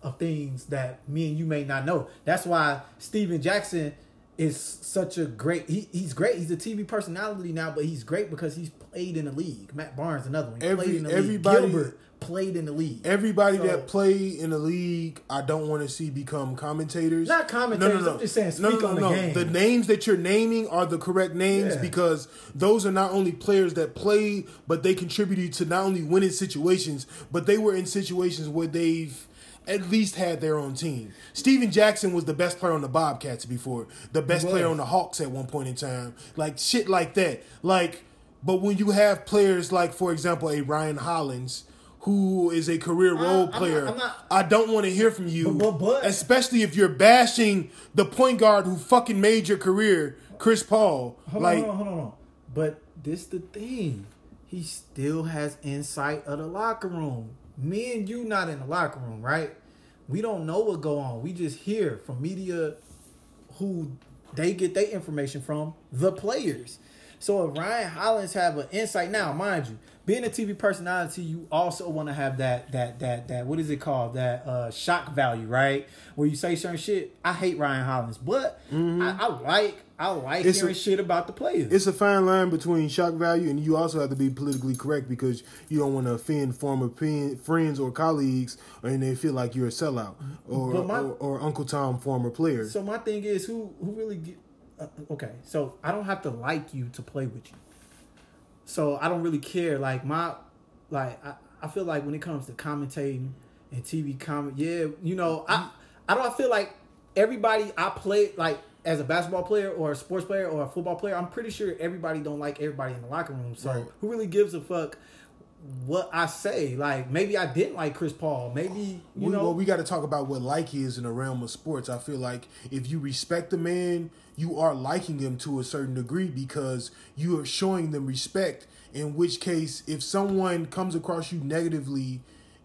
of things that me and you may not know. That's why Stephen Jackson is such a great. He, he's great. He's a TV personality now, but he's great because he's played in the league. Matt Barnes, another one. Every- played in the everybody- league. Gilbert played in the league. Everybody So- that played in the league, I don't want to see become commentators. Not commentators, No, I'm just saying speak on the game. The names that you're naming are the correct names Yeah. because those are not only players that play, but they contributed to not only winning situations, but they were in situations where they've at least had their own team. Stephen Jackson was the best player on the Bobcats before, the best player on the Hawks at one point in time. Like shit like that. Like but when you have players like for example a Ryan Hollins who is a career role I'm not- player, I'm not- I don't want to hear from you, But- but- but- especially if you're bashing the point guard who fucking made your career, Chris Paul. Hold like, on, hold on, hold on. But this the thing. He still has insight of the locker room. Me and you not in the locker room, right? We don't know what go on. We just hear from media who they get their information from, the players. So if Ryan Hollins have an insight now, mind you, being a TV personality, you also want to have that that that that what is it called? That uh shock value, right? Where you say certain shit. I hate Ryan Hollins, but I, I like I like It's hearing a- shit about the players. it's a fine line between shock value and you also have to be politically correct because you don't want to offend former pen, friends or colleagues and they feel like you're a sellout or, my- or, or Uncle Tom former player. So my thing is, who who really get? Uh, okay, so I don't have to like you to play with you. So I don't really care. Like my, like I, I feel like when it comes to commentating and TV comment, yeah, you know, I I don't feel like everybody I play like as a basketball player or a sports player or a football player. I'm pretty sure everybody don't like everybody in the locker room. So Right. who really gives a fuck? What I say, like maybe I didn't like Chris Paul. Maybe you we, know well, we got to talk about what like is in the realm of sports. I feel like if you respect the man, you are liking him to a certain degree because you are showing them respect. In which case, if someone comes across you negatively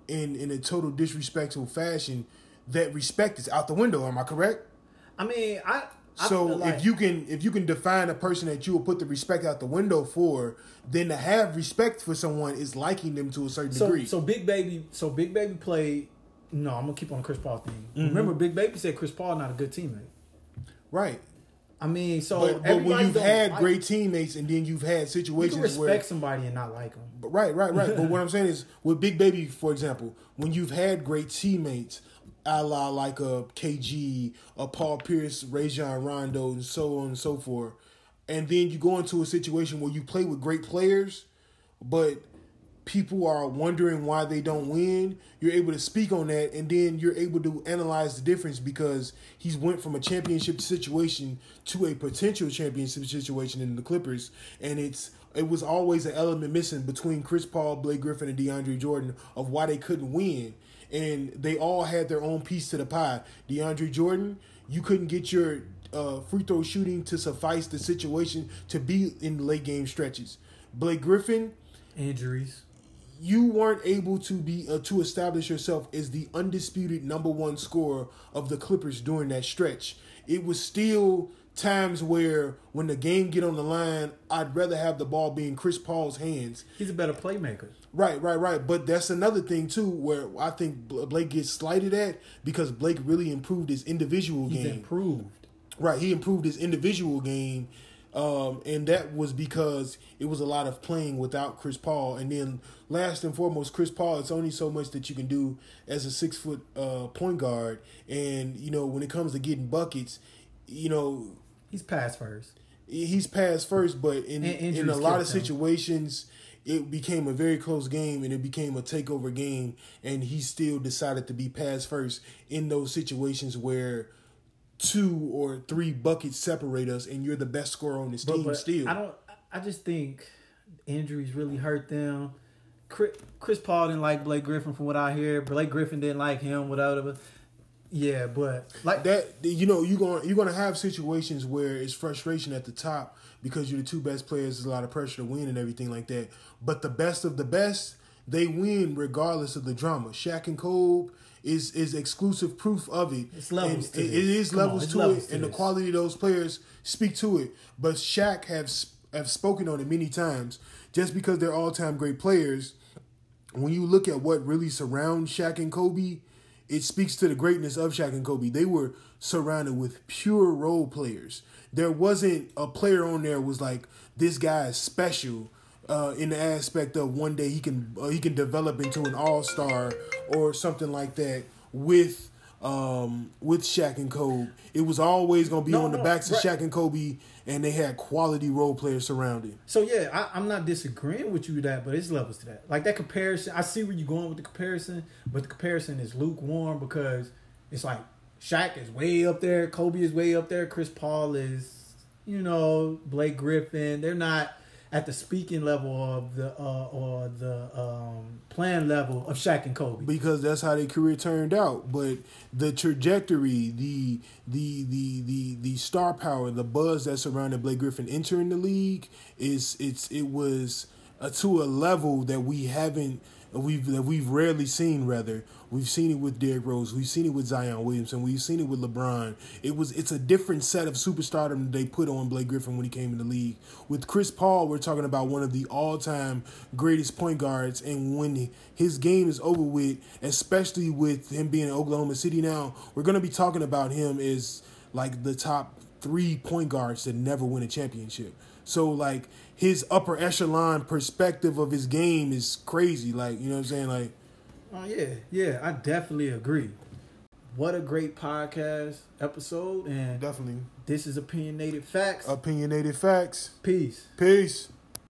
in in a total disrespectful fashion, that respect is out the window. Am I correct? I mean, I. So like- if you can if you can define a person that you will put the respect out the window for, then to have respect for someone is liking them to a certain So degree. so Big Baby so Big Baby played. No, I'm gonna keep on Chris Paul thing. Mm-hmm. Remember, Big Baby said Chris Paul not a good teammate. right. I mean, so But, but when you've had like- great teammates and then you've had you situations can respect where somebody and not like them. But right, right, right. but what I'm saying is with Big Baby, for example, when you've had great teammates, a la like a KG, a Paul Pierce, Rajon Rondo, and so on and so forth, and then you go into a situation where you play with great players, but people are wondering why they don't win, you're able to speak on that and then you're able to analyze the difference because he's went from a championship situation to a potential championship situation in the Clippers. And it's it was always an element missing between Chris Paul, Blake Griffin and DeAndre Jordan of why they couldn't win and they all had their own piece to the pie. DeAndre Jordan, you couldn't get your uh, free throw shooting to suffice the situation to be in late game stretches. Blake Griffin, Injuries. you weren't able to be uh, to establish yourself as the undisputed number one scorer of the Clippers during that stretch. It was still times where when the game get on the line, I'd rather have the ball be in Chris Paul's hands. He's a better playmaker. Right, right, right. But that's another thing too, where I think Blake gets slighted at because Blake really improved his individual He's game. improved. Right, he improved his individual game, um, and that was because it was a lot of playing without Chris Paul. And then, last and foremost, Chris Paul. It's only so much that you can do as a six foot uh, point guard, and you know when it comes to getting buckets, you know He's pass first. he's passed first, but in And in a lot of him. situations, it became a very close game, and it became a takeover game, and he still decided to be passed first in those situations where two or three buckets separate us, and you're the best scorer on this But, team but still. I don't. I just think injuries really hurt them. Chris, Chris Paul didn't like Blake Griffin, from what I hear. Blake Griffin didn't like him, whatever. Yeah, but like that you know you're going you're to have situations where it's frustration at the top because you're the two best players there's a lot of pressure to win and everything like that. But the best of the best they win regardless of the drama. Shaq and Kobe is is exclusive proof of it. It's levels And to it- this. it is Come levels it's to levels it to and the quality of those players speak to it. But Shaq have have spoken on it many times. Just because they're all-time great players when you look at what really surrounds Shaq and Kobe, it speaks to the greatness of Shaq and Kobe. They were surrounded with pure role players. There wasn't a player on there was like this guy is special uh, in the aspect of one day he can uh, he can develop into an all star or something like that with um, with Shaq and Kobe. It was always gonna be No, on the no, backs of right. Shaq and Kobe, and they had quality role players surrounding. So yeah, I, I'm not disagreeing with you with that, but it's levels to that. Like that comparison, I see where you're going with the comparison, but the comparison is lukewarm because it's like Shaq is way up there, Kobe is way up there, Chris Paul is, you know, Blake Griffin. They're not at the speaking level of the uh, or the um, playing level of Shaq and Kobe. because that's how their career turned out. But the trajectory, the the the the the star power, the buzz that surrounded Blake Griffin entering the league is it's it was uh, to a level that we haven't we've that we've rarely seen. Rather, we've seen it with Derrick Rose, we've seen it with Zion Williamson, we've seen it with LeBron. It was it's a different set of superstardom they put on Blake Griffin when he came in the league. With Chris Paul, we're talking about one of the all time greatest point guards, and when his game is over with, especially with him being in Oklahoma City now, we're gonna be talking about him as like the top three point guards that never win a championship. So like his upper echelon perspective of his game is crazy. Like you know what I'm saying? Like Oh yeah, yeah, I definitely agree. What a great podcast episode, and definitely this is opinionated facts. opinionated facts. Peace. Peace.